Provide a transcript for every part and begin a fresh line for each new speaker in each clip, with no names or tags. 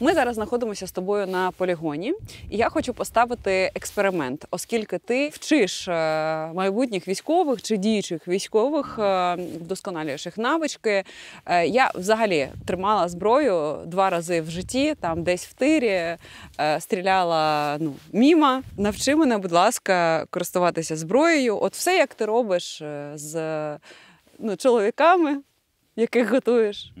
Ми зараз знаходимося з тобою на полігоні, і я хочу поставити експеримент, оскільки ти вчиш е, майбутніх військових чи діючих військових, е, вдосконалюєш навички. Е, Я взагалі тримала зброю два рази в житті, там десь в тирі, стріляла ну, міма. Навчи мене, будь ласка, користуватися зброєю. От все, як ти робиш з ну, чоловіками, яких готуєш.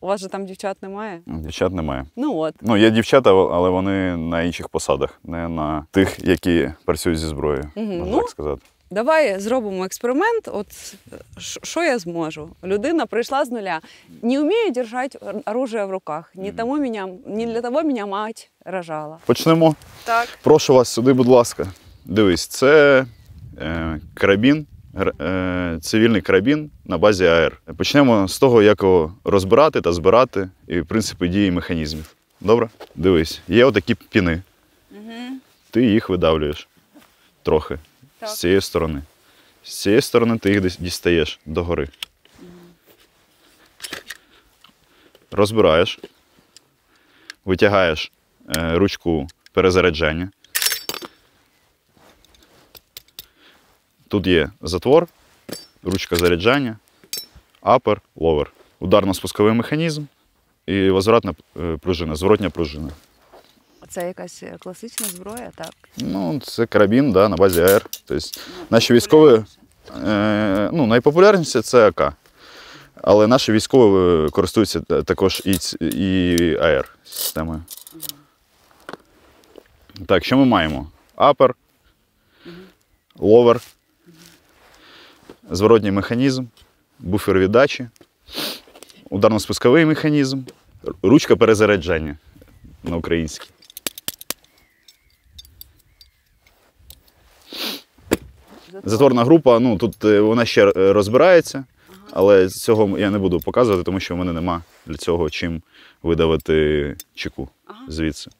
У вас же там дівчат немає?
Дівчат немає.
Ну от.
Ну, є дівчата, але вони на інших посадах, не на тих, які працюють зі зброєю, можна
Ну,
так сказати.
Давай зробимо експеримент. От що я зможу? Людина прийшла з нуля. Не вмію держати оружие в руках. Не,
Мгм.
тому меня, не для того мене мать рожала.
Почнемо.
Так.
Прошу вас сюди, будь ласка. Дивись, це е, карабін, цивільний карабін на базі АР. Почнемо з того, як його розбирати та збирати, і принципи дії механізмів. Добре? Дивись, є отакі піни.
Угу.
Ти їх видавлюєш трохи
Так.
з цієї сторони. З цієї сторони ти їх дістаєш догори. Розбираєш, витягаєш е, ручку перезаряджання. Тут є затвор, ручка заряджання, апер, ловер. Ударно-спусковий механізм і возвратна е, пружина, зворотня пружина.
Це якась класична зброя, так.
Ну, це карабін да, на базі АР. Тобто, наші військові, е, ну, найпопулярніше це АК. Але наші військові е, користуються також і, і АР системою. Так, що ми маємо? Апер, ловер, зворотній механізм, буфер віддачі, ударно-спусковий механізм, ручка перезаряджання на українській. Затворна група, ну тут е, вона ще е, розбирається, але цього я не буду показувати, тому що в мене нема для цього чим видавити чеку звідси.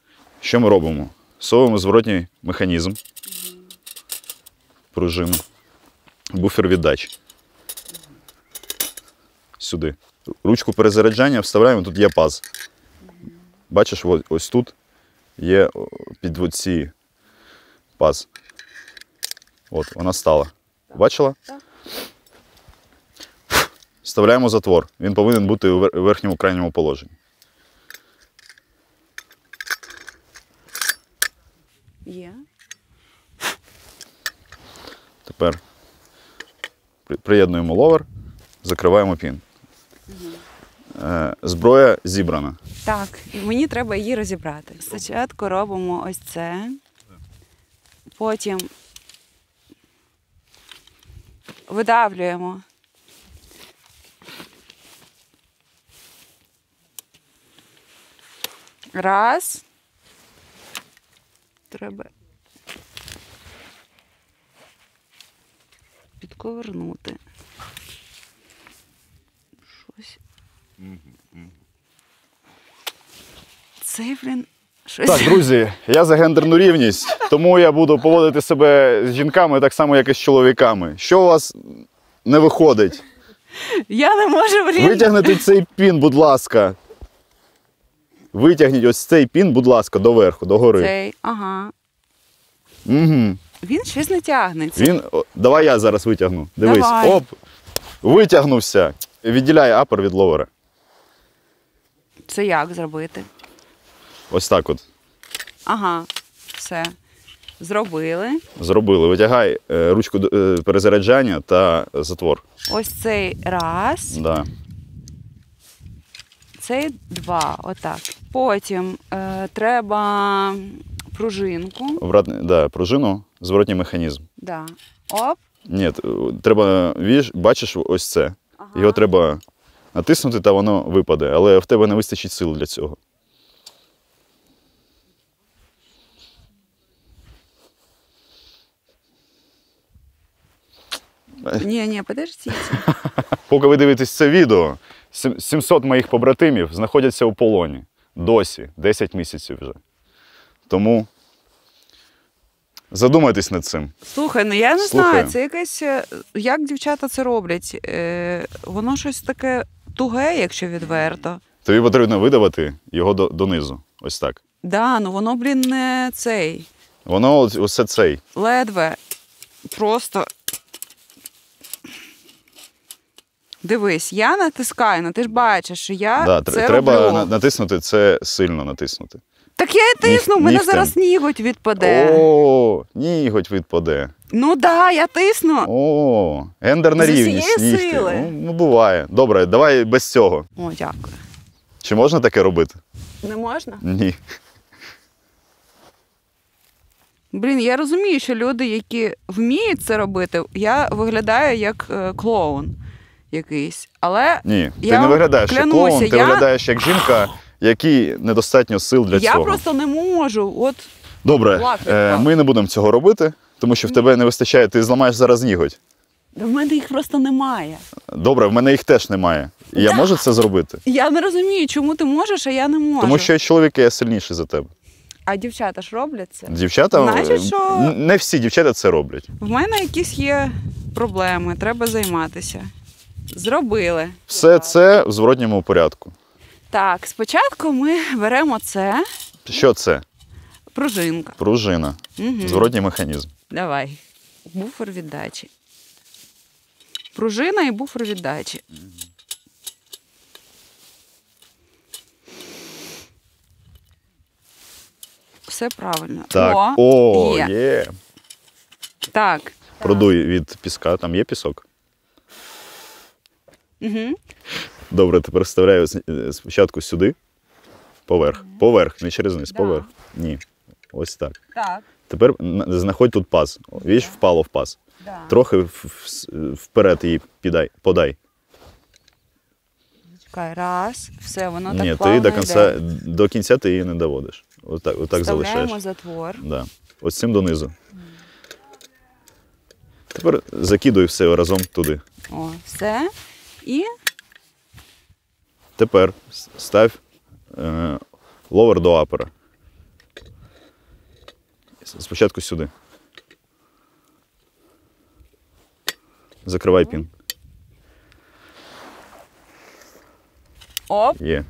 Що ми робимо? Совуємо зворотній механізм, пружину, буфер віддачі. Сюди. Ручку перезаряджання вставляємо, тут є паз. Бачиш, ось, тут є під ці паз. От, вона стала. Бачила?
Так.
Вставляємо затвор. Він повинен бути у верхньому крайньому положенні.
Є.
Тепер приєднуємо ловер, закриваємо пін. Е, зброя зібрана.
Так, і мені треба її розібрати. Спочатку робимо ось це. Потім видавлюємо. Раз. Треба підковернути. Щось. Цей, блін, щось.
Так, друзі, я за гендерну рівність, тому я буду поводити себе з жінками так само, як і з чоловіками. Що у вас не виходить?
Я не можу, блін.
Витягнете цей пін, будь ласка. Витягніть ось цей пін, будь ласка, доверху, догори.
Цей, ага.
Угу.
Він щось не тягнеться.
Він. о, Давай я зараз витягну. Дивись.
Давай.
Оп. Витягнувся. Відділяє апер від ловера.
Це як зробити?
Ось так от.
Ага, все. Зробили.
Зробили. Витягай е, ручку е, перезаряджання та затвор.
Ось цей раз,
Да.
цей два. Отак. Потім е, треба пружинку.
Обратний, да, пружину, зворотній механізм.
Да. Оп.
Ні, треба, віж, бачиш ось це.
Ага.
Його треба натиснути, та воно випаде, але в тебе не вистачить сил для цього.
Ні, ні, подождіть.
Поки ви дивитесь це відео, сім- 700 моїх побратимів знаходяться у полоні. Досі, 10 місяців вже. Тому задумайтесь над цим.
Слухай, ну я не
Слухаю.
знаю, це якесь. е, Як дівчата це роблять? Е, воно щось таке туге, якщо відверто.
Тобі потрібно видавати його до, донизу. Ось так.
Да, ну воно, блін, не цей.
Воно усе цей.
Ледве. Просто. Дивись, я натискаю, ну ти ж бачиш, що я
Да,
це
треба
роблю.
натиснути це сильно натиснути.
Так я і тисну, в мене
нігтем.
зараз ніготь відпаде.
О, ніготь відпаде.
Ну да, я тисну.
О, гендерна
З усієї
рівність. нігті.
сили.
Ну, ну, буває. Добре, давай без цього.
О, дякую.
Чи можна таке робити?
Не можна?
Ні.
Блін, я розумію, що люди, які вміють це робити, я виглядаю як е, клоун якийсь. Але
Ні. Ти
Я
не
вам
виглядаєш як
клянуся,
клоун, ти
я-
виглядаєш як жінка, якій недостатньо сил для
я
цього.
просто не можу. От
Добре,
Лак
е, ми не будемо цього робити, тому що в тебе не вистачає, ти зламаєш зараз ніготь.
в мене їх просто немає.
Добре, в мене їх теж немає. І я можу це зробити?
Я не розумію, чому ти можеш, а я не можу.
Тому що я чоловік, і я сильніший за тебе.
А дівчата ж роблять це.
Дівчата,
Значить,
е,
що-
не всі дівчата це роблять.
В мене якісь є проблеми, треба займатися. Зробили.
Все це в зворотньому порядку.
Так, спочатку ми беремо це,
Що це?
пружинка.
Пружина.
Угу.
Зворотній механізм.
Давай. Буфер віддачі. Пружина і буфер віддачі. Все правильно.
Так.
О,
О,
є.
є.
Так.
Продуй від піска. Там є пісок.
Угу.
Добре, тепер вставляю е, спочатку сюди. Поверх. Поверх, не через низ,
Да.
поверх. Ні. Ось так.
Так.
Тепер знаходь тут паз. Віж, впало в паз.
Да.
Трохи вперед її підай, подай.
Чекай, раз. Все, воно так
Ні, ти до
йде.
кінця, до кінця ти її не доводиш. Отак, отак
Вставляємо
залишаєш.
затвор.
Да. Ось цим донизу. Тепер закидуй все разом туди.
О, все. І
Тепер став е, ловер до апера. Спочатку сюди. Закривай пін.
оп,
Є.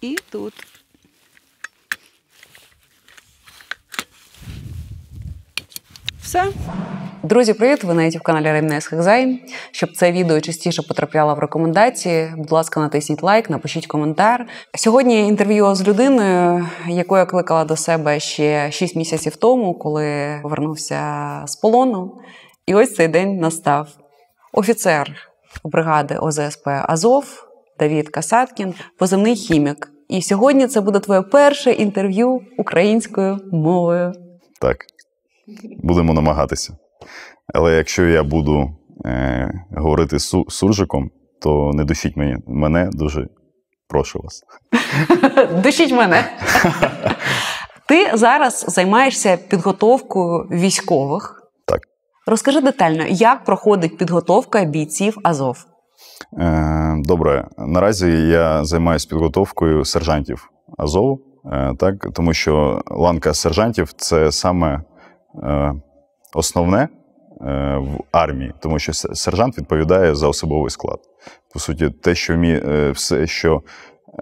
і тут. Все. Друзі, привіт! Ви на youtube каналі Ремнес Хекзай. Щоб це відео частіше потрапляло в рекомендації, будь ласка, натисніть лайк, напишіть коментар. Сьогодні інтерв'ю з людиною, яку я кликала до себе ще 6 місяців тому, коли повернувся з полону. І ось цей день настав. Офіцер бригади ОЗСП Азов Давід Касаткін, позивний хімік. І сьогодні це буде твоє перше інтерв'ю українською мовою.
Так. Будемо намагатися. Але якщо я буду е, говорити су- суржиком, то не душіть мені. Мене дуже прошу вас.
Душіть мене. Ти зараз займаєшся підготовкою військових.
Так.
Розкажи детально, як проходить підготовка бійців Азов.
Е, добре, наразі я займаюся підготовкою сержантів Азову, е, так, тому що ланка сержантів це саме основне е, в армії, тому що сержант відповідає за особовий склад. По суті, те, що вміє, е, все, що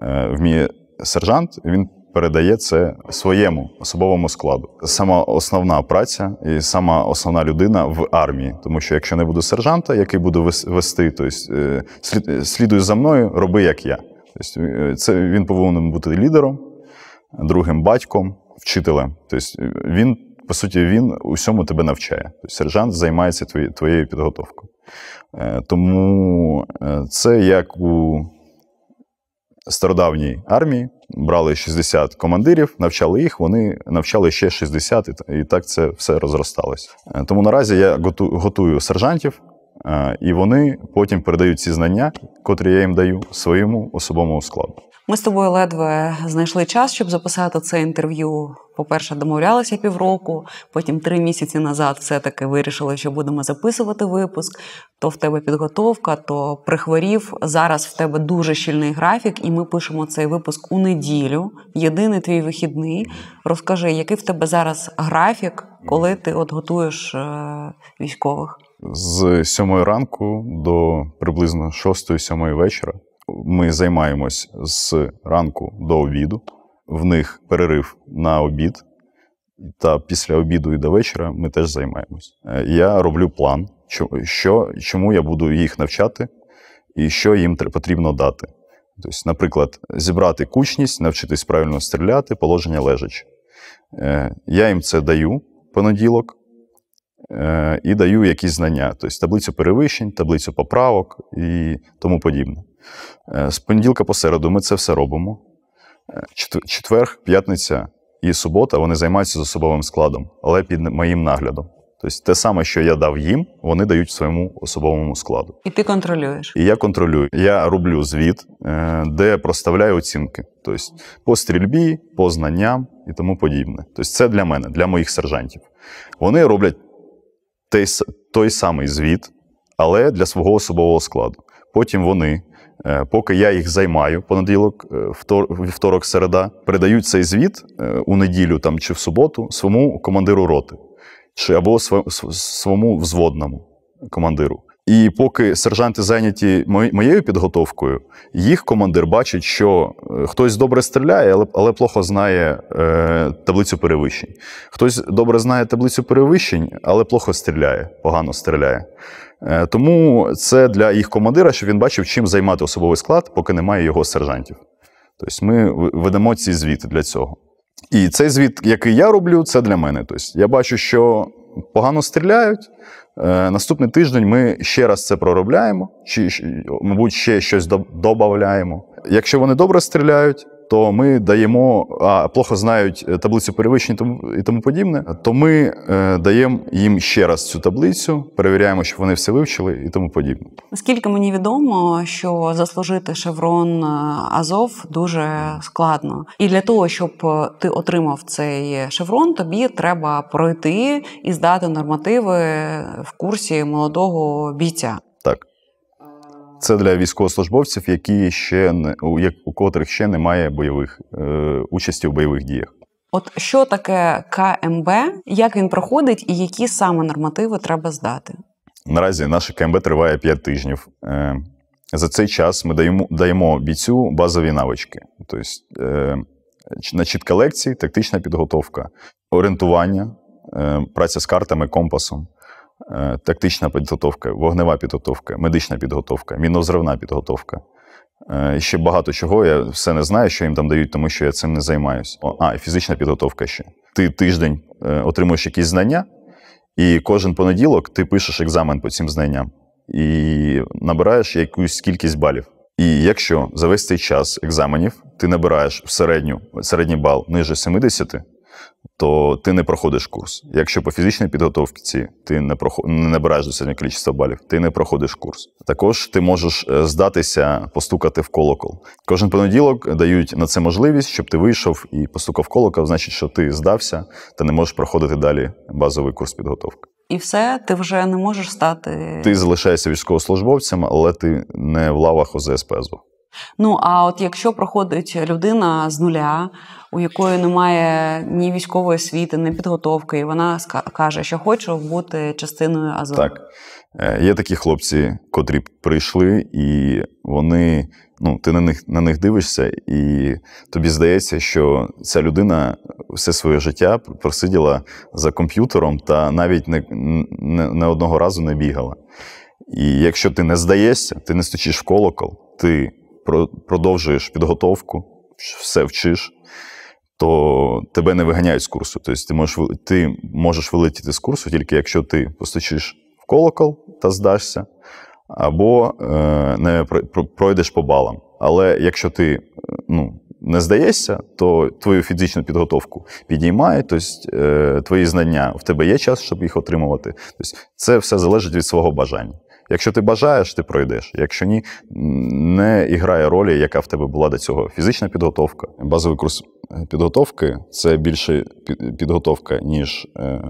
е, вміє сержант, він передає це своєму особовому складу. Сама основна праця і сама основна людина в армії. Тому що якщо не буде сержанта, який буде вести, то есть, е, слідуй за мною, роби як я. Тобто, е, це він повинен бути лідером, другим батьком, вчителем. Тобто він, по суті, він усьому тебе навчає. Тобто сержант займається твоє- твоєю підготовкою. Е, Тому е, це як у стародавній армії. Брали 60 командирів, навчали їх, вони навчали ще 60, і так це все розросталось. Е, Тому наразі я готую сержантів, і вони потім передають ці знання, котрі я їм даю, своєму особовому складу.
Ми з тобою ледве знайшли час, щоб записати це інтерв'ю. По-перше, домовлялися півроку, потім три місяці назад все-таки вирішили, що будемо записувати випуск. То в тебе підготовка, то прихворів. Зараз в тебе дуже щільний графік, і ми пишемо цей випуск у неділю. Єдиний твій вихідний. Розкажи, який в тебе зараз графік, коли ти от готуєш е- військових?
З 7 ранку до приблизно 6-7 вечора Ми займаємось з ранку до обіду. В них перерив на обід, та після обіду і до вечора ми теж займаємось. Е, Я роблю план, що, чому я буду їх навчати і що їм потрібно дати. Тобто, наприклад, зібрати кучність, навчитись правильно стріляти, положення лежачи. Е, Я їм це даю понеділок е, і даю якісь знання, тобто таблицю перевищень, таблицю поправок і тому подібне. Е, З понеділка по середу ми це все робимо. Е, чет- Четвер, п'ятниця і субота вони займаються з особовим складом, але під моїм наглядом. Тобто те саме, що я дав їм, вони дають своєму особовому складу.
І ти контролюєш.
І я контролюю. Я роблю звіт, е, де проставляю оцінки. Тобто по стрільбі, по знанням і тому подібне. Тобто це для мене, для моїх сержантів. Вони роблять той, той самий звіт, але для свого особового складу. Потім вони, поки я їх займаю, понеділок, е, втор- вівторок, середа, передають цей звіт е, у неділю там, чи в суботу своєму командиру роти, чи або св- св- своєму взводному командиру. І поки сержанти зайняті моєю підготовкою, їх командир бачить, що е, хтось добре стріляє, але, але плохо знає е, таблицю перевищень. Хтось добре знає таблицю перевищень, але плохо стріляє, погано стріляє. Е, тому це для їх командира, щоб він бачив, чим займати особовий склад, поки немає його сержантів. Тобто ми ведемо ці звіти для цього. І цей звіт, який я роблю, це для мене. Тобто я бачу, що погано стріляють. Е, Наступний тиждень ми ще раз це проробляємо, чи, мабуть, ще щось додаємо. Якщо вони добре стріляють, то ми даємо, а плохо знають е, таблицю перевищень і тому, і тому подібне, то ми е, даємо їм ще раз цю таблицю, перевіряємо, щоб вони все вивчили і тому подібне.
Наскільки мені відомо, що заслужити шеврон е, Азов дуже складно, і для того, щоб ти отримав цей шеврон, тобі треба пройти і здати нормативи в курсі молодого бійця.
Так. Це для військовослужбовців, які ще не у, як- у котрих ще немає бойових е, участі в бойових діях.
От що таке КМБ, як він проходить, і які саме нормативи треба здати?
Наразі наше КМБ триває 5 тижнів. Е, За цей час ми даємо, даємо бійцю базові навички. Тобто, е, начітка лекцій, тактична підготовка, орієнтування, е, праця з картами, компасом, тактична підготовка, вогнева підготовка, медична підготовка, мінозривна підготовка. Е, І ще багато чого. Я все не знаю, що їм там дають, тому що я цим не займаюся. А, і фізична підготовка ще. Ти тиждень е, отримуєш якісь знання, і кожен понеділок ти пишеш екзамен по цим знанням і набираєш якусь кількість балів. І якщо за весь цей час екзаменів ти набираєш в середню, середній бал ниже 70, то ти не проходиш курс. Якщо по фізичній підготовці ти не, проход... не набираєш достатньо кількість балів, ти не проходиш курс. Також ти можеш е, здатися, постукати в колокол. Кожен понеділок дають на це можливість, щоб ти вийшов і постукав колокол, значить, що ти здався та не можеш проходити далі базовий курс підготовки.
І все, ти вже не можеш стати.
Ти залишаєшся військовослужбовцем, але ти не в лавах ОЗСП АЗОВ.
Ну а от якщо проходить людина з нуля, у якої немає ні військової освіти, ні підготовки, і вона каже, що хочу бути частиною Азову.
Так. Е, Є такі хлопці, котрі прийшли, і вони, ну, ти на них, на них дивишся, і тобі здається, що ця людина все своє життя просиділа за комп'ютером та навіть не, не, не одного разу не бігала. І якщо ти не здаєшся, ти не стучиш в колокол, ти про- продовжуєш підготовку, все вчиш, то тебе не виганяють з курсу. Тобто ти можеш, ти можеш вилетіти з курсу тільки якщо ти постучиш в колокол та здашся, або е, не про- про- пройдеш по балам. Але якщо ти е, ну, не здаєшся, то твою фізичну підготовку підіймає, тобто е, твої знання, в тебе є час, щоб їх отримувати. Тобто це все залежить від свого бажання. Якщо ти бажаєш, ти пройдеш. Якщо ні, не іграє ролі, яка в тебе була до цього. Фізична підготовка. Базовий курс е, підготовки це більше підготовка, ніж е,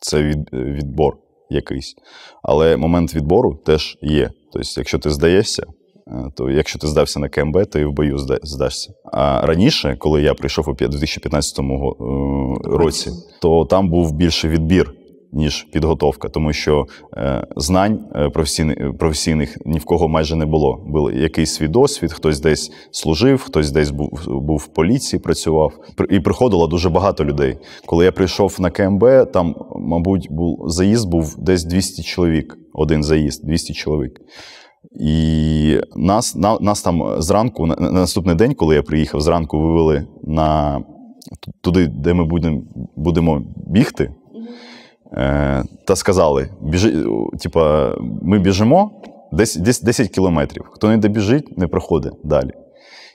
це відбор якийсь. Але момент відбору теж є. Тобто, якщо ти здаєшся, е, то якщо ти здався на КМБ, то і в бою здашся. А раніше, коли я прийшов у п'я- 2015 е, році, то там був більше відбір ніж підготовка, тому що е, знань е, професійних, ні в кого майже не було. Був якийсь свій досвід, хтось десь служив, хтось десь був був в поліції, працював. І приходило дуже багато людей. Коли я прийшов на КМБ, там, мабуть, був заїзд був десь 200 чоловік. Один заїзд, 200 чоловік. І нас на, нас там зранку, на, на наступний день, коли я приїхав, зранку вивели на туди, де ми будемо будемо бігти, е, та сказали: біжи, типа, ми біжимо 10, 10 кілометрів. Хто не добіжить, не проходить далі.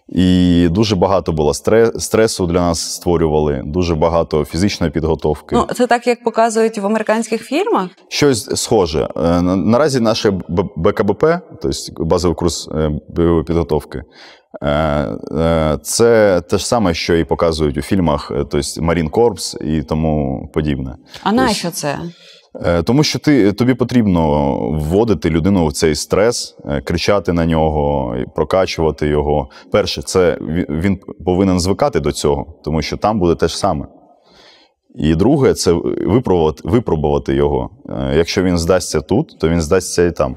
І дуже багато було стресу для нас створювали, дуже багато фізичної підготовки.
Ну, це так, як показують в американських фільмах?
Щось схоже. Е, наразі наше БКБП, тобто базовий курс е, бойової підготовки, е, це те ж саме, що і показують у фільмах, тобто Marine Corps і тому подібне.
А нащо це?
Е, тому що ти тобі потрібно вводити людину в цей стрес, е, кричати на нього, прокачувати його. Перше, це він повинен звикати до цього, тому що там буде те ж саме. І друге, це випробувати, випробувати його. Е, якщо він здасться тут, то він здасться і там.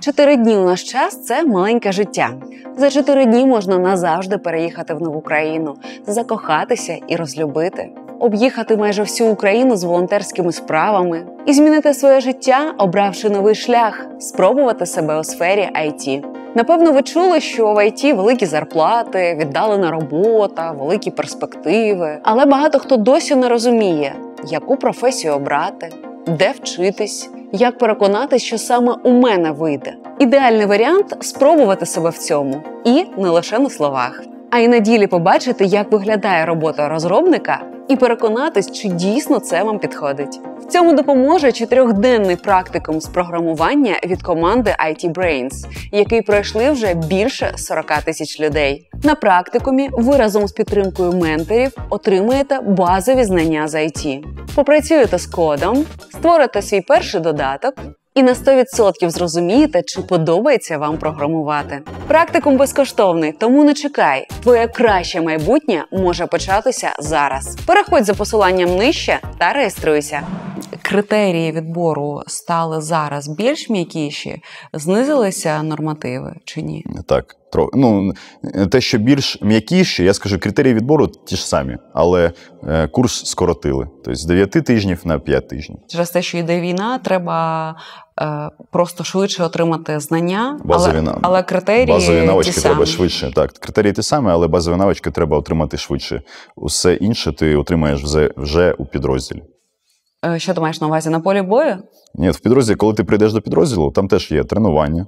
Чотири дні у наш час це маленьке життя. За чотири дні можна назавжди переїхати в нову країну, закохатися і розлюбити об'їхати майже всю Україну з волонтерськими справами і змінити своє життя, обравши новий шлях, спробувати себе у сфері IT. Напевно, ви чули, що в IT великі зарплати, віддалена робота, великі перспективи. Але багато хто досі не розуміє, яку професію обрати, де вчитись, як переконатись, що саме у мене вийде. Ідеальний варіант спробувати себе в цьому, і не лише на словах, а й на ділі побачити, як виглядає робота розробника і переконатись, чи дійсно це вам підходить. В цьому допоможе чотирьохденний практикум з програмування від команди IT Brains, який пройшли вже більше 40 тисяч людей. На практикумі ви разом з підтримкою менторів отримаєте базові знання з IT. Попрацюєте з кодом, створите свій перший додаток і на 100% зрозумієте, чи подобається вам програмувати. Практикум безкоштовний, тому не чекай. Твоє краще майбутнє може початися зараз. Переходь за посиланням нижче та реєструйся. Критерії відбору стали зараз більш м'якіші, знизилися нормативи чи ні?
Так, ну те, що більш м'якіше, я скажу, критерії відбору ті ж самі, але е, курс скоротили. Тобто з 9 тижнів на 5 тижнів.
Через те, що йде війна, треба е, просто швидше отримати знання,
базові,
але, але критерії
базові навички
ті
треба
самі.
швидше. Так, критерії ті самі, але базові навички треба отримати швидше. Усе інше ти отримаєш вже, вже у підрозділі.
Е, що ти маєш на увазі на полі бою?
Ні, в підрозділі, коли ти прийдеш до підрозділу, там теж є тренування,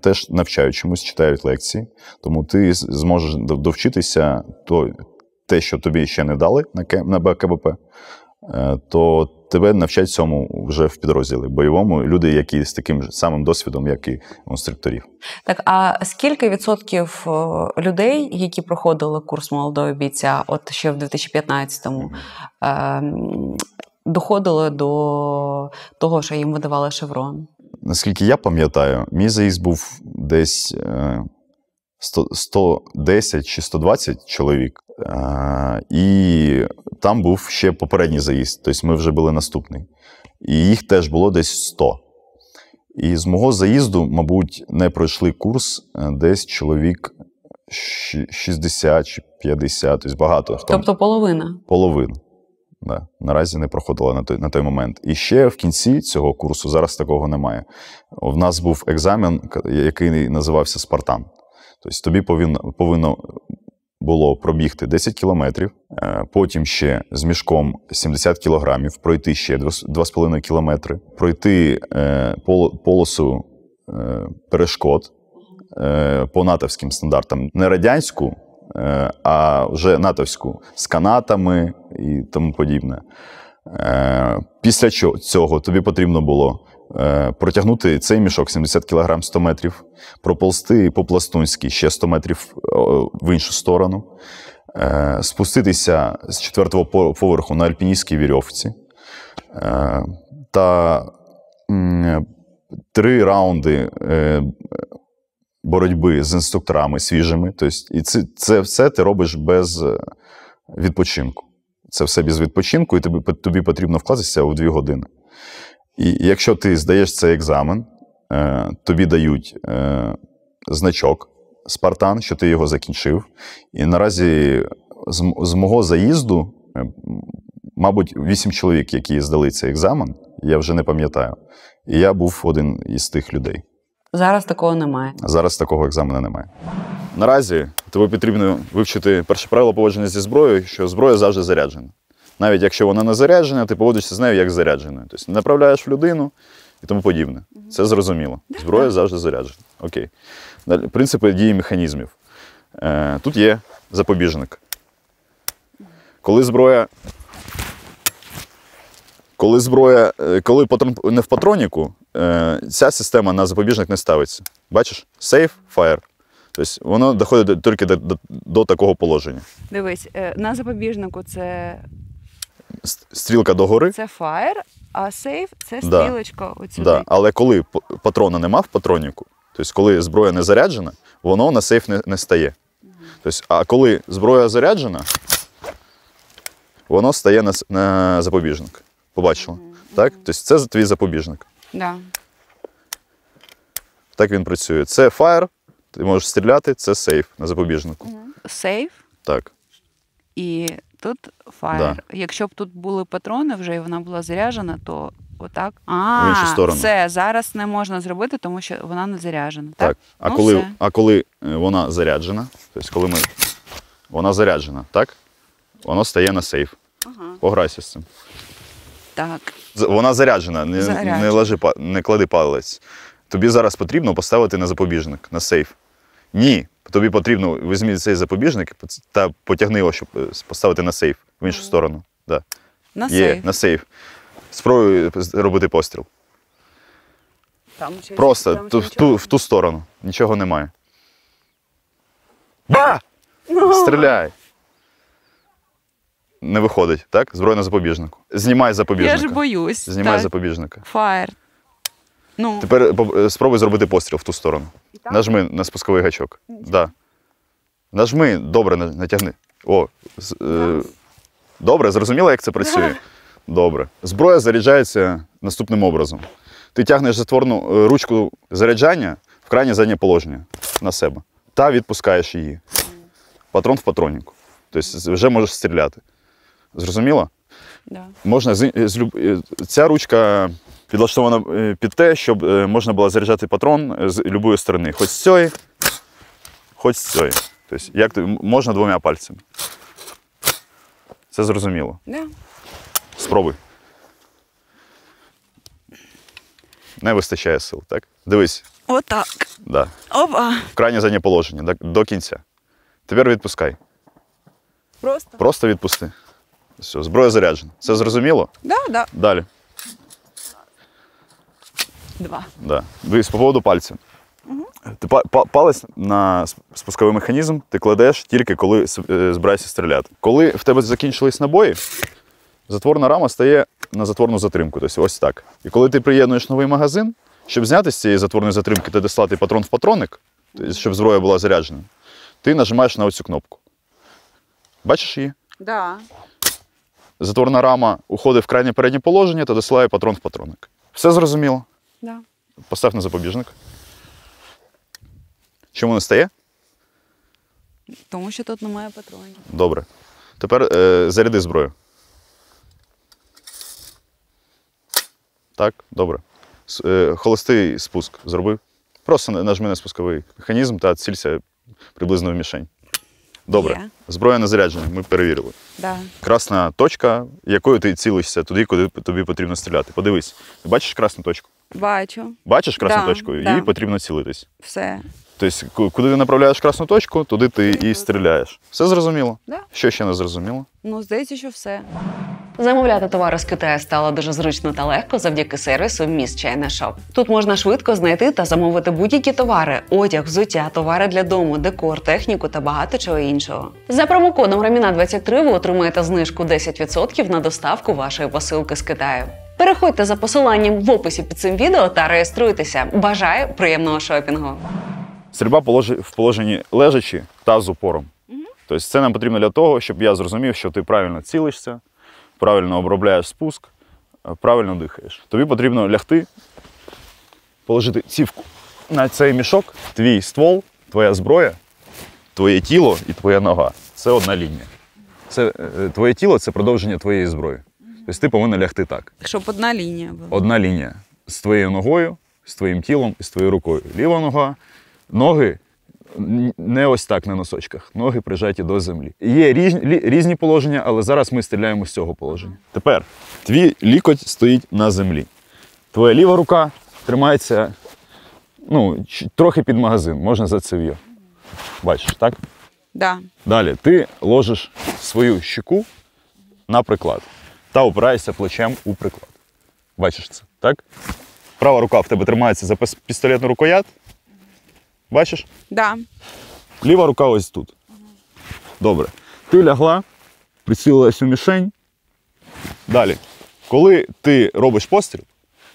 теж навчають чомусь, читають лекції. Тому ти зможеш довчитися то, те, що тобі ще не дали на БКБП, е, то тебе навчать цьому вже в підрозділі бойовому люди, які з таким самим досвідом, як і інструкторів.
Так, а скільки відсотків людей, які проходили курс молодого бійця, от ще в 2015-му, доходили до того, що їм видавали шеврон.
Наскільки я пам'ятаю, мій заїзд був десь 110 е, чи 120 чоловік, е, і там був ще попередній заїзд, тобто ми вже були наступний. І їх теж було десь 100. І з мого заїзду, мабуть, не пройшли курс е, десь чоловік 60 чи 50, тобто багато.
Тобто половина?
Половина. Да, Наразі не проходила на той на той момент. І ще в кінці цього курсу зараз такого немає. В нас був екзамен, який називався Спартан. Тобто тобі повинно повинно було пробігти 10 кілометрів, е, потім ще з мішком 70 кілограмів, пройти ще 2,5 кілометри, пройти е, полосу е, перешкод по натовським стандартам, не радянську. Е, а вже натовську з канатами і тому подібне. Е, після цього тобі потрібно було е, протягнути цей мішок 70 кг 100 метрів, проползти по пластунськи ще 100 метрів в іншу сторону, спуститися з четвертого поверху на альпіністській вірьовці. Та три раунди боротьби з інструкторами свіжими. Тобто, і це це все ти робиш без е, відпочинку. Це все без відпочинку, і тобі тобі потрібно вкластися у дві години. І якщо ти здаєш цей екзамен, е, тобі дають е, значок Спартан, що ти його закінчив. І наразі з, мого заїзду, мабуть, вісім чоловік, які здали цей екзамен, я вже не пам'ятаю. І я був один із тих людей.
Зараз такого немає.
Зараз такого екзамену немає. Наразі тобі потрібно вивчити перше правило поводження зі зброєю, що зброя завжди заряджена. Навіть якщо вона не заряджена, ти поводишся з нею як зарядженою. Тобто направляєш в людину і тому подібне. Це зрозуміло. Зброя завжди заряджена. Окей. Далі, принципи дії механізмів. Е, тут є запобіжник. Коли зброя. Коли зброя, е, коли патрон не в патроніку, е, ця система на запобіжник не ставиться. Бачиш? Safe, fire. Тобто воно доходить тільки до, до, до такого положення.
Дивись, е, на запобіжнику це,
Стрілка догори,
це фаєр, а сейф це
Да.
стрілочка оцюди.
да. але коли патрона нема в патроніку, тобто коли зброя не заряджена, воно на сейф не, не стає. Тобто, а коли зброя заряджена, воно стає на, на запобіжник. Побачила? Так? Тобто це твій запобіжник.
Да.
Так він працює. Це fire, ти можеш стріляти, це сейф на запобіжнику.
Сейф
Так.
і тут фаєр. Якщо б тут були патрони вже і вона була заряджена, то отак. А,
В іншу сторону.
все, зараз не можна зробити, тому що вона не заряджена. Так.
Так. А,
Ну,
коли,
все.
а коли е, вона заряджена, тобто коли ми. Вона заряджена, так? Воно стає на сейф.
Ага.
Пограйся з цим.
Так.
Вона заряджена, не,
Заряджена.
не, ложи, па- не клади палець. Тобі зараз потрібно поставити на запобіжник, на сейф. Ні. Тобі потрібно візьми цей запобіжник та потягни його, щоб е, поставити на сейф в іншу сторону. Да.
На
Є,
сейф.
на сейф. Спробуй робити постріл.
Там щось-
Просто
там
ту, в, ту, в ту сторону. Нічого немає. Ба! Стріляй! Не виходить, так? Зброя на запобіжнику. Знімай
Я ж боюсь.
Знімай
так.
запобіжника.
Фаєр. Ну,
Тепер е, спробуй зробити постріл в ту сторону.
так?
Нажми на спусковий гачок. Да. Нажми, добре, натягни. О, з- е, добре, зрозуміла, як це працює? Добре. Зброя заряджається наступним образом. Ти тягнеш затворну е, ручку заряджання в крайнє заднє положення на себе та відпускаєш її. Патрон в патроніку. Тобто вже можеш стріляти. Зрозуміло?
да.
Можна з, з е, ця ручка підлаштована е, під те, щоб е, можна було заряджати патрон з будь-якої сторони. Хоч з цієї, хоч з цієї. Тобто, як можна двома пальцями. Це зрозуміло.
Да.
Спробуй. Не вистачає сил, так? Дивись,
Отак.
да.
Опа.
в крайнє заднє положення, до, до кінця. Тепер відпускай.
Просто.
Просто відпусти. Все, зброя заряджена. Це зрозуміло?
Да, да.
Далі.
Два.
Да. Дивись, по поводу пальця. Ти па- па- палець на спусковий механізм ти кладеш тільки коли с- е, збираєшся стріляти. Коли в тебе закінчились набої, затворна рама стає на затворну затримку. Тобто ось так. І коли ти приєднуєш новий магазин, щоб зняти з цієї затворної затримки та дослати патрон в патронник, тобто, щоб зброя була заряджена, ти нажимаєш на оцю кнопку. Бачиш її?
Да.
Затворна рама уходить в крайнє переднє положення та досилає патрон в патронник. Все зрозуміло?
Да.
Постав на запобіжник. Чому не стає?
Тому що тут немає патронів.
Добре. Тепер е, заряди зброю. Так, добре. С- е, холостий спуск зроби. Просто нажми на спусковий механізм та цілься приблизно в мішень. Добре.
Є.
Зброя не заряджена, ми перевірили.
Да.
Красна точка, якою ти цілишся туди, куди тобі потрібно стріляти. Подивись. Ти бачиш красну точку?
Бачу.
Бачиш красну
Да,
точку?
да.
Їй потрібно цілитись.
Все.
Тобто, ку- куди ти направляєш красну точку, туди ти і стріляєш. Все зрозуміло?
Да.
Що ще не зрозуміло?
Ну, здається, що все.
Замовляти товари з Китаю стало дуже зручно та легко завдяки сервісу Міс China Shop. Тут можна швидко знайти та замовити будь-які товари: одяг, взуття, товари для дому, декор, техніку та багато чого іншого. За промокодом Раміна 23 ви отримаєте знижку 10% на доставку вашої посилки з Китаю. Переходьте за посиланням в описі під цим відео та реєструйтеся. Бажаю приємного шопінгу!
Стрільба в положенні лежачі та з упором. Тобто це нам потрібно для того, щоб я зрозумів, що ти правильно цілишся, правильно обробляєш спуск, е, правильно дихаєш. Тобі потрібно лягти, положити цівку на цей мішок, твій ствол, твоя зброя, твоє тіло і твоя нога. Це одна лінія. Це, е, твоє тіло це продовження твоєї зброї. Тобто ти повинен лягти так.
Щоб одна лінія була.
Одна лінія з твоєю ногою, з твоїм тілом і з твоєю рукою. Ліва нога, ноги не ось так на носочках, ноги прижаті до землі. Є різні, різні положення, але зараз ми стріляємо з цього положення. Тепер твій лікоть стоїть на землі. Твоя ліва рука тримається ну, трохи під магазин, можна за цев'я. Бачиш, так?
Да.
Далі ти ложиш свою щеку на приклад та опираєшся плечем у приклад. Бачиш це, так? Права рука в тебе тримається за пістолетну рукоят. Бачиш?
Да.
Ліва рука ось тут. Добре. Ти лягла, прицілилась у мішень. Далі. Коли ти робиш постріл,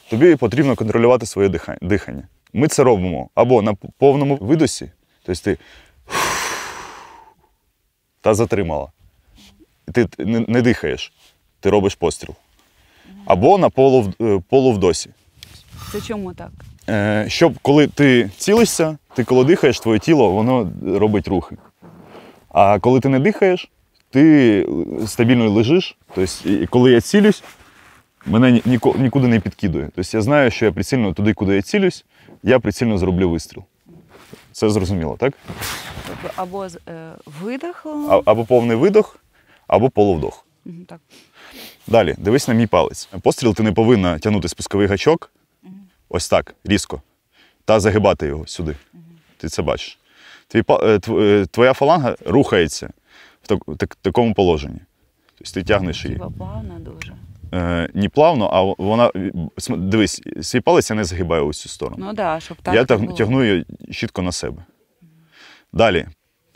тобі потрібно контролювати своє дихання. Ми це робимо або на повному видосі, тобто ти та затримала. Ти не, дихаєш, ти робиш постріл. Або на полув, е, полувдосі.
Це чому так?
Е, щоб коли ти цілишся, ти коли дихаєш, твоє тіло воно робить рухи. А коли ти не дихаєш, ти стабільно лежиш. Тобто, коли я цілюсь, мене нікуди не підкидує. Тобто я знаю, що я прицільно туди, куди я цілюсь, я прицільно зроблю вистріл. Це зрозуміло, так?
Тобто Або з- е, видих.
А- Або повний видох, або полувдох.
Так.
Далі, дивись на мій палець. Постріл ти не повинна тягнути спусковий гачок ось так, різко, та загибати його сюди. Ти це бачиш. Е, е, твоя фаланга рухається в так- так- такому положенні. Тобто ти тягнеш її.
Плавно дуже.
Е, не плавно, а вона. Дивись, свій палець я не загибаю ось цю сторону.
Ну да, щоб так.
я
було.
тягну її чітко на себе. Далі,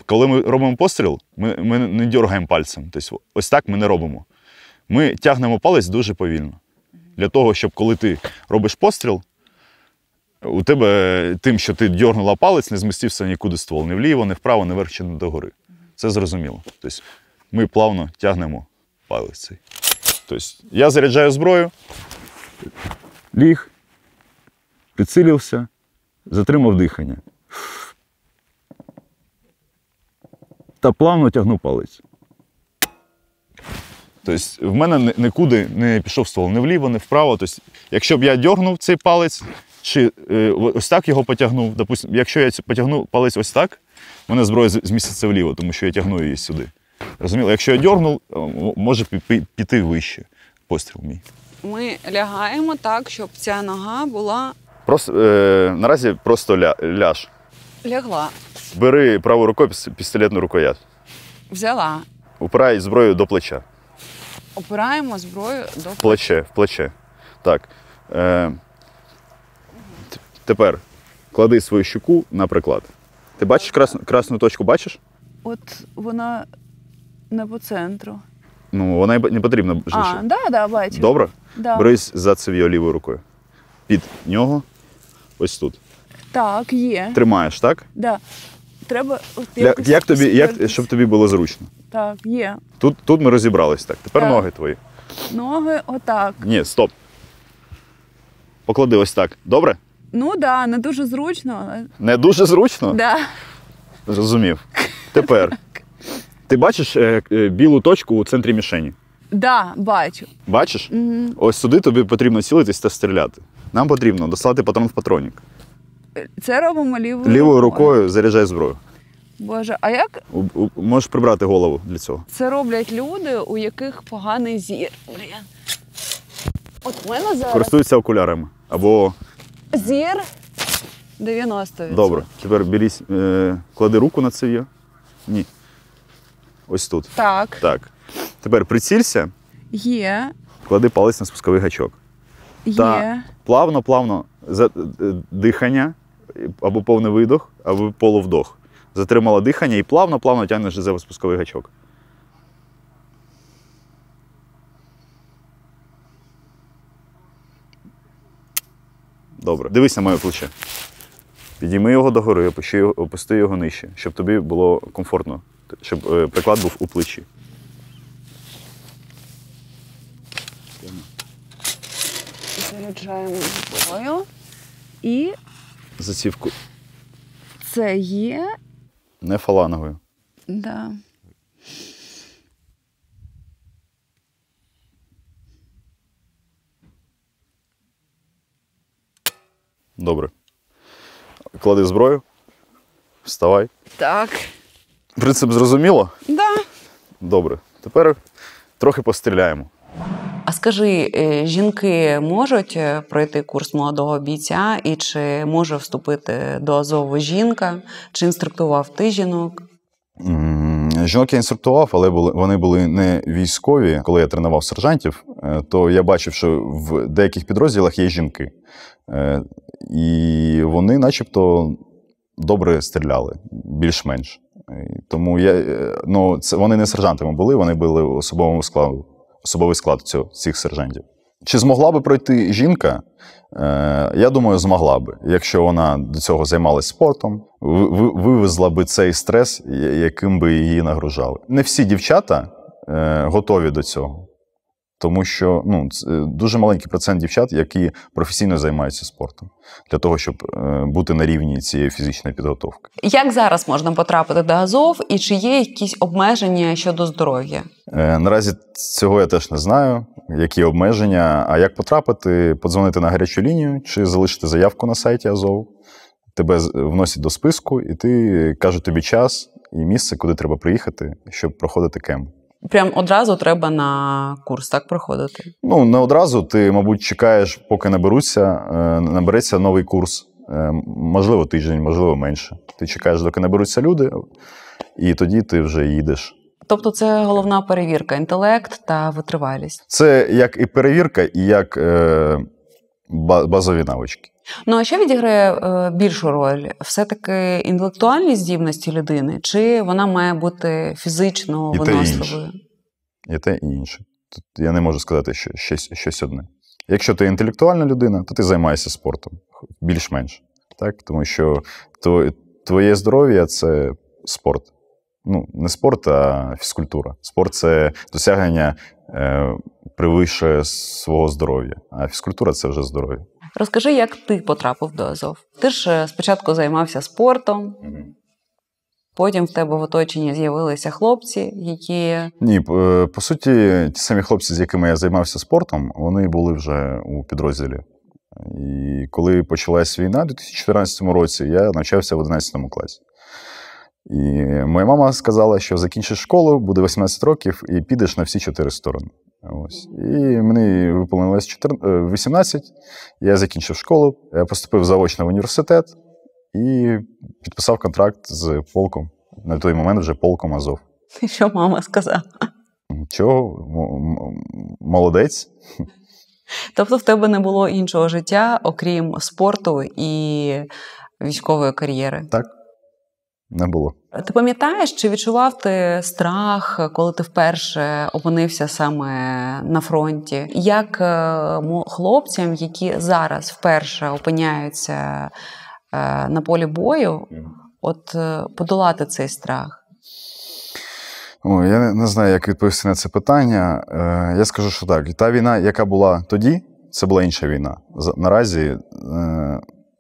коли ми робимо постріл, ми, ми не дергаємо пальцем. Тобто, ось так ми не робимо. Ми тягнемо палець дуже повільно. Для того, щоб коли ти робиш постріл, у тебе тим, що ти дьорнула палець, не змістився нікуди ствол. Ні вліво, ні вправо, ні вверх чи не догори. Це зрозуміло. Тобто ми плавно тягнемо палець цей. Тобто я заряджаю зброю, ліг, підсилився, затримав дихання. Та плавно тягну палець. Тобто в мене нікуди не пішов ствол, ні вліво, ні вправо. Тобто, якщо б я дьорнув цей палець, чи е, ось так його потягнув, допустим, якщо я потягну палець ось так, в мене зброя зміститься вліво, тому що я тягну її сюди. Розуміло? Якщо я дьорнув, е, може пі- пі- піти вище постріл мій.
Ми лягаємо так, щоб ця нога була
Просто, е, наразі просто ля, ляж.
лягла.
Бери правою рукою пістолетну рукоять.
Взяла.
Упирай зброю до плеча.
Опираємо зброю до
плече, в плече. Так. Е, тепер клади свою щуку на приклад. Ти бачиш красну, красну точку, бачиш?
От вона не по центру.
Ну, вона й не потрібна
А,
жише.
да, да, бачу.
Добре?
Да.
Берись за цев'я лівою рукою. Під нього, ось тут.
Так, є.
Тримаєш, так?
Да. Треба от
Для,
якось
як тобі, як, щоб тобі було зручно.
Так, є.
Тут, тут ми розібрались так. Тепер
Так.
ноги твої.
Ноги отак.
Ні, стоп. Поклади ось так. Добре?
Ну так, да, не дуже зручно, але.
Не дуже зручно?
Да.
Зрозумів. Тепер. Ти бачиш е, е, білу точку у центрі мішені?
Да, бачу.
Бачиш?
Угу.
Ось сюди тобі потрібно цілитись та стріляти. Нам потрібно дослати патрон в патронник.
Це робимо лівою,
Лівою рукою заряджай зброю.
Боже, а як
У- у- Можеш прибрати голову для цього.
це роблять люди, у яких поганий зір? Блін. От в мене зараз
Користуються окулярами. Або
зір 90%.
добре. Тепер берись, е, клади руку на цев'я. Ні. Ось тут.
Так,
Так. Тепер прицілься,
є,
клади палець на спусковий гачок.
є.
Та плавно, плавно е, дихання, або повний видох, або полувдох. Затримала дихання і плавно, плавно тягнеш за спусковий гачок. Добре. Дивись на моє плече. Підійми його догори, опусти його, опусти його нижче, щоб тобі було комфортно, щоб е, приклад був у плечі.
Заряджаємо зброю. І
Зацівку
це є.
не фаланговою.
Да.
Добре. Клади зброю. Вставай.
Так.
Принцип зрозуміло?
Да.
Добре. Тепер трохи постріляємо.
А скажи, е, жінки можуть е, пройти курс молодого бійця, і чи може вступити до Азову жінка? Чи інструктував ти жінок?
Жінок я інструктував, але були, вони були не військові. Коли я тренував сержантів, е, то я бачив, що в деяких підрозділах є жінки. Е, І вони, начебто, добре стріляли, більш-менш. Е, Тому я, е, ну, це, вони не сержантами були, вони були особовим складу, особовий склад цього, цих сержантів. Чи змогла би пройти жінка? Е, я думаю, змогла би, якщо вона до цього займалася спортом, ви- ви- вивезла би цей стрес, яким би її нагружали. Не всі дівчата е, готові до цього, тому що ну, е, дуже маленький процент дівчат, які професійно займаються спортом, для того, щоб е, бути на рівні цієї фізичної підготовки.
Як зараз можна потрапити до Азов, і чи є якісь обмеження щодо здоров'я?
Е, Наразі цього я теж не знаю, які обмеження. А як потрапити, подзвонити на гарячу лінію чи залишити заявку на сайті Азов. Тебе з- вносять до списку, і ти кажуть тобі час і місце, куди треба приїхати, щоб проходити кемп.
Прям одразу треба на курс так проходити.
Ну, не одразу. Ти, мабуть, чекаєш, поки наберуться, е, набереться новий курс. Е, Можливо, тиждень, можливо, менше. Ти чекаєш, доки наберуться люди, і тоді ти вже їдеш.
Тобто, це головна перевірка інтелект та витривалість.
Це як і перевірка, і як е, базові навички.
Ну а що відіграє е, більшу роль? Все-таки інтелектуальні здібності людини, чи вона має бути фізично
І
виносливою?
І те, і інше. Тут я не можу сказати, що щось, щось одне. Якщо ти інтелектуальна людина, то ти займаєшся спортом більш-менш. Так? Тому що твоє здоров'я це спорт. Ну, не спорт, а фізкультура. Спорт це досягнення е, превише свого здоров'я, а фізкультура це вже здоров'я.
Розкажи, як ти потрапив до Азов? Ти ж е, спочатку займався спортом, потім в тебе в оточенні з'явилися хлопці, які
Ні, е, по суті, ті самі хлопці, з якими я займався спортом, вони були вже у підрозділі. І коли почалась війна у 2014 році, я навчався в 11 класі. І моя мама сказала, що закінчиш школу, буде 18 років, і підеш на всі чотири сторони. Ось. І мені виповнилось 14 е, 18, я закінчив школу, я поступив заочно в університет і підписав контракт з полком. На той момент вже полком Азов.
що мама сказала.
Чого? Молодець.
Тобто в тебе не було іншого життя, окрім спорту і військової кар'єри.
Так. Не було.
Ти пам'ятаєш, чи відчував ти страх, коли ти вперше опинився саме на фронті? Як е, хлопцям, які зараз вперше опиняються е, на полі бою, от е, подолати цей страх?
О, я не, знаю, як відповісти на це питання. Я скажу, що так. Та війна, яка була тоді, це була інша війна. Наразі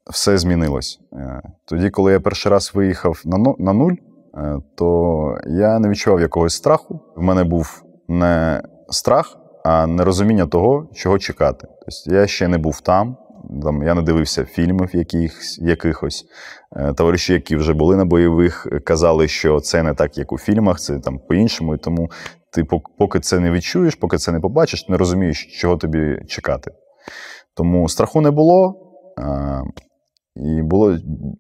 все змінилось. Е, тоді, коли я перший раз виїхав на, ну- нуль, е, то я не відчував якогось страху. В мене був не страх, а нерозуміння того, чого чекати. Тобто я ще не був там. Там я не дивився фільмів якихось, якихось. Е, Товариші, які вже були на бойових, казали, що це не так, як у фільмах, це там по-іншому. І тому ти пок- поки це не відчуєш, поки це не побачиш, не розумієш, чого тобі чекати. Тому страху не було, і було,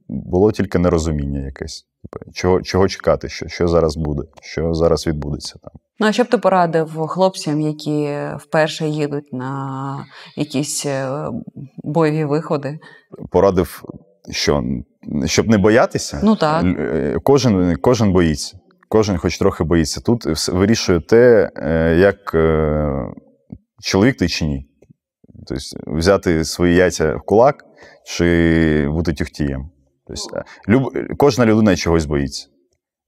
було тільки нерозуміння якесь. Типу, Чого, чого чекати, що, що зараз буде, що зараз відбудеться там.
Ну а що б ти порадив хлопцям, які вперше їдуть на якісь е, бойові виходи?
Порадив, що щоб не боятися,
Ну так.
Е, Кожен, кожен боїться. Кожен хоч трохи боїться. Тут вирішує те, е, як чоловік ти чи ні. Тобто взяти свої яйця в кулак чи бути тюхтієм. Тобто, е, люб, кожна людина чогось боїться.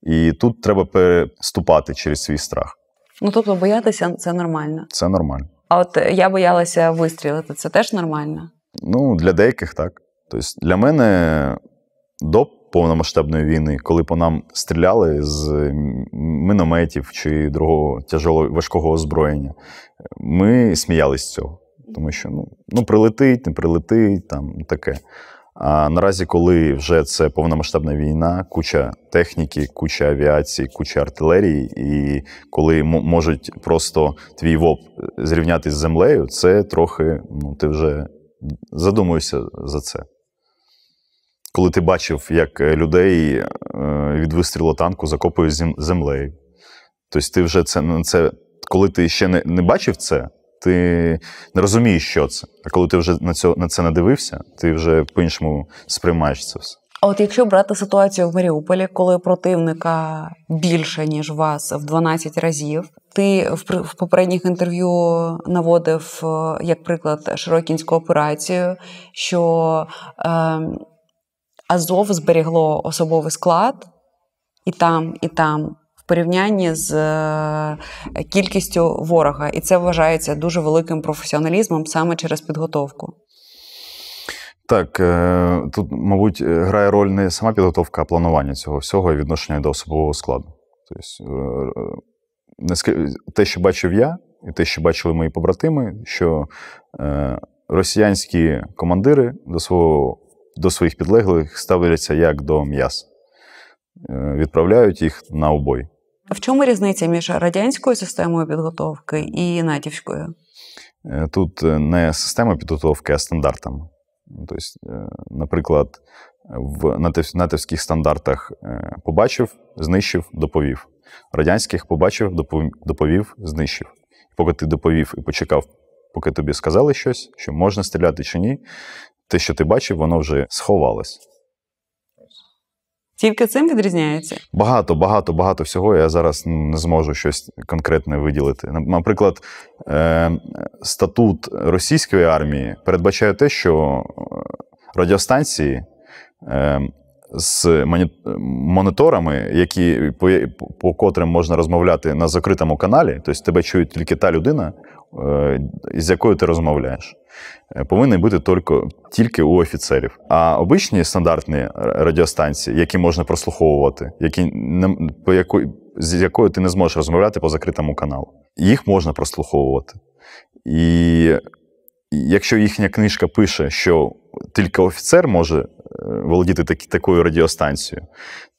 І тут треба переступати через свій страх.
Ну тобто боятися це нормально.
Це нормально.
А от я боялася вистрілити. Це теж нормально?
Ну, для деяких так. Тобто, для мене до повномасштабної війни, коли по нам стріляли з мінометів чи другого тяжелого важкого озброєння, ми сміялись з цього. Тому що ну, ну прилетить, не прилетить, там таке. А наразі, коли вже це повномасштабна війна, куча техніки, куча авіації, куча артилерії, і коли можуть просто твій ВОП зрівняти з землею, це трохи ну, ти вже задумуєшся за це. Коли ти бачив, як людей е, від вистрілу танку закопують землею. Тобто, ти вже це, це коли ти ще не, не бачив це, ти не розумієш, що це. А коли ти вже на цього на це надивився, ти вже по-іншому сприймаєш це все.
А от якщо брати ситуацію в Маріуполі, коли противника більше ніж вас в 12 разів, ти в, попередніх інтерв'ю наводив е, як приклад Широкінську операцію, що е, Азов зберігло особовий склад і там, і там порівнянні з е, кількістю ворога, і це вважається дуже великим професіоналізмом саме через підготовку.
Так, е, тут, мабуть, грає роль не сама підготовка, а планування цього всього і відношення до особового складу. Тобто, те, що бачив я, і те, що бачили мої побратими, що росіянські командири до свого, до своїх підлеглих ставляться як до м'яса, відправляють їх на обой.
В чому різниця між радянською системою підготовки і натівською?
Е, тут е, не система підготовки, а стандартами. Тобто, е, наприклад, в натівських стандартах побачив, знищив, доповів. Радянських побачив, доповів, знищив. Поки ти доповів і почекав, поки тобі сказали щось, що можна стріляти чи ні, те, що ти бачив, воно вже сховалось.
Тільки цим відрізняється?
Багато, багато, багато всього. Я зараз не зможу щось конкретне виділити. Наприклад, е, статут російської армії передбачає те, що е, радіостанції е, з моніторами, які по, котрим можна розмовляти на закритому каналі, тобто тебе чує тільки та людина, з якою ти розмовляєш. Е, повинен бути тільки, тільки у офіцерів. А обичні стандартні радіостанції, які можна прослуховувати, які не по якої, з якою ти не зможеш розмовляти по закритому каналу, їх можна прослуховувати. І якщо їхня книжка пише, що тільки офіцер може е, володіти такі, такою радіостанцією,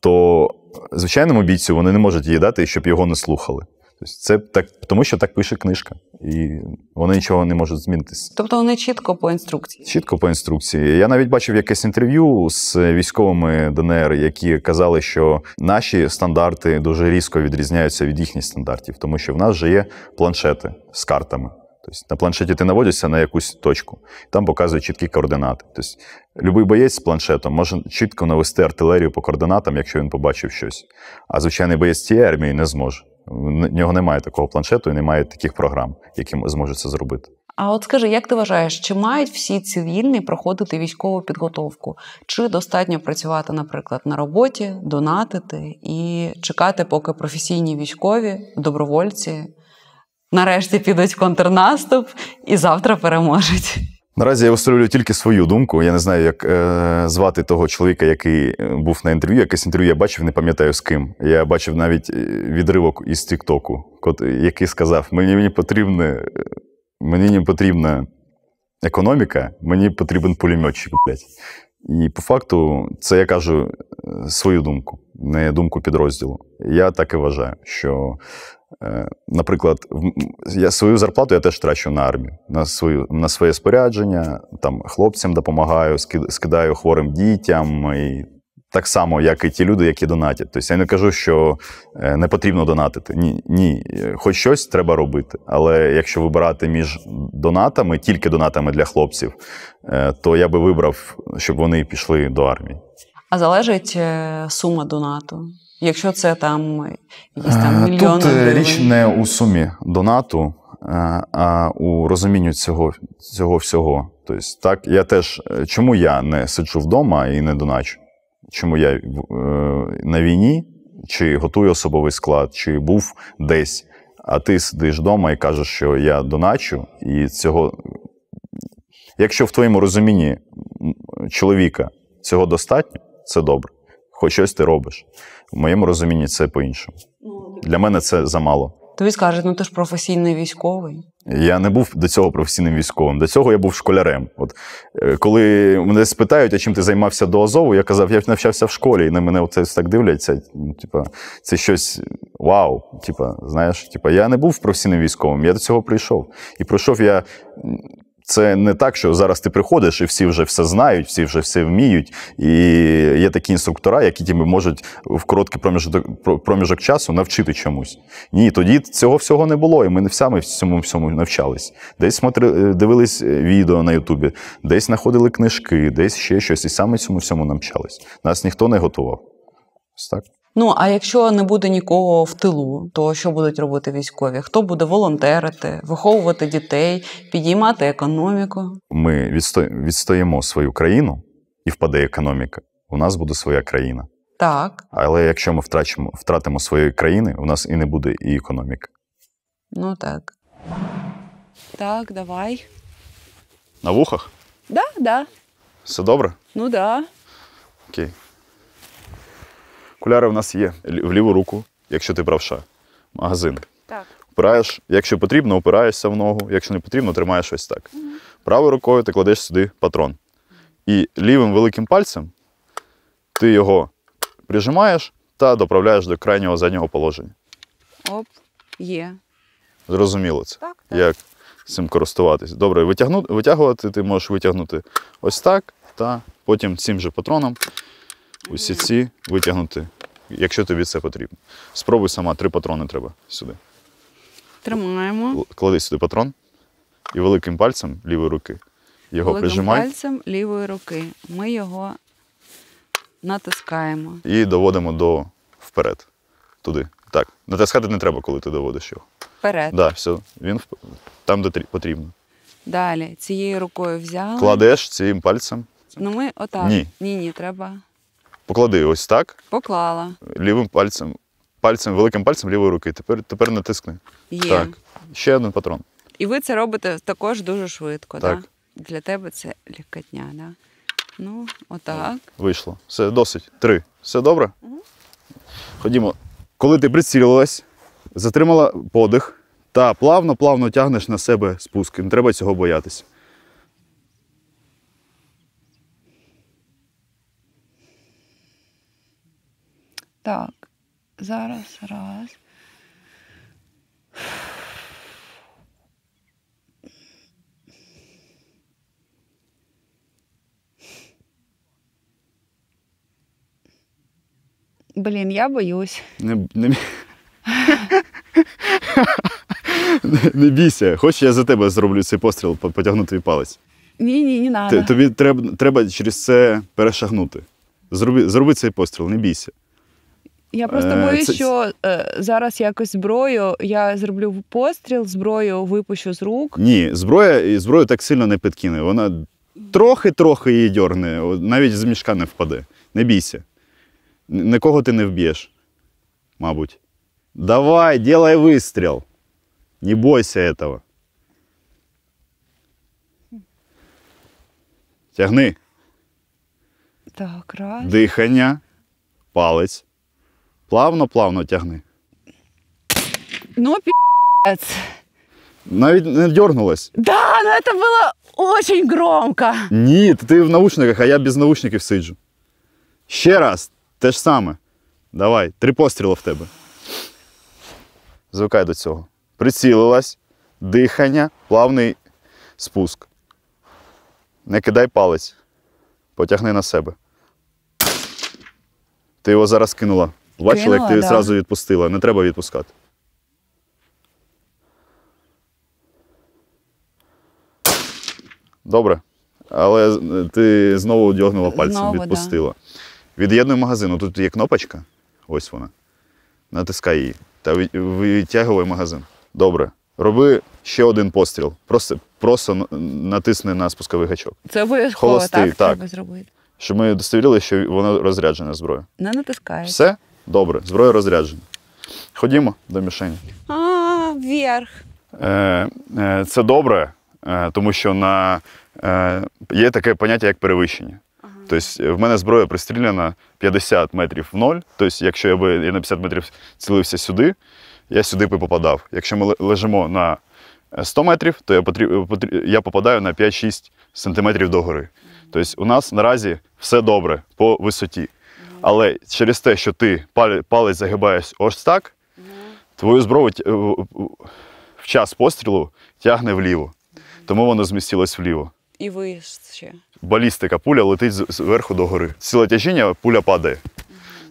то звичайному бійцю вони не можуть її дати, щоб його не слухали. Тобто це так, тому що так пише книжка, і вони нічого не можуть змінитися.
Тобто вони чітко по інструкції?
Чітко по інструкції. Я навіть бачив якесь інтерв'ю з військовими ДНР, які казали, що наші стандарти дуже різко відрізняються від їхніх стандартів, тому що в нас вже є планшети з картами. Тобто на планшеті ти наводишся на якусь точку, там показують чіткі координати. Тобто, Любий боєць з планшетом може чітко навести артилерію по координатам, якщо він побачив щось. А звичайний боєць цієї армії не зможе. В нього немає такого планшету і немає таких програм, які зможуть це зробити.
А от скажи, як ти вважаєш, чи мають всі цивільні проходити військову підготовку? Чи достатньо працювати, наприклад, на роботі, донатити і чекати, поки професійні військові, добровольці нарешті підуть в контрнаступ і завтра переможуть?
Наразі я висловлюю тільки свою думку. Я не знаю, як е, звати того чоловіка, який е, був на інтерв'ю. Якесь інтерв'ю я бачив, не пам'ятаю з ким. Я бачив навіть е, відривок із Тіктоку, який сказав: Мені мені потрібне, мені не потрібна економіка, мені потрібен пулеметчик. блядь. І по факту, це я кажу е, свою думку, не думку підрозділу. Я так і вважаю, що Е, наприклад, я свою зарплату я теж трачу на армію, на свою, на своє спорядження, там хлопцям допомагаю, скидаю хворим дітям. І Так само, як і ті люди, які донатять. Тобто я не кажу, що е, не потрібно донатити. Ні, ні, хоч щось треба робити. Але якщо вибирати між донатами, тільки донатами для хлопців, е, то я би вибрав, щоб вони пішли до армії.
А залежить сума донату? Якщо це там якісь там е, мільйони.
Тут гривень. річ не у сумі донату, е, а у розумінню цього цього всього. Тобто, так, я теж е, чому я не сиджу вдома і не доначу? Чому я на війні, чи готую особовий склад, чи був десь, а ти сидиш вдома і кажеш, що я доначу, і цього. Якщо в твоєму розумінні чоловіка цього достатньо, це добре. Хоч щось ти робиш. В моєму розумінні це по-іншому. Для мене це замало.
Тобі скажуть, ну ти ж професійний військовий.
Я не був до цього професійним військовим. До цього я був школярем. От е, коли мене спитають, а чим ти займався до Азову, я казав, я навчався в школі, і на мене оце так дивляться. Ну, типа, це щось вау. Типа, знаєш, типа, я не був професійним військовим, я до цього прийшов. І пройшов я. Це не так, що зараз ти приходиш і всі вже все знають, всі вже все вміють. І є такі інструктора, які тебе можуть в короткий проміжок, проміжок часу навчити чомусь. Ні, тоді цього всього не було, і ми не саме цьому всьому навчались. Десь смотри, дивились е, відео на Ютубі, десь знаходили книжки, десь ще щось, і саме цьому всьому навчались. Нас ніхто не готував. Ось так.
Ну а якщо не буде нікого в тилу, то що будуть робити військові? Хто буде волонтерити, виховувати дітей, підіймати економіку?
Ми відсто... відстоїмо свою країну і впаде економіка. У нас буде своя країна.
Так,
Але якщо ми втрачимо, втратимо свої країни, у нас і не буде і економіки.
ну так.
Так, давай.
На вухах?
Да, да.
Все добре?
Ну да.
Окей. Окуляри в нас є в ліву руку, якщо ти правша. Магазин.
Так.
Опираєш, якщо потрібно, опираєшся в ногу, якщо не потрібно, тримаєш ось так. Правою рукою ти кладеш сюди патрон. І лівим великим пальцем ти його прижимаєш та доправляєш до крайнього заднього положення.
Оп, є.
Зрозуміло це.
Так, так.
Як цим користуватись. Добре, витягну, витягувати ти можеш витягнути ось так, та потім цим же патроном усі ці витягнути, якщо тобі це потрібно. Спробуй сама, три патрони треба сюди.
Тримаємо.
Клади сюди патрон і великим пальцем лівої руки його
Великим
прижимай
пальцем лівої руки. Ми його натискаємо.
і доводимо до вперед. Туди. Так. Натискати не треба, коли ти доводиш його.
Вперед.
Да, все, він вп- там, де потрібно.
Далі цією рукою взяли.
Кладеш цим пальцем.
Ну ми отак.
Ні.
ні, ні, треба.
Поклади ось так,
Поклала.
лівим пальцем, пальцем, великим пальцем лівої руки. Тепер, тепер натискни.
Є.
Так. Ще один патрон.
І ви це робите також дуже швидко,
Так.
Да? Для тебе це легкотня, да? Ну, отак.
Вийшло. Все досить. Три. Все добре? Ходімо. Коли ти прицілилась, затримала подих та плавно-плавно тягнеш на себе спуски. Не треба цього боятися.
Так. Зараз, раз. Блін, я боюсь.
Не, не... не, бійся. Хочеш, я за тебе зроблю цей постріл, потягну твій палець.
Ні, ні, не надо.
Тобі треба, треба через це перешагнути. Зроби, зроби цей постріл, не бійся.
Я просто
Е,
боюсь,
це-
що е, зараз якось зброю, я зроблю постріл, зброю випущу з рук.
Ні, зброя і зброю так сильно не підкине. Вона трохи-трохи її дьорне, навіть з мішка не впаде. Не бійся. Нікого ти не вб'єш, мабуть. Давай, делай вистріл. Не бойся этого. Тягни.
Так, раз.
Дихання, палець. Плавно-плавно тягни.
Ну, пи***ц.
Навіть не дьорнулась.
Да, ну это было очень громко.
Ні, ти в наушниках, а я без наушників сиджу. Ще раз, те ж саме. Давай, три постріли в тебе. Звикай до цього. Прицілилась, дихання, плавний спуск. Не кидай палець. Потягни на себе. Ти його зараз кинула. Бачила, як ти
да.
зразу відпустила. Не треба відпускати. Добре. Але е, ти знову дьогнула пальцем,
Знову, да.
відпустила. Від'єднуй магазин. Тут є кнопочка. Ось вона. Натискай її. Та відтягуй магазин. Добре. Роби ще один постріл. Просто, просто натисни на спусковий гачок.
Це обов'язково так,
так.
треба зробити.
Щоб ми удостовірили, що воно розряджена зброя.
Не натискаєш.
Все? Добре, зброя розряджена. Ходімо до мішені.
А,
вверх.
Е, е, Це добре, е, тому що на, е, є таке поняття, як перевищення. Тобто в мене зброя пристріляна 50 метрів в ноль. Тобто, якщо я би я на 50 метрів цілився сюди, я сюди би попадав. Якщо ми лежимо на е, 100 метрів, то я, потріб- я попадаю на 5-6 сантиметрів догори. Тобто у нас наразі все добре по висоті. Але через те, що ти палець загибаєш ось так, твою зброю в- час пострілу тягне вліво. Тому воно змістилось вліво.
І ви ще.
Балістика, пуля летить зверху до гори. Сила тяжіння, пуля падає.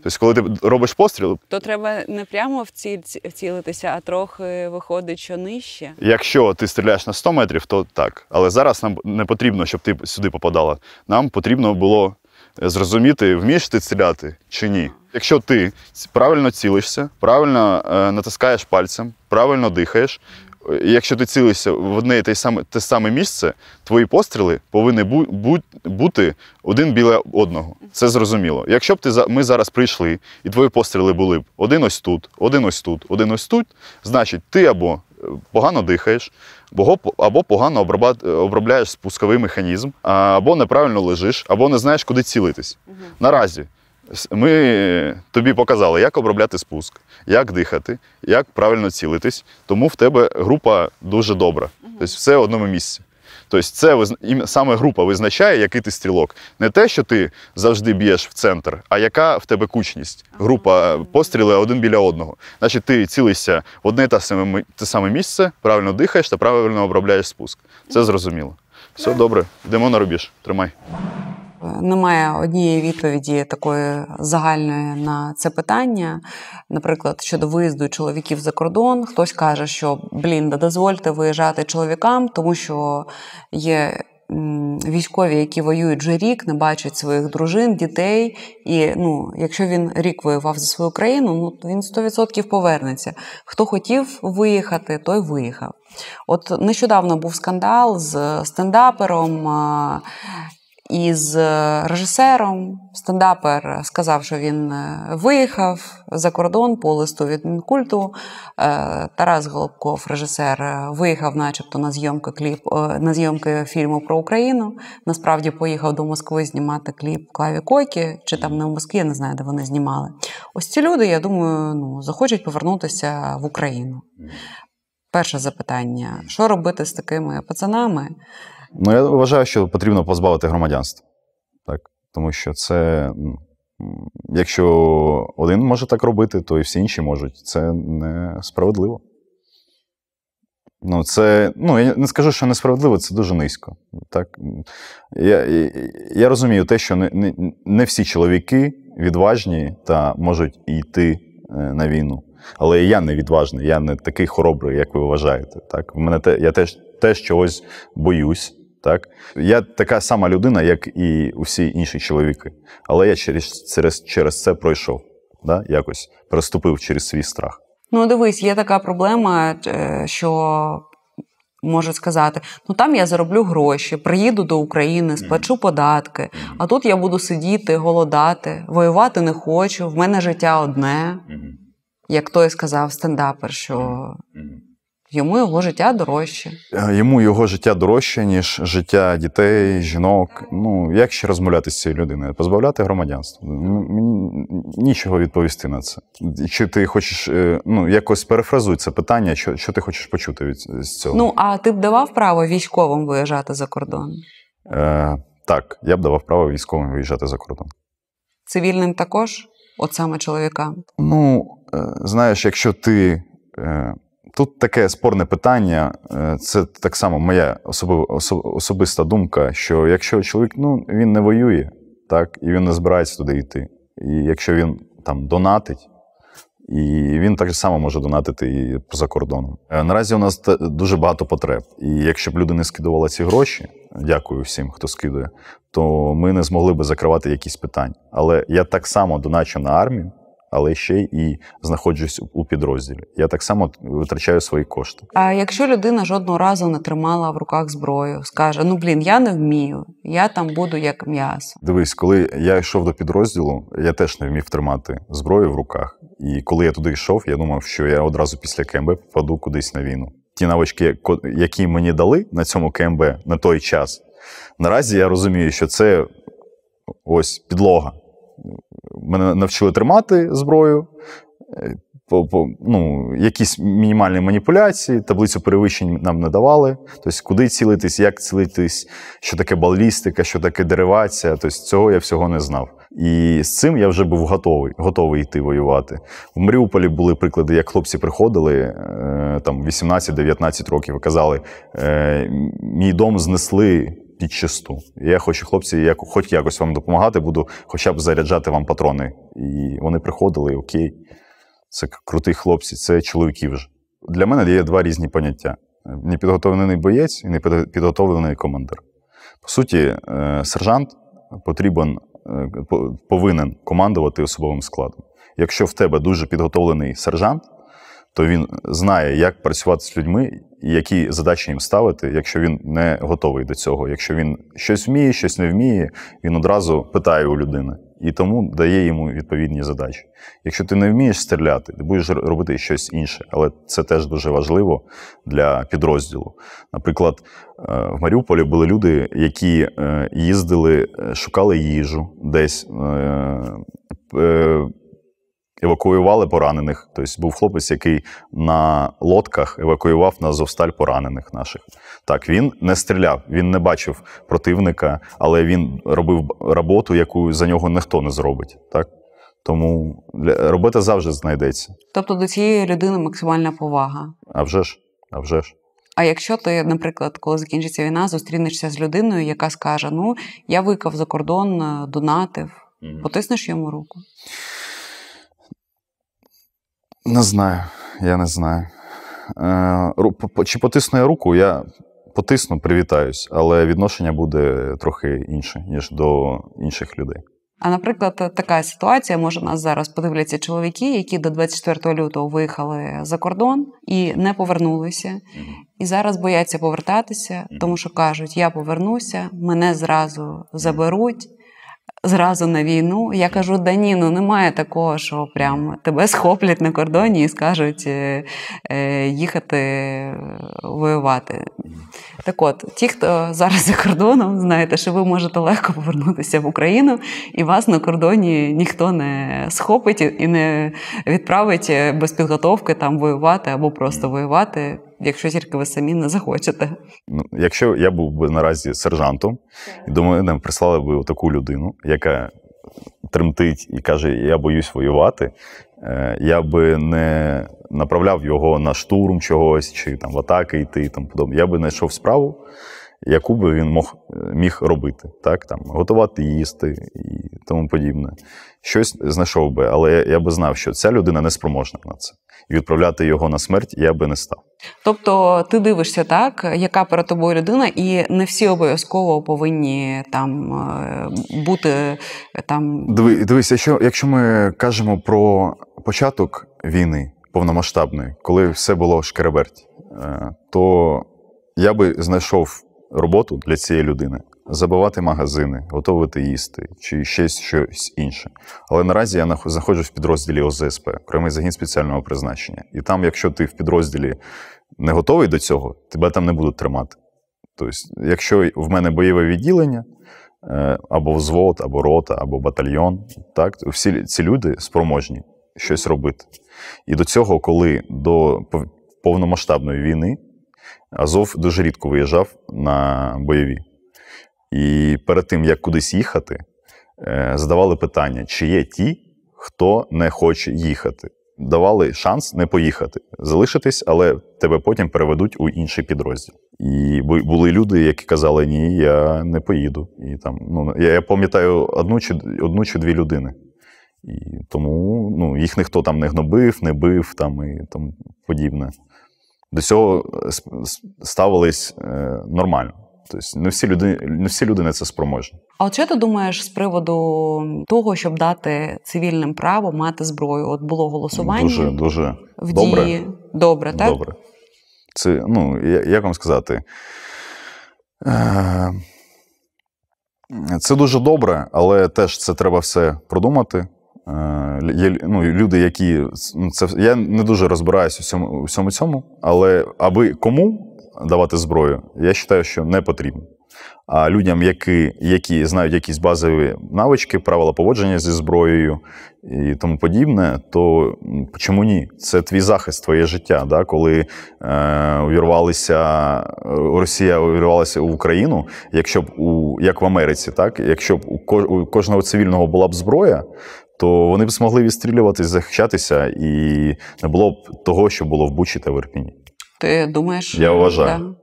Тобто, коли ти робиш постріл,
То треба не прямо в ціль ці- вцілитися, а трохи виходить, що нижче.
якщо ти стріляєш на 100 метрів, то так. Але зараз нам не потрібно, щоб ти сюди попадала. Нам потрібно було зрозуміти, вмієш ти стріляти чи ні. Якщо ти правильно цілишся, правильно е, натискаєш пальцем, правильно дихаєш. і Якщо ти цілишся в одне і те саме, те саме місце, твої постріли повинні бу, бу- бути один біля одного. Це зрозуміло. Якщо б ти ми зараз прийшли, і твої постріли були б один ось тут, один ось тут, один ось тут, значить, ти або погано дихаєш, або, погано обробляєш спусковий механізм, або неправильно лежиш, або не знаєш, куди цілитись. Наразі ми тобі показали, як обробляти спуск, як дихати, як правильно цілитись. Тому в тебе група дуже добра. Тобто все в одному місці. Тобто, це визна- саме група визначає, який ти стрілок. Не те, що ти завжди б'єш в центр, а яка в тебе кучність. Група е, постріли один біля одного. Значить, ти цілишся в одне та саме, те саме місце, правильно дихаєш та правильно обробляєш спуск. Це зрозуміло. Все добре, йдемо на рубіж. Тримай.
Немає однієї відповіді такої загальної на це питання. Наприклад, щодо виїзду чоловіків за кордон, хтось каже, що блін, да дозвольте виїжджати чоловікам, тому що є військові, які воюють вже рік, не бачать своїх дружин, дітей. І ну, якщо він рік воював за свою країну, ну він 100% повернеться. Хто хотів виїхати, той виїхав. От нещодавно був скандал з стендапером. А, і з режисером стендапер сказав, що він е, виїхав за кордон по листу від Мінкульту. Е, Тарас Голубков, режисер, е, виїхав, начебто, на зйомки кліп е, на зйомки фільму про Україну. Насправді поїхав до Москви знімати кліп Клаві Кокі, чи там не в Москві, я не знаю, де вони знімали. Ось ці люди, я думаю, ну захочуть повернутися в Україну. Перше запитання: що робити з такими пацанами?
Ну, я вважаю, що потрібно позбавити громадянства. Так? Тому що це, якщо один може так робити, то і всі інші можуть. Це несправедливо. Ну, це, ну, я не скажу, що несправедливо, це дуже низько. Так? Я, я, розумію те, що не, не, не всі чоловіки відважні та можуть йти е, на війну. Але і я не відважний, я не такий хоробрий, як ви вважаєте. Так? В мене те, я теж, теж чогось боюсь. Так? Я така сама людина, як і усі інші чоловіки. Але я через, через, через це пройшов, да? якось переступив через свій страх.
Ну, дивись, є така проблема, е, що можуть сказати: ну там я зароблю гроші, приїду до України, сплачу податки, а тут я буду сидіти, голодати, воювати не хочу. В мене життя одне. Як той сказав стендапер, що йому його життя дорожче.
Е, Йому його життя дорожче, ніж життя дітей, жінок. Ну, як ще розмовляти з цією людиною? Позбавляти громадянства. Мені нічого відповісти на це. Чи ти хочеш, е, ну, якось перефразуй це питання, що, що ти хочеш почути від з цього?
Ну, а ти б давав право військовим виїжджати за кордон?
Е, так, я б давав право військовим виїжджати за кордон.
Цивільним також, от саме чоловікам.
Ну, е, знаєш, якщо ти. е, Тут таке спорне питання, е, це так само моя особи- особиста думка, що якщо чоловік ну, він не воює, так, і він не збирається туди йти. І якщо він там донатить, і він так само може донатити і поза кордоном. Е, Наразі у нас дуже багато потреб. І якщо б люди не скидували ці гроші, дякую всім, хто скидує, то ми не змогли би закривати якісь питання. Але я так само доначу на армію, але ще і знаходжусь у підрозділі. Я так само витрачаю свої кошти.
А якщо людина жодного разу не тримала в руках зброю, скаже: ну блін, я не вмію, я там буду як м'ясо.
Дивись, коли я йшов до підрозділу, я теж не вмів тримати зброю в руках. І коли я туди йшов, я думав, що я одразу після КМБ попаду кудись на війну. Ті навички, які мені дали на цьому КМБ на той час, наразі я розумію, що це ось підлога. Мене навчили тримати зброю, е, ну, якісь мінімальні маніпуляції, таблицю перевищень нам не давали. Тобто, куди цілитись, як цілитись, що таке балістика, що таке деривація. Тобто, цього я всього не знав. І з цим я вже був готовий готовий йти воювати. В Маріуполі були приклади, як хлопці приходили е, там 18-19 років і казали: е, мій дом знесли під чисту. Я хочу, хлопці, як, хоч якось вам допомагати, буду хоча б заряджати вам патрони. І вони приходили, окей, це круті хлопці, це чоловіки вже. Для мене є два різні поняття: непідготовлений боєць і непідготовлений командир. По суті, е, сержант потрібен Е, повинен командувати особовим складом. Якщо в тебе дуже підготовлений сержант, то він знає, як працювати з людьми які задачі їм ставити, якщо він не готовий до цього. Якщо він щось вміє, щось не вміє, він одразу питає у людини і тому дає йому відповідні задачі. Якщо ти не вмієш стріляти, ти будеш робити щось інше, але це теж дуже важливо для підрозділу. Наприклад, е, в Маріуполі були люди, які е, їздили, е, шукали їжу десь евакуювали поранених. Тобто був хлопець, який на лодках евакуював на Азовсталь поранених наших. Так, він не стріляв, він не бачив противника, але він робив роботу, яку за нього ніхто не зробить. Так? Тому робота завжди знайдеться.
Тобто до цієї людини максимальна повага.
А вже ж, а вже ж.
А якщо ти, наприклад, коли закінчиться війна, зустрінешся з людиною, яка скаже: Ну, я викав за кордон, е, донатив, mm-hmm. потиснеш йому руку?
Не знаю, я не знаю. Е, чи потисну я руку, я потисну, привітаюсь, але відношення буде трохи інше, ніж до інших людей.
А наприклад, така ситуація, може, нас зараз. Подивляться чоловіки, які до 24 лютого виїхали за кордон і не повернулися, і зараз бояться повертатися, тому що кажуть: я повернуся, мене зразу заберуть зразу на війну. Я кажу, да ні, ну немає такого, що прям тебе схоплять на кордоні і скажуть е, е, їхати воювати. Так от, ті, хто зараз за кордоном, знаєте, що ви можете легко повернутися в Україну, і вас на кордоні ніхто не схопить і не відправить без підготовки там воювати або просто воювати якщо тільки ви самі не захочете.
Ну, Якщо я був би наразі сержантом, і до мене прислали би таку людину, яка тремтить і каже: Я боюсь воювати, е, я би не направляв його на штурм чогось чи там в атаки йти і тому подобне. Я би знайшов справу. Яку би він мог, міг робити, так там готувати їсти і тому подібне. Щось знайшов би, але я, я би знав, що ця людина не спроможна на це і відправляти його на смерть я би не став.
Тобто ти дивишся так, яка перед тобою людина, і не всі обов'язково повинні там е, бути е, там.
Диви, дивись, якщо, якщо ми кажемо про початок війни повномасштабної, коли все було шкереберть, е, то я би знайшов роботу для цієї людини забивати магазини, готувати їсти чи ще щось інше. Але наразі я знаходжусь в підрозділі ОЗСП, окремий загін спеціального призначення. І там, якщо ти в підрозділі не готовий до цього, тебе там не будуть тримати. Тобто, якщо в мене бойове відділення, е, або взвод, або рота, або батальйон, так, всі ці люди спроможні щось робити. І до цього, коли до повномасштабної війни Азов дуже рідко виїжджав на бойові. І перед тим, як кудись їхати, е, задавали питання, чи є ті, хто не хоче їхати. Давали шанс не поїхати, залишитись, але тебе потім переведуть у інший підрозділ. І були люди, які казали, ні, я не поїду. І там, ну, Я я пам'ятаю одну чи одну чи дві людини. І Тому ну, їх ніхто там не гнобив, не бив там і тому подібне. До цього ставились е, нормально. Тобто не всі люди, не всі люди на це спроможні.
А от що ти думаєш з приводу того, щоб дати цивільним право мати зброю? От було голосування
дуже дуже
в
добре.
дії добре, так?
Добре. Це ну як вам сказати. Е, це дуже добре, але теж це треба все продумати.
Е, Є ну, люди, які ну, це я не дуже розбираюся у всьому, у всьому цьому, але аби кому давати зброю, я вважаю, що не потрібно. А людям, які які знають якісь базові навички, правила поводження зі зброєю і тому подібне, то чому ні? Це твій захист, твоє життя. Да? Коли е, увірвалися Росія увірвалася в Україну, якщо б у як в Америці, так якщо б у кожного цивільного була б зброя, то вони б змогли відстрілюватись, захищатися, і не було б того, що було в Бучі та в Ірпіні.
Ти думаєш?
Я вважаю. Да.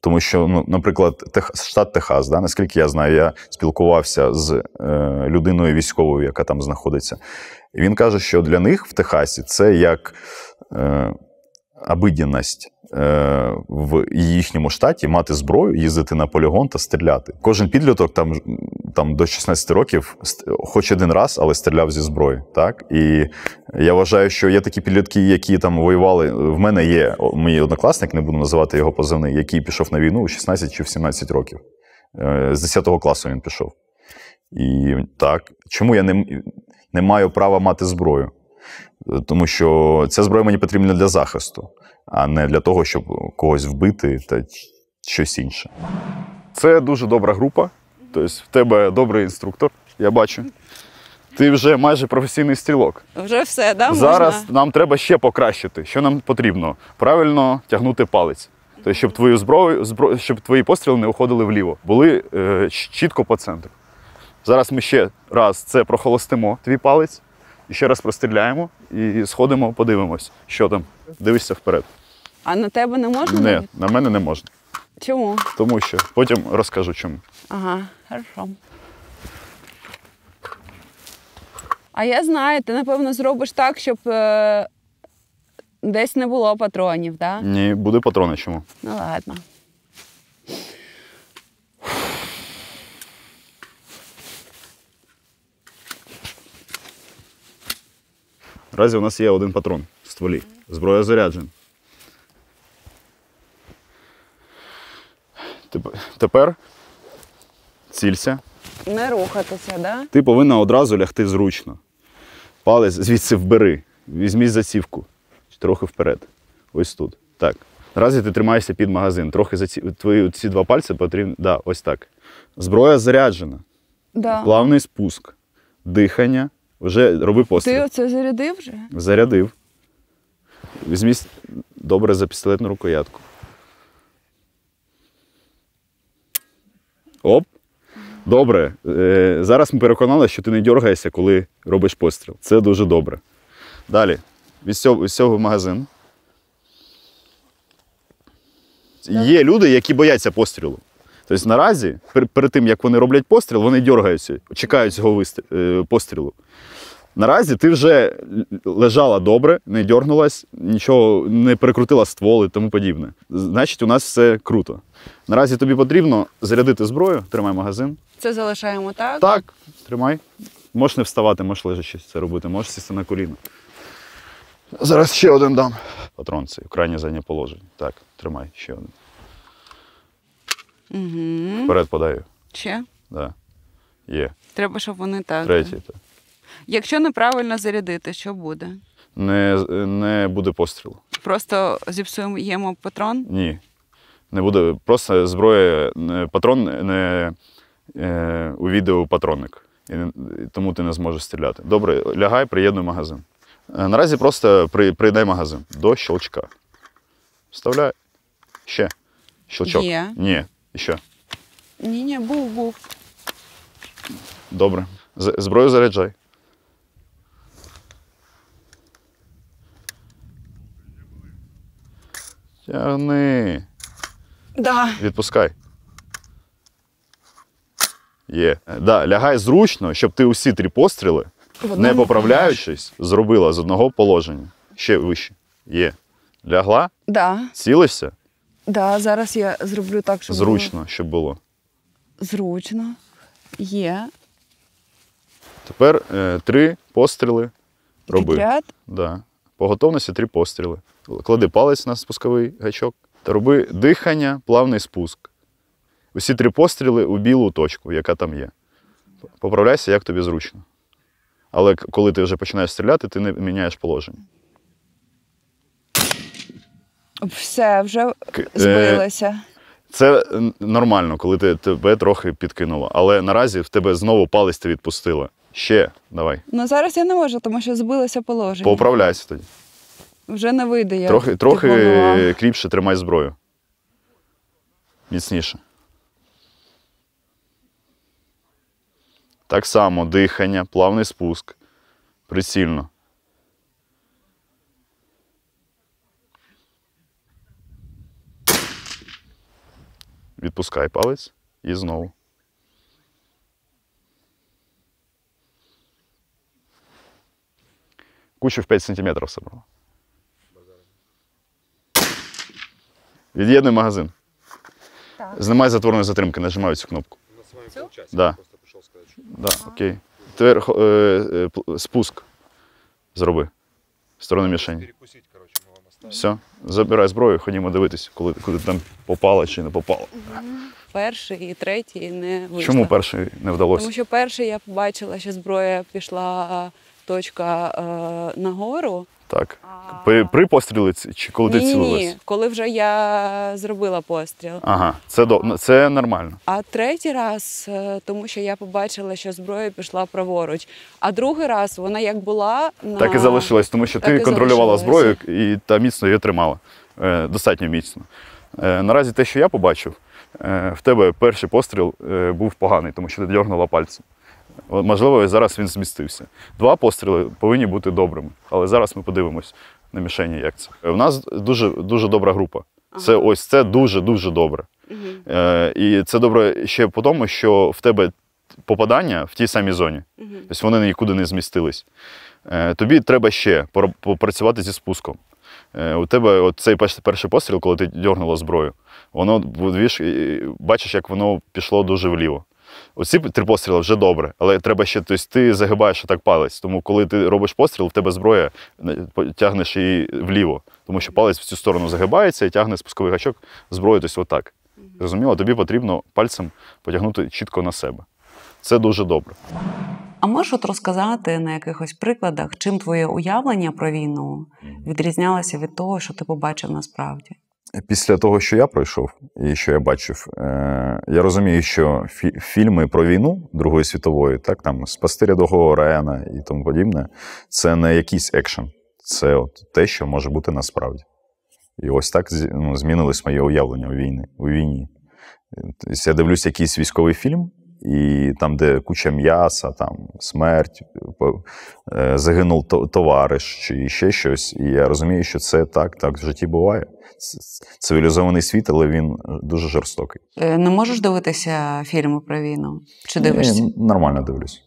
Тому що, ну, наприклад, Тех... штат Техас, да, наскільки я знаю, я спілкувався з е, людиною військовою, яка там знаходиться. І він каже, що для них в Техасі це як е, обидінність. Е, в їхньому штаті мати зброю, їздити на полігон та стріляти. Кожен підліток там там до 16 років, хоч один раз, але стріляв зі зброї. Так і я вважаю, що є такі підлітки, які там воювали. В мене є мій однокласник, не буду називати його позивний, який пішов на війну у 16 чи в 17 років. Е, з 10 класу він пішов. І так, чому я не, не маю права мати зброю? Тому що ця зброя мені потрібна для захисту а не для того, щоб когось вбити та щось інше.
Це дуже добра група. Тобто в тебе добрий інструктор, я бачу. Ти вже майже професійний стрілок.
Вже все, да?
Зараз
Можна?
нам треба ще покращити. Що нам потрібно? Правильно тягнути палець. Тобто, щоб твою зброю, збро... щоб твої постріли не уходили вліво, були е, чітко по центру. Зараз ми ще раз це прохолостимо, твій палець, і ще раз простріляємо і сходимо, подивимось, що там. Дивишся вперед.
А на тебе не можна?
Не, на мене не можна.
Чому?
Тому що потім розкажу чому.
Ага, хорошо. А я знаю, ти напевно зробиш так, щоб е, десь не було патронів, так?
Ні, буде патрони чому.
Ну ладно.
Наразі у нас є один патрон в стволі. Зброя заряджена. Тепер цілься.
Не рухатися, да?
Ти повинна одразу лягти зручно. Палець звідси вбери. Візьміть зацівку. Трохи вперед. Ось тут. Так. Наразі ти тримаєшся під магазин. Трохи за ці, твої ці два пальці потрібні. Да, ось так. Зброя заряджена.
Да.
Плавний спуск. Дихання. Вже роби постріл.
Ти оце зарядив вже?
Зарядив. Візьміть добре за пістолетну рукоятку. Оп. Добре. Е, Зараз ми переконали, що ти не дергаєшся, коли робиш постріл. Це дуже добре. Далі. Від цього, від цього магазин. Є люди, які бояться пострілу. Тобто наразі, перед тим, як вони роблять постріл, вони дергаються, чекають цього е, пострілу. Наразі ти вже лежала добре, не дьорнулась, нічого не перекрутила ствол і тому подібне. Значить, у нас все круто. Наразі тобі потрібно зарядити зброю, тримай магазин.
Це залишаємо так?
Так, тримай. Можеш не вставати, можеш лежачи це робити, можеш сісти на коліно. Зараз ще один дам. Патрон цей, крайнє заднє положення. Так, тримай ще один.
Угу.
Вперед подаю.
Ще?
Да. Є.
Треба, щоб вони так.
Третій. так.
Якщо неправильно зарядити, що буде?
Не не буде пострілу.
Просто зіпсуємо патрон?
Ні. Не буде. Просто зброя, патрон не е, у відео патронник. І, тому ти не зможеш стріляти. Добре, лягай, приєднуй магазин. Е, наразі просто при, приєднай магазин до щелчка. Вставляй. Ще. Щелчок.
Є.
Ні. Ще.
Ні, ні, був, був.
Добре. Зброю заряджай. Тягни.
Да.
Відпускай. Є. Да, Лягай зручно, щоб ти усі три постріли, не поправляючись, зробила з одного положення. Ще вище. Є. Лягла,
Да.
цілився.
Да, зараз я зроблю так, щоб
зручно,
було...
щоб було.
Зручно. Є.
Тепер е, три постріли роби.
Підряд?
Да. По готовності три постріли. Клади палець на спусковий гачок та роби дихання, плавний спуск. Усі три постріли у білу точку, яка там є. Поправляйся, як тобі зручно.
Але коли ти вже починаєш стріляти, ти не міняєш положення.
Все, вже
е,
збилося.
Це нормально, коли ти, тебе трохи підкинуло. Але наразі в тебе знову палець ти відпустила. Ще, давай.
Ну зараз я не можу, тому що збилося положення.
Поуправляйся тоді.
Вже не вийде. Я
трохи трохи кріпше тримай зброю. Міцніше. Так само дихання, плавний спуск. Прицільно. Відпускай палець і знову. Кучу в 5 см собрала. Від'єднуй магазин. Знімай затворної затримки, нажимаю цю кнопку. Да. Да, окей. Тепер е, е, спуск зроби. В сторону мішені. Все, забирай зброю, ходімо дивитись, коли, куди там попало чи не попало.
Перший і третій не вийшло.
Чому перший не вдалося?
Тому що перший я побачила, що зброя пішла точка е, нагору.
Так. При, при пострілі чи коли ти
ні,
цілилась?
ні, коли вже я зробила постріл.
Ага, це, до, це нормально.
А третій раз, е, тому що я побачила, що зброя пішла праворуч. А другий раз вона як була на
Так і залишилось, тому що
Так
ти контролювала зброю і та міцно її тримала. Е, достатньо міцно. Е, наразі те, що я побачив, е, в тебе перший постріл е, був поганий, тому що ти дьорнула пальцем. Можливо, зараз він змістився. Два постріли повинні бути добрими. Але зараз ми подивимось на мішені, як це. У нас дуже, дуже добра група. Це
Ага.
ось це дуже-дуже добре.
Мгм.
Е, і це добре ще по тому, що в тебе попадання в тій самій зоні.
Мгм.
Тобто вони нікуди не змістились. Е, тобі треба ще попрацювати зі спуском. Е, у тебе от цей перший, перший постріл, коли ти дьорнула зброю, воно бачиш, як воно пішло дуже вліво. Оці три постріли вже добре, але треба ще, тобто ти загибаєш так палець. Тому коли ти робиш постріл, в тебе зброя е, тягнеш її вліво, тому що палець в цю сторону загибається і тягне спусковий гачок зброю, тобто отак. Зрозуміло, тобі потрібно пальцем потягнути чітко на себе. Це дуже добре.
А можеш от розказати на якихось прикладах, чим твоє уявлення про війну відрізнялося від того, що ти побачив насправді?
Після того, що я пройшов і що я бачив, е, я розумію, що фі- фільми про війну Другої світової, так там спасти рядового Райана і тому подібне, це не якийсь екшен, це от те, що може бути насправді. І ось так ну, змінилось моє уявлення у війні. У війні. Тобто я дивлюсь якийсь військовий фільм, і там, де куча м'яса, там смерть, е, загинув товариш чи ще щось. І я розумію, що це так, так в житті буває. Цивілізований світ, але він дуже жорстокий.
Е, Не можеш дивитися фільми про війну? Чи дивишся?
Ні, нормально дивлюсь.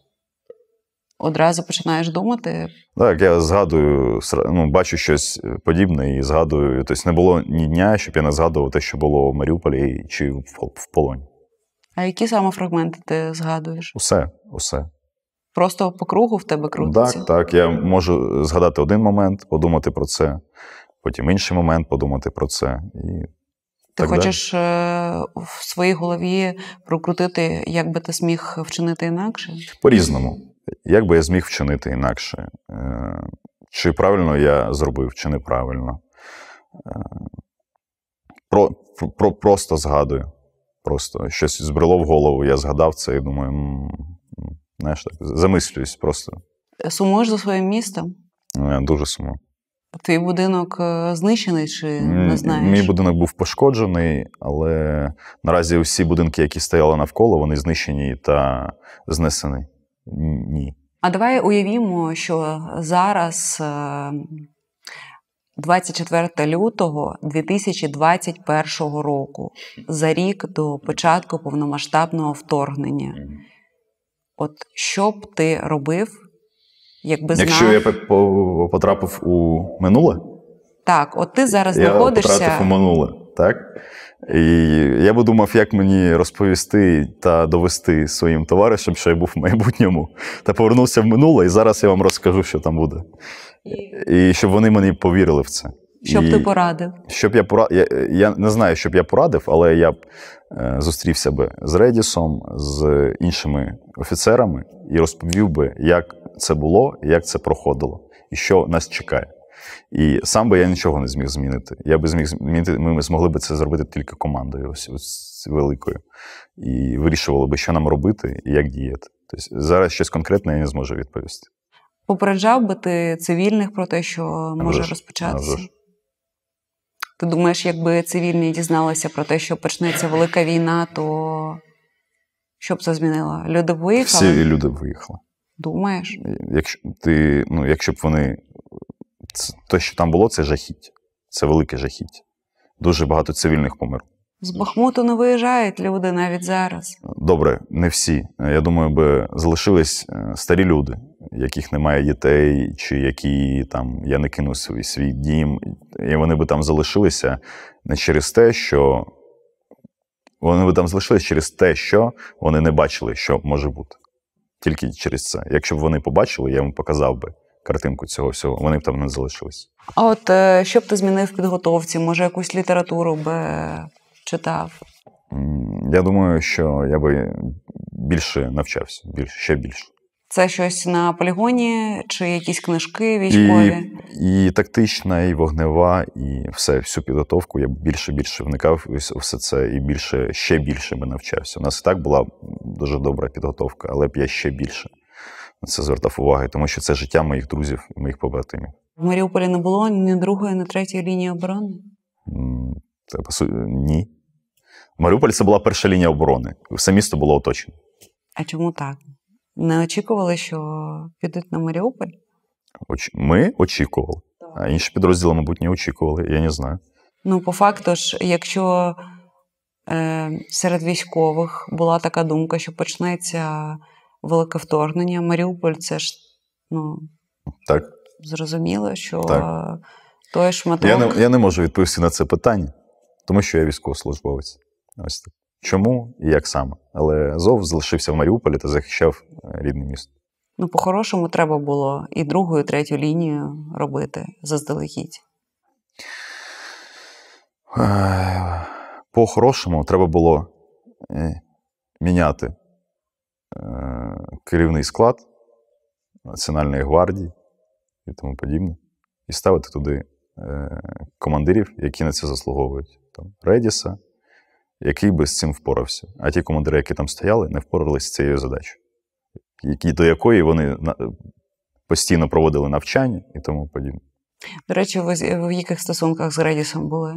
Одразу починаєш думати.
Так, я згадую, ну, бачу щось подібне і згадую. Тобто не було ні дня, щоб я не згадував те, що було в Маріуполі чи в полоні.
А які саме фрагменти ти згадуєш?
Усе, усе.
Просто по кругу в тебе крутиться?
Так, так. Я можу згадати один момент, подумати про це, потім інший момент подумати про це. І
Ти
так
хочеш е, в своїй голові прокрутити, як би ти зміг вчинити інакше?
по-різному. Як би я зміг вчинити інакше? Е, Чи правильно я зробив, чи неправильно? Е, Про, про, просто згадую. Просто щось збрело в голову, я згадав це і думаю, знаєш, так, замислююсь просто.
Сумуєш за своїм містом?
Ну, Я дуже сумую.
Твій будинок е, знищений чи не знаєш?
Мій будинок був пошкоджений, але наразі всі будинки, які стояли навколо, вони знищені та знесені. Ні.
А давай уявімо, що зараз, е, 24 лютого 2021 року, за рік до початку повномасштабного вторгнення. От що б ти робив, якби знав?
Якщо я по- по- потрапив у минуле,
Так, от ти зараз
я
знаходишся.
потратив у минуле, так? І я би думав, як мені розповісти та довести своїм товаришам, що я був в майбутньому, та повернувся в минуле, і зараз я вам розкажу, що там буде. І щоб вони мені повірили в це.
Що б ти порадив?
Щоб я пора... я, я не знаю, що б я порадив, але я б е, зустрівся би з Редісом, з іншими офіцерами і розповів би, як це було, як це проходило, і що нас чекає. І сам би я нічого не зміг змінити. Я би зміг змінити, ми змогли б це зробити тільки командою ось, ось великою. І вирішували би, що нам робити і як діяти. Тобто зараз щось конкретне я не зможу відповісти.
Попереджав би ти цивільних про те, що може
вже
розпочатися?
вже.
Ти думаєш, якби цивільні дізналися про те, що почнеться велика війна, то що б це змінило? Люди б виїхали?
Всі люди виїхали.
Думаєш?
Якщо ти, ну, якщо б вони. Це, те, що там було, це жахіття. Це велике жахіття. Дуже багато цивільних померло.
З Бахмуту не виїжджають люди навіть зараз.
Добре, не всі. Я думаю, би залишились е, старі люди, яких немає дітей, чи які там я не кину свій, свій дім, і вони би там залишилися не через те, що вони би там залишились через те, що вони не бачили, що може бути. Тільки через це. Якщо б вони побачили, я їм показав би картинку цього всього, вони б там не залишились.
А от е, що б ти змінив в підготовці? Може, якусь літературу би читав?
Я думаю, що я би більше навчався, більше, ще більше.
Це щось на полігоні, чи якісь книжки військові?
І, і тактична, і вогнева, і все, всю підготовку я більше більше вникав у все це і більше, ще більше би навчався. У нас і так була дуже добра підготовка, але б я ще більше на це звертав уваги, тому що це життя моїх друзів і моїх побратимів.
В Маріуполі не було ні другої, ні третьої лінії оборони.
Це, по суті, ні. Маріуполь це була перша лінія оборони. Все місто було оточено.
А чому так? Не очікували, що підуть на Маріуполь?
Оч- Ми очікували, а інші підрозділи, мабуть, не очікували, я не знаю.
Ну, по факту ж, якщо е, серед військових була така думка, що почнеться велике вторгнення, Маріуполь це ж ну,
Так.
зрозуміло, що
Так.
той шматок.
Я не, я не можу відповісти на це питання, тому що я військовослужбовець. Ось так. Чому і як саме? Але Азов залишився в Маріуполі та захищав е, рідне місто.
Ну, по-хорошому, треба було і другу, і третю лінію робити заздалегідь.
Е, По-хорошому треба було е, міняти керівний склад Національної гвардії і тому подібне, і ставити туди командирів, які на це заслуговують. Там, Редіса, який би з цим впорався. А ті командири, які там стояли, не впоралися з цією задачею, які, до якої вони постійно проводили навчання і тому подібне.
До речі, ви в яких стосунках з Редісом були?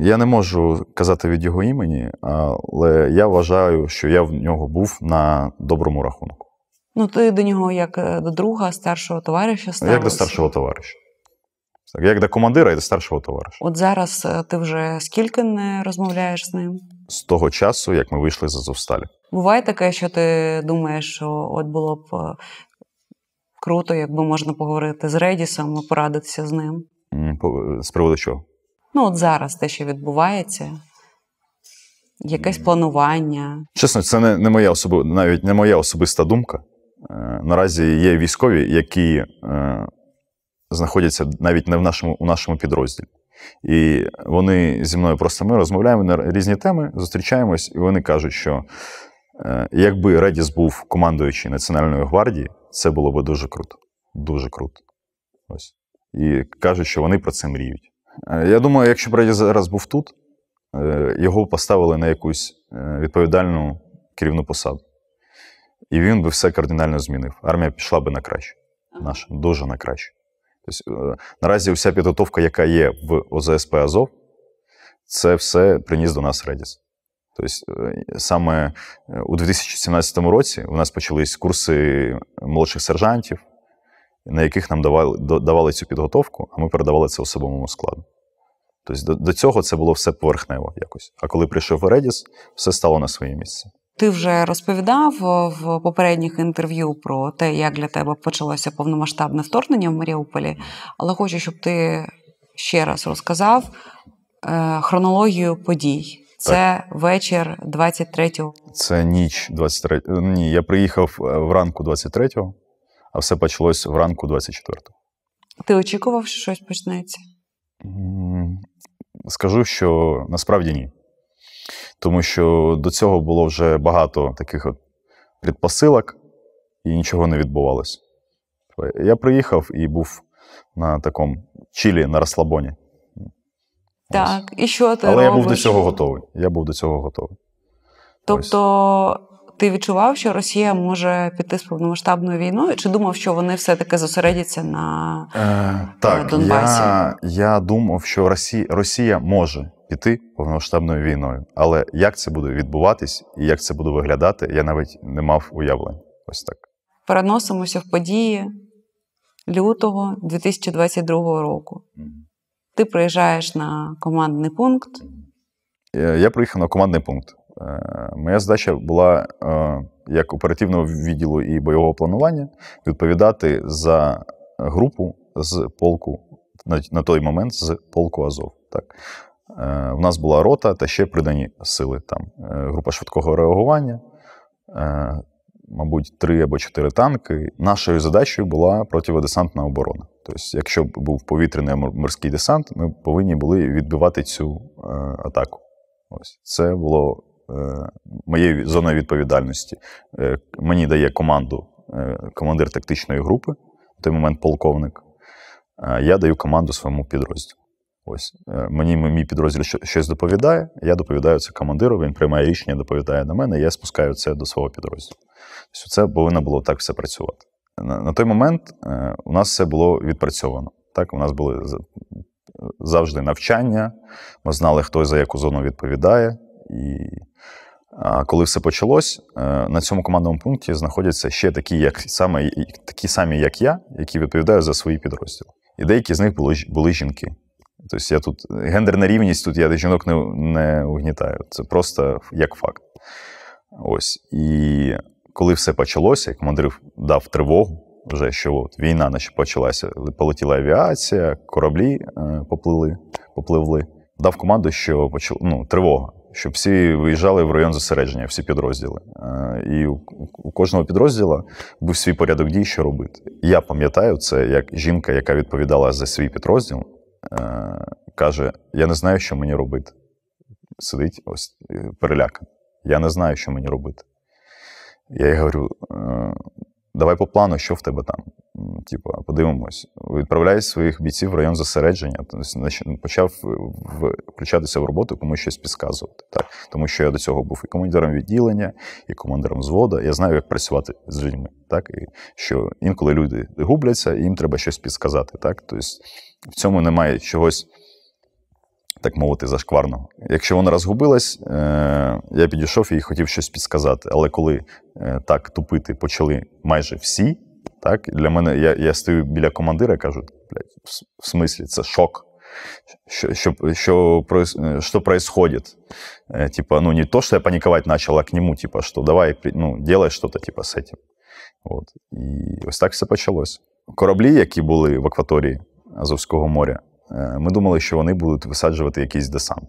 Я не можу казати від його імені, але я вважаю, що я в нього був на доброму рахунку.
Ну, ти до нього як е, до друга, старшого товариша ставився.
Як до старшого товариша. Так, Як до командира і до старшого товариша.
От зараз е, ти вже скільки не розмовляєш з ним?
З того часу, як ми вийшли з Азовсталі.
Буває таке, що ти думаєш, що от було б е, круто, якби можна поговорити з Редісом і порадитися з ним.
З приводу чого?
Ну, от зараз те, що відбувається, якесь планування.
Чесно, це не, не моя особи, навіть не моя особиста думка. Е, Наразі є військові, які е, знаходяться навіть не в нашому, у нашому підрозділі. І вони зі мною просто ми розмовляємо на різні теми, зустрічаємось, і вони кажуть, що е, якби Редіс був командуючий Національної гвардії, це було би дуже круто. Дуже круто. Ось. І кажуть, що вони про це мріють. Е, Я думаю, якщо б Редіс зараз був тут, е, його поставили на якусь відповідальну керівну посаду. І він би все кардинально змінив. Армія пішла би на краще. Наша, дуже на краще. Тобто, наразі вся підготовка, яка є в ОЗСП Азов, це все приніс до нас Редіс. Тобто, е, саме е, у 2017 році у нас почались курси молодших сержантів, на яких нам давали, давали цю підготовку, а ми передавали це особовому складу. Тобто до, до цього це було все поверхнево якось. А коли прийшов Редіс, все стало на своє місце.
Ти вже розповідав в попередніх інтерв'ю про те, як для тебе почалося повномасштабне вторгнення в Маріуполі, але хочу, щоб ти ще раз розказав е, хронологію подій. Це вечір 23-го.
Це ніч 23. е, Ні, я приїхав е, вранку 23-го, а все почалось вранку 24-го.
Ти очікував, що щось почнеться?
Скажу, що насправді ні. Тому що до цього було вже багато таких от предпосилок, і нічого не відбувалося. Типу, я приїхав і був на такому чилі на розслабоні.
Так, і що ти
Але
робиш?
я був до цього готовий. Я був до цього готовий.
Тобто ти відчував, що Росія може піти з повномасштабною війною, чи думав, що вони все-таки зосередяться на
Е, так,
Донбасі?
я, я думав, що Росія, Росія може піти повномасштабною війною. Але як це буде відбуватись і як це буде виглядати, я навіть не мав уявлень. Ось так.
переносимося в події лютого 2022 року. Ти приїжджаєш на командний пункт.
Е, Я приїхав на командний пункт. Е, Моя задача була е, як оперативного відділу і бойового планування відповідати за групу з полку на, на той момент з полку Азов. Так. Е, У нас була рота та ще придані сили. Там е, група швидкого реагування, е, мабуть, три або чотири танки. Нашою задачею була противодесантна оборона. Тобто, якщо б був повітряний морський десант, ми повинні були відбивати цю е, атаку. Ось це було е, моєю зоною відповідальності. Е, мені дає команду е, командир тактичної групи, в той момент полковник. Е, я даю команду своєму підрозділу. Ось е, мені мій підрозділ щось доповідає, я доповідаю це командиру, він приймає рішення, доповідає на мене, я спускаю це до свого підрозділу. Тобто це повинно було так все працювати. На, той момент е, у нас все було відпрацьовано. Так, у нас були завжди навчання, ми знали, хто за яку зону відповідає. І а, коли все почалось, е, на цьому командному пункті знаходяться ще такі, як саме такі самі, як я, які відповідають за свої підрозділи. І деякі з них були, були жінки. Тобто я тут гендерна рівність, тут я жінок не, не угнітаю. Це просто як факт. Ось. І коли все почалося, командир дав тривогу, вже що от війна наче почалася, полетіла авіація, кораблі е, поплили, попливли. Дав команду, що почал, ну, тривога, щоб всі виїжджали в район зосередження, всі підрозділи. Е, і у, у кожного підрозділу був свій порядок дій, що робити. Я пам'ятаю це як жінка, яка відповідала за свій підрозділ, е, каже: Я не знаю, що мені робити. Сидить ось е. Я не знаю, що мені робити. Я їй говорю: «Е, давай по плану, що в тебе там. Типу, подивимось. Відправляй своїх бійців в район зосередження. Тобто, почав включатися в роботу, комусь щось підказувати. Так? Тому що я до цього був і командиром відділення, і командиром взводу. Я знаю, як працювати з людьми. Так? І що інколи люди губляться, і їм треба щось підсказати. Так? Тобто, в цьому немає чогось. Так мовити, зашкварного. Якщо вона розгубилась, е, я підійшов і хотів щось підсказати. Але коли е, так тупити почали майже всі, так, для мене я, я стою біля командира і кажу: блядь, в смислі, це шок. Що, що, що, е, что происходит? Э, типа, ну, не то, что я паниковать начал, а к нему, типа, что давай, ну, делай что-то, типа, з этим. От. І ось так все почалось. Кораблі, які були в акваторії Азовського моря, е, ми думали, що вони будуть висаджувати якийсь десант.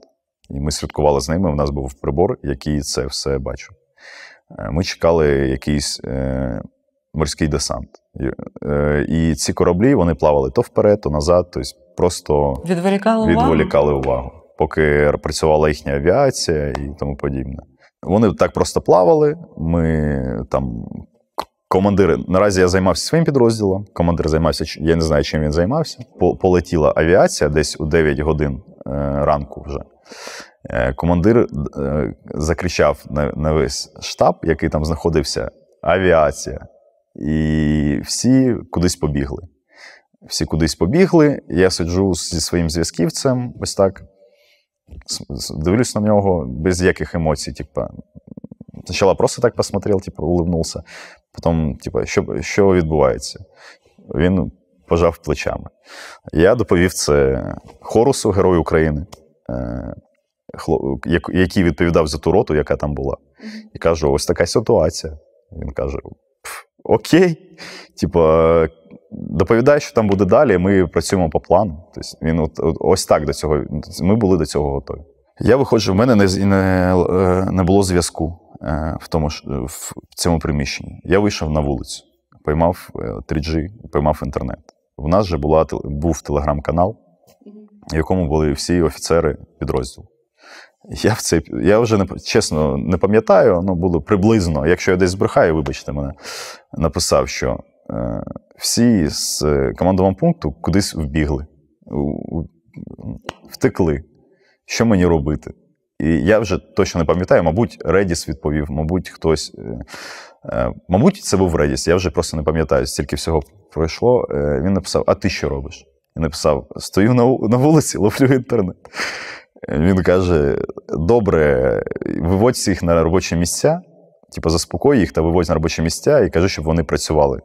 І ми слідкували з ними. У нас був прибор, який це все бачив. Е, Ми чекали якийсь е, морський десант. І, е, ці кораблі вони плавали то вперед, то назад, тобто просто
Відволікали увагу?
відволікали увагу, поки працювала їхня авіація і тому подібне. Вони так просто плавали. Ми там. к- Командир, наразі я займався своїм підрозділом. Командир займався, я не знаю, чим він займався. Полетіла авіація десь у 9 годин е, ранку вже. Е, Командир закричав на, на весь штаб, який там знаходився: авіація. І всі кудись побігли. Всі кудись побігли. Я сиджу зі своїм зв'язківцем, ось так. Дивлюсь на нього без яких емоцій. Типа, спочатку просто так посмотрел, типа, улыбнувся. Потім, типа, що, що відбувається? Він пожав плечами. Я доповів це Хорусу, Герою України, е, який відповідав за ту роту, яка там була. І кажу: ось така ситуація. Він каже: «Пф, Окей. Типа, доповідай, що там буде далі, ми працюємо по плану. Тобто він от, от- ось так до цього. Ми були до цього готові. Я виходжу, в мене не, з- не, е, не було зв'язку е, в, тому, в цьому приміщенні. Я вийшов на вулицю, поймав е, 3G, поймав інтернет. У нас же була, був телеграм-канал, в якому були всі офіцери підрозділу. Я в цей, я вже не, чесно не пам'ятаю, ну було приблизно, якщо я десь збрехаю, вибачте мене, написав, що е, всі з командового пункту кудись вбігли, втекли. Що мені робити? І я вже точно не пам'ятаю, мабуть, Редіс відповів, мабуть, хтось. Мабуть, це був Редіс, я вже просто не пам'ятаю, стільки всього пройшло. Він написав: А ти що робиш? І написав: Стою на вулиці, ловлю інтернет. Він каже: добре, виводь всіх на робочі місця, типу, заспокой їх та виводь на робочі місця і кажи, щоб вони працювали.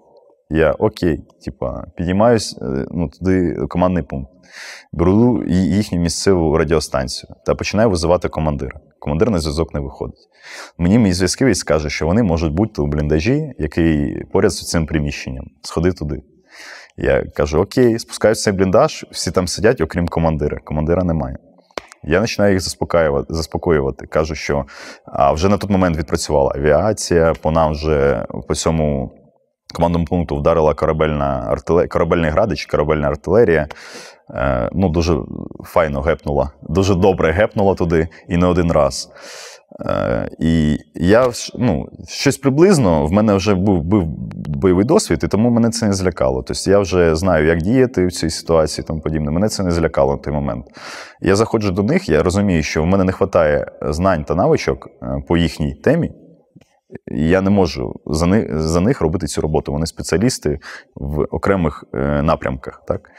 Я окей, типа, підіймаюсь е, ну, туди командний пункт, беру їхню місцеву радіостанцію та починаю визивати командира. Командир на зв'язок не виходить. Мені мій зв'язківець каже, що вони можуть бути у бліндажі, який поряд з цим приміщенням. Сходи туди. Я кажу: Окей, спускаюся в цей бліндаж, всі там сидять, окрім командира. Командира немає. Я починаю їх заспокоювати, заспокоювати. Кажу, що а, вже на той момент відпрацювала авіація, по нам вже по цьому командному пункту вдарила корабельна артилерія, корабельний градич, корабельна артилерія. Е, ну, Дуже файно гепнула, дуже добре гепнула туди і не один раз. Е, І я ну, щось приблизно в мене вже був був бойовий досвід, і тому мене це не злякало. Тобто я вже знаю, як діяти в цій ситуації і тому подібне. Мене це не злякало на той момент. Я заходжу до них, я розумію, що в мене не вистачає знань та навичок е, по їхній темі. Я не можу за них за них робити цю роботу. Вони спеціалісти в окремих е, напрямках. Так?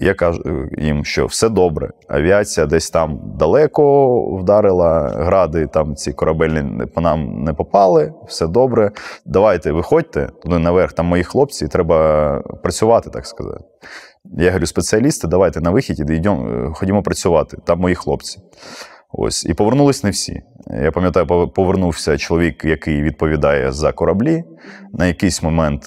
Я кажу їм, що все добре. Авіація десь там далеко вдарила, гради там ці корабельні по нам не попали, все добре. Давайте виходьте туди наверх, там мої хлопці, треба працювати, так сказати. Я говорю, спеціалісти, давайте на вихід йдемо, ходімо працювати, там мої хлопці. Ось, І повернулись не всі. Я пам'ятаю, повернувся чоловік, який відповідає за кораблі на якийсь момент,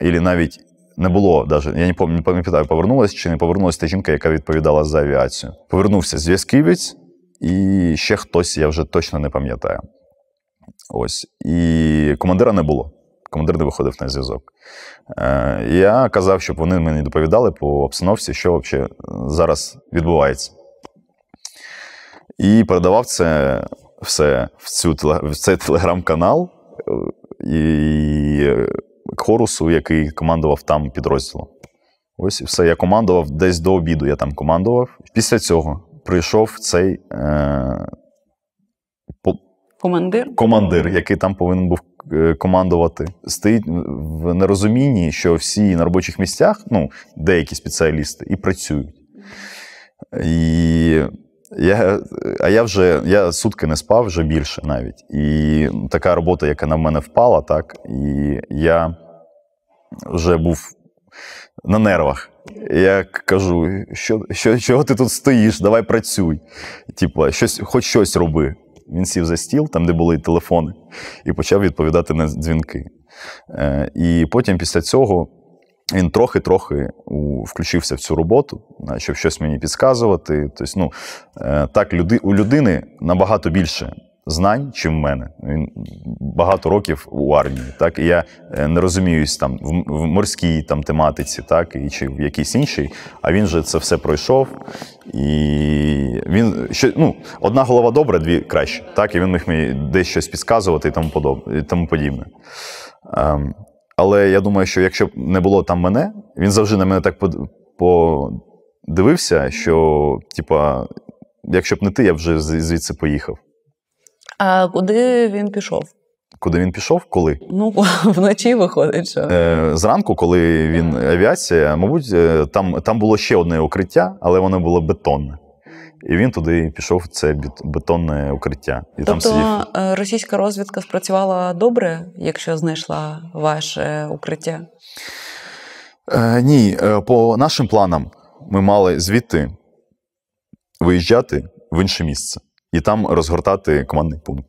і навіть не було даже, я не пам'ятаю, повернулася чи не повернулася та жінка, яка відповідала за авіацію. Повернувся зв'язківець і ще хтось, я вже точно не пам'ятаю. Ось. І командира не було. Командир не виходив на зв'язок. Е, Я казав, щоб вони мені доповідали по обстановці, що взагалі зараз відбувається. І передавав це все в, цю, в цей телеграм-канал. Е, і Хорусу, який командував там підрозділом. Ось і все. Я командував десь до обіду. Я там командував. Після цього прийшов цей е,
по, командир,
командир, який там повинен був е, командувати. Стоїть в нерозумінні, що всі на робочих місцях, ну, деякі спеціалісти, і працюють. І я, А я вже я сутки не спав вже більше навіть. І така робота, яка на мене впала, так, і я вже був на нервах. Я кажу, що, що, чого ти тут стоїш? Давай працюй. Типу, щось, хоч щось роби. Він сів за стіл, там, де були телефони, і почав відповідати на дзвінки. Е, І потім після цього він трохи-трохи включився в цю роботу, щоб щось мені підказувати. Тобто, ну, е, так, люди, у людини набагато більше знань, чим в мене. Він багато років у армії. Так, І я е, не розуміюсь там в морській там, тематиці, так, і чи в якійсь іншій, а він же це все пройшов. І він що, ну, одна голова добра, дві краще. Так, і він міг мені десь щось підказувати і тому подоб, і тому подібне. Але я думаю, що якщо б не було там мене, він завжди на мене так подивився, що, типа, якщо б не ти, я б вже звідси поїхав.
А куди він пішов?
Куди він пішов? Коли?
Ну, вночі виходить. що.
Е, Зранку, коли він авіація, мабуть, е, там там було ще одне укриття, але воно було бетонне. І він туди пішов в це бетонне укриття. І
тобто
там сидів.
Е, російська розвідка спрацювала добре, якщо знайшла ваше укриття?
Е, Ні, е, по нашим планам ми мали звідти виїжджати в інше місце і там розгортати командний пункт.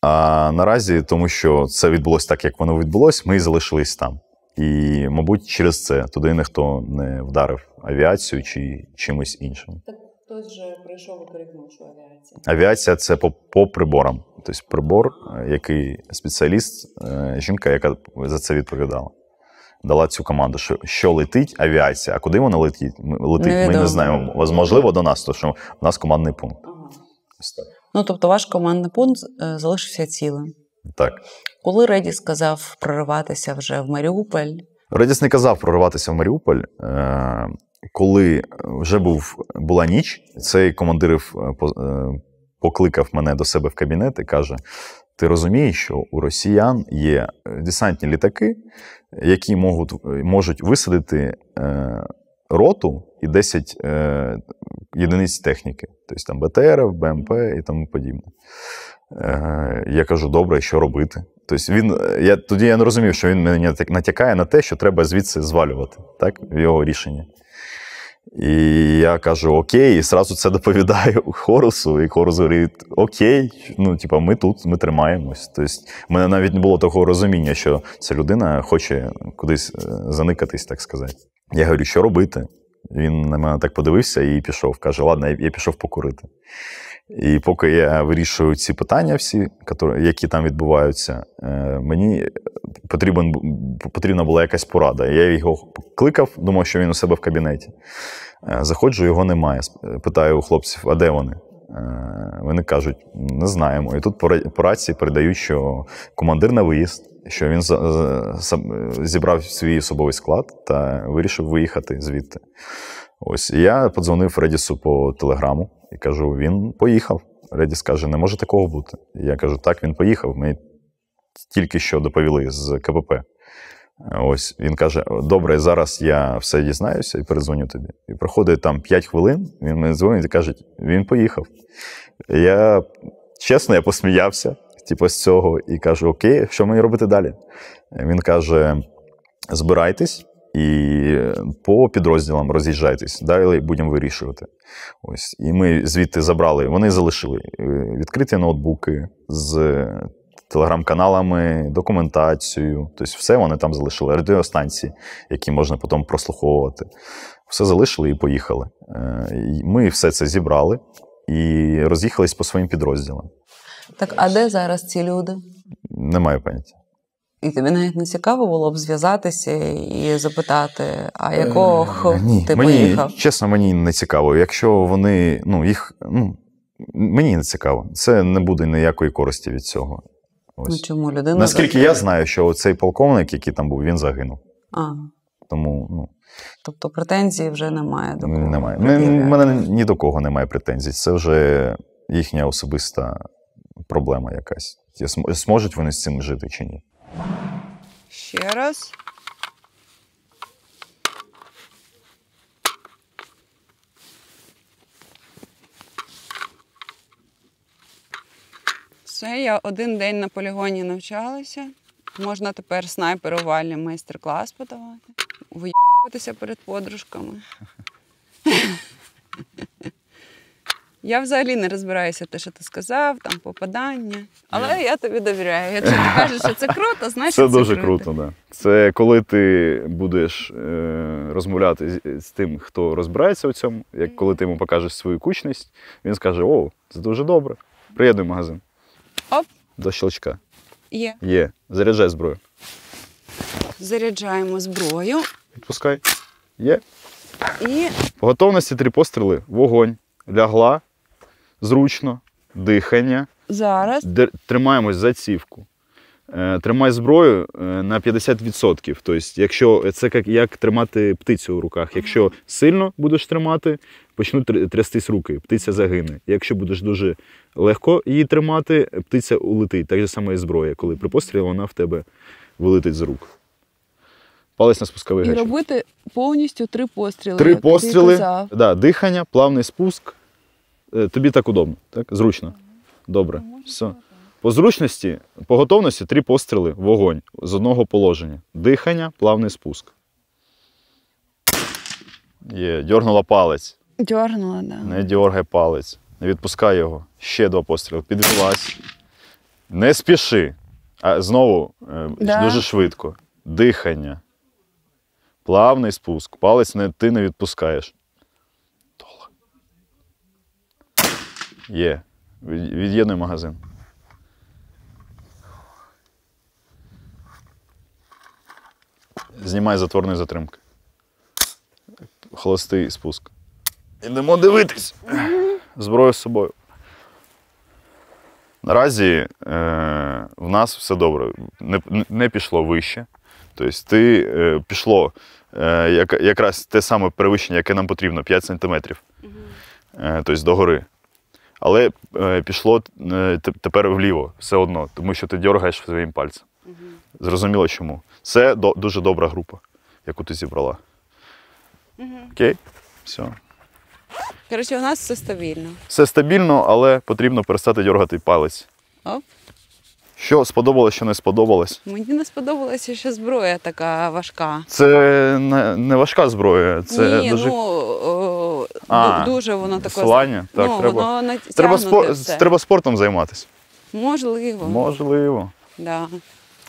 А наразі, тому що це відбулося так, як воно відбулося, ми залишились там. І, мабуть, через це туди ніхто не вдарив авіацію чи чимось іншим.
Хтось вже прийшов і перегнув авіацію.
Авіація це по, по приборам. Тобто прибор, який спеціаліст, е, жінка, яка за це відповідала. Дала цю команду, що що летить авіація, а куди вона летить, летить ми не знаємо. Можливо, до нас, тому що в нас командний пункт.
Ну, тобто, ваш командний пункт е, залишився цілим.
Так.
Коли Реді сказав прориватися вже в Маріуполь,
Радіс не казав прорватися в Маріуполь. Е, коли вже був, була ніч, цей командир е, е, покликав мене до себе в кабінет і каже: Ти розумієш, що у росіян є е, десантні літаки, які можуть, можуть висадити е, роту і 10 е, єдиниць техніки, тобто там БТР, БМП і тому подібне. Е, я кажу, добре, що робити? Тобто він, я, тоді я не розумів, що він мене натякає на те, що треба звідси звалювати, так, його рішенні. І я кажу, окей, і зразу це доповідаю Хорусу, і Хорус говорить, окей, ну, типа, ми тут, ми тримаємось. Тобто, в мене навіть не було такого розуміння, що ця людина хоче кудись е, заникатись, так сказати. Я говорю, що робити? Він на мене так подивився і пішов. Каже, ладно, я пішов покурити. І поки я вирішую ці питання, всі, які там відбуваються, е, мені потрібен, потрібна була якась порада. Я його кликав, думав, що він у себе в кабінеті. Е, Заходжу, його немає. Питаю у хлопців, а де вони? Е, Вони кажуть, не знаємо. І тут по рації передають, що командир на виїзд, що він зібрав свій особовий склад та вирішив виїхати звідти. Ось я подзвонив Редісу по телеграму і кажу: він поїхав. Редіс каже: не може такого бути. І я кажу, так, він поїхав. Ми тільки що доповіли з КПП. Ось він каже: Добре, зараз я все дізнаюся і передзвоню тобі. І проходить там 5 хвилин, він мені дзвонить і каже, він поїхав. Я чесно, я посміявся, типу, з цього, і кажу: Окей, що мені робити далі? Він каже: збирайтесь і по підрозділам роз'їжджайтесь, далі будемо вирішувати. Ось. І ми звідти забрали, вони залишили е, відкриті ноутбуки з телеграм-каналами, документацією. Тобто все вони там залишили, радіостанції, які можна потім прослуховувати. Все залишили і поїхали. Е, Ми все це зібрали і роз'їхались по своїм підрозділам.
Так, а де зараз ці люди?
Не маю поняття.
І тобі навіть не цікаво було б зв'язатися і запитати, а якого х-
Е, Ні,
ти
мені,
поїхав?
чесно, мені не цікаво. Якщо вони, ну, їх, ну, мені не цікаво. Це не буде ніякої користі від цього.
Ну чому людина?
Наскільки я знаю, що цей полковник, який там був, він загинув.
А,
Тому ну,
тобто претензій вже немає до кого.
немає. У мене ні до кого немає претензій. Це вже їхня особиста проблема якась. Зможуть вони з цим жити чи ні?
Ще раз. Все, я один день на полігоні навчалася. Можна тепер снайперувальний майстер-клас подавати, виїбатися перед подружками. Я взагалі не розбираюся те, що ти сказав, там попадання. Але я тобі довіряю. Якщо ти кажеш, що це круто, значить
Це
це,
дуже круто, да. Це коли ти будеш е, розмовляти з, з тим, хто розбирається у цьому, як коли ти йому покажеш свою кучність, він скаже: О, це дуже добре. Приєднуй магазин.
Оп.
До щелчка.
Є.
Є. Заряджай зброю.
Заряджаємо зброю
Відпускай. Є.
і
По готовності три постріли. Вогонь. Лягла. Зручно. Дихання.
зараз
Тримаємось за цівку. Е, Тримай зброю е, на 50%. Тобто, якщо це як, як тримати птицю у руках. Якщо сильно будеш тримати, почнуть трястись руки, птиця загине. Якщо будеш дуже легко її тримати, птиця улетить. Так же саме і зброя. Коли при пострілі вона в тебе вилетить з рук. Палець на спусковий
і
гачок.
робити повністю три постріли.
Три постріли, да, дихання, плавний спуск. Е, Тобі так удобно, так? Зручно. Добре. Все. По зручності, по готовності три постріли, вогонь з одного положення. Дихання, плавний спуск. Є, дьорнула палець.
Дьорнула, да.
Не дьоргай палець. Не відпускай його. Ще два постріли. Підвелась. Не спіши. А знову е,
Да.
дуже швидко. Дихання. Плавний спуск. Палець не, ти не відпускаєш. Є. Від'єднуй магазин. Знімай затворної затримки. Холостий спуск. Ідемо дивитись. Зброю з собою. Наразі е, в нас все добре. Не, не пішло вище. Тобто ти е, пішло е, як, якраз те саме перевищення, яке нам потрібно, 5 сантиметрів. Е, тобто догори. Але е, пішло е, тепер вліво все одно, тому що ти дергаєш своїм пальцем. Зрозуміло чому. Це до, дуже добра група, яку ти зібрала. Окей? Все.
Коротше, у нас все стабільно.
Все стабільно, але потрібно перестати дергати палець.
Оп.
Що сподобалось, що не сподобалось.
Мені не сподобалося, що зброя така важка.
Це не, не важка зброя, це
Ні,
дуже
ну о,
А,
дуже воно таке.
слання? Так,
ну,
треба-
воно натягнуте
треба, спор...
все.
треба спортом займатися.
Можливо.
Можливо.
Да.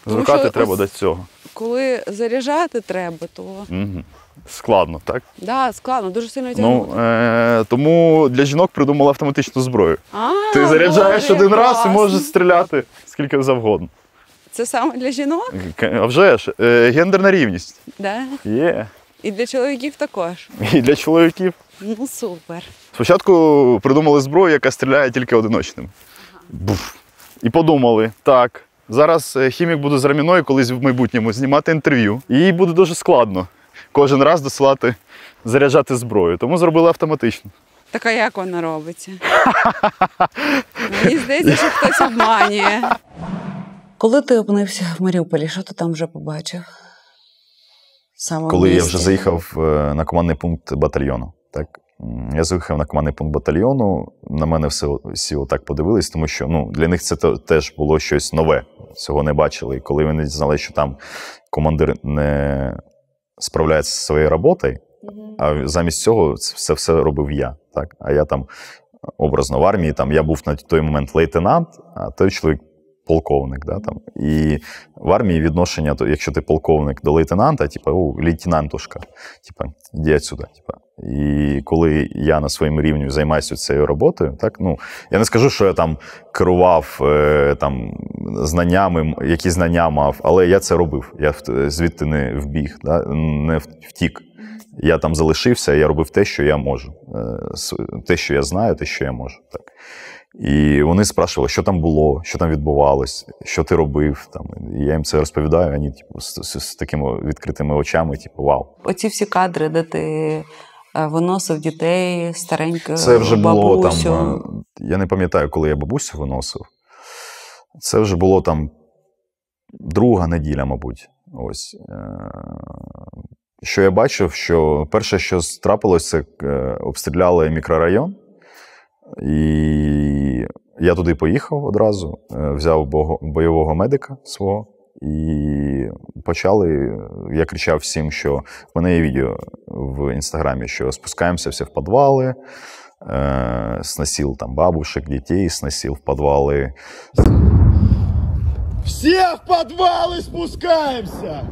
Звикати
що
треба
ось-
до цього.
Коли заряджати треба, то
Угу. Складно, так?
да, складно, дуже сильно тягнути.
Ну, е- тому для жінок придумали автоматичну зброю.
а,
Ти заряджаєш
Боже,
один раз і можеш стріляти скільки завгодно.
Це саме для жінок?
А вже ж, е- гендерна рівність
Да.
є.
І для чоловіків також.
І для чоловіків.
Ну супер.
Спочатку придумали зброю, яка стріляє тільки одиночним. Буф. І подумали, так, зараз е, хімік буде з Раміною колись в майбутньому знімати інтерв'ю. І їй буде дуже складно кожен раз досилати, заряджати зброю. Тому зробили автоматично.
Так а як воно робиться? Мені здається, що хтось обманює. Коли ти опинився в Маріуполі, що ти там вже побачив? Саме
Коли я вже заїхав е, на командний пункт батальйону. Так? Я заїхав на командний пункт батальйону, на мене все, всі отак подивились, тому що ну, для них це теж було щось нове, цього не бачили. І коли вони дізнали, що там командир не справляється зі своєю роботою, а замість цього це все, все робив я. Так? А я там образно в армії, там, я був на той момент лейтенант, а той чоловік полковник. Да, там. І в армії відношення, то, якщо ти полковник до лейтенанта, типу, о, лейтенантушка, типу, іди отсюди. Типу. І коли я на своєму рівні займаюся цією роботою, так, ну, я не скажу, що я там керував е, там, знаннями, які знання мав, але я це робив. Я звідти не вбіг, да, не втік. Я там залишився, я робив те, що я можу. Е, Те, що я знаю, те, що я можу. Так. І вони спрашували, що там було, що там відбувалось, що ти робив. Там. І я їм це розповідаю, вони типу, з, з, з такими відкритими очами, типу, вау.
Оці всі кадри, де ти виносив дітей, стареньку
Це вже було
бабусю.
там. е, Я не пам'ятаю, коли я бабусю виносив. Це вже було там друга неділя, мабуть. Ось. Е, Що я бачив, що перше, що трапилося, е, обстріляли мікрорайон. І я туди поїхав одразу, е, взяв бойового медика свого. І почали. Я кричав всім, що в мене є відео в інстаграмі, що спускаємося всі в підвали, э, сносил там бабушек, детей, сносил в подвалы.
Все в подвалы спускаемся!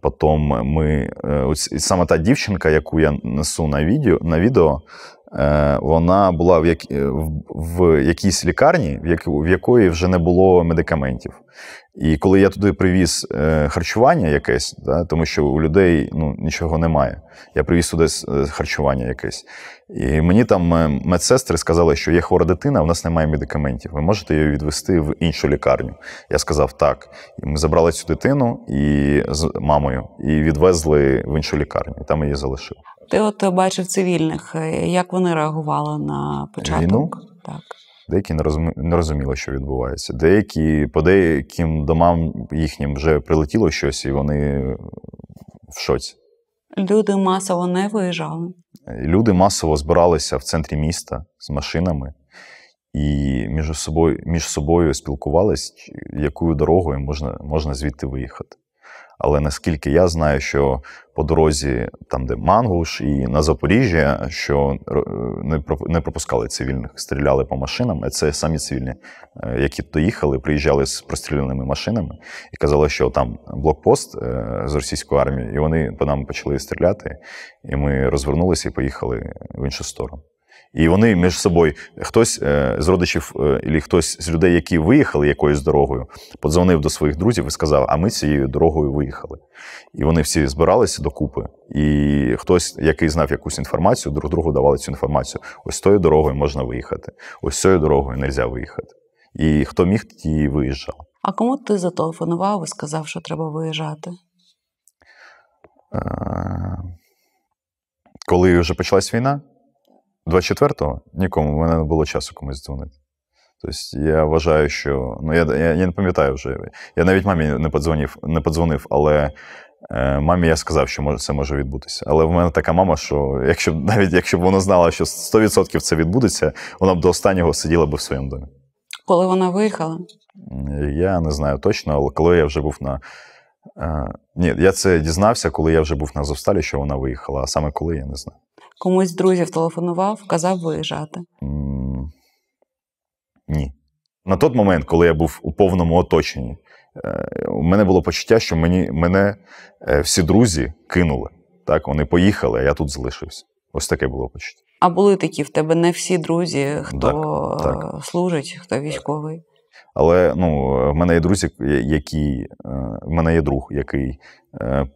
Потім ми е, ось і саме та дівчинка, яку я несу на відео, на відео е, вона була в, як, в, в якійсь лікарні, в, як, в якої вже не було медикаментів. І коли я туди привіз е, харчування якесь, да, тому що у людей ну, нічого немає, я привіз туди е, харчування якесь. І мені там е, медсестри сказали, що є хвора дитина, в нас немає медикаментів. Ви можете її відвести в іншу лікарню. Я сказав так. І ми забрали цю дитину і з мамою і відвезли в іншу лікарню. І там її залишили.
Ти от бачив цивільних, е, як вони реагували на початок?
Війну?
Так.
Деякі не розумі... не розуміли, що відбувається. Деякі по деяким домам їхнім вже прилетіло щось, і вони в шоці.
Люди масово не виїжджали.
Люди масово збиралися в центрі міста з машинами і між собою, між собою спілкувались, якою дорогою можна, можна звідти виїхати. Але наскільки я знаю, що по дорозі, там, де Мангуш і на Запоріжжя, що е, не пропускали цивільних, стріляли по машинам. Це самі цивільні, е, які доїхали, приїжджали з простріляними машинами і казали, що там блокпост е, з російської армії, і вони по нам почали стріляти. І ми розвернулися і поїхали в іншу сторону. І вони між собою, хтось е, з родичів, е, і хтось з людей, які виїхали якоюсь дорогою, подзвонив до своїх друзів і сказав: а ми цією дорогою виїхали. І вони всі збиралися докупи. І хтось, який знав якусь інформацію, друг другу давали цю інформацію. Ось тою дорогою можна виїхати, ось цією дорогою не можна виїхати. І хто міг, ті виїжджав.
А кому ти зателефонував і сказав, що треба виїжджати?
Е, Коли вже почалась війна, 24-го нікому, в мене не було часу комусь дзвонити. Тобто я вважаю, що. Ну, я, я, я не пам'ятаю вже. Я навіть мамі не подзвонив, не подзвонив, але е, мамі я сказав, що може, це може відбутися. Але в мене така мама, що якщо навіть якщо б вона знала, що 100% це відбудеться, вона б до останнього сиділа б в своєму домі.
Коли вона виїхала?
Я не знаю точно, але коли я вже був на. Е, ні, я це дізнався, коли я вже був на Азовсталі, що вона виїхала, а саме коли я не знаю.
Комусь з друзів телефонував, казав виїжджати.
Ні. На той момент, коли я був у повному оточенні, е, у мене було почуття, що мені, мене е, всі друзі кинули. Так, вони поїхали, а я тут залишився. Ось таке було почуття.
А були такі в тебе не всі друзі, хто
Так,
е, служить, хто військовий.
Але ну, в мене є друзі, які е, в мене є друг, який е,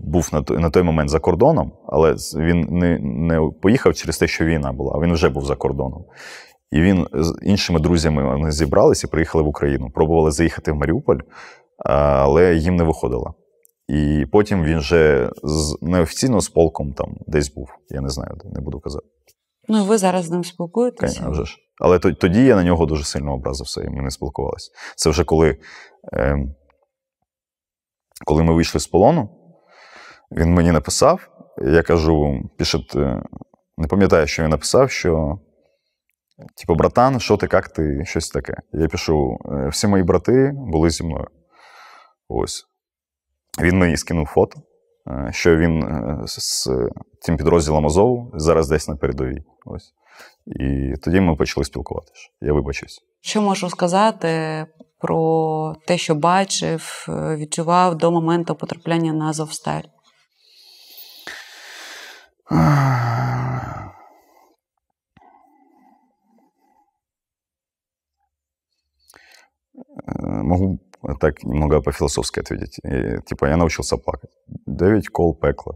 був на той, на той момент за кордоном, але він не, не поїхав через те, що війна була, а він вже був за кордоном. І він з іншими друзями вони зібралися і приїхали в Україну. Пробували заїхати в Маріуполь, але їм не виходило. І потім він вже з неофіційно з полком там десь був. Я не знаю, не буду казати.
Ну, ви зараз з ним спілкуєтеся?
Конечно, вже ж. Але тоді я на нього дуже сильно образився, і ми не спілкувалися. Це вже коли, е, коли ми вийшли з полону, він мені написав, я кажу, пишет, не пам'ятаю, що він написав, що. Типу, братан, що ти, як ти, щось таке. Я пишу: «Е, всі мої брати були зі мною. Ось. Він мені скинув фото, е, що він е, з цим підрозділом Азову зараз десь на передовій. Ось. І тоді ми почали спілкуватися. Я вибачився.
Що можу сказати про те, що бачив, е, відчував до моменту потрапляння на Азовсталь?
Э, Могу так немного по-философски ответить. И, Типа, я научився плакати. Дев'ять кол пекла.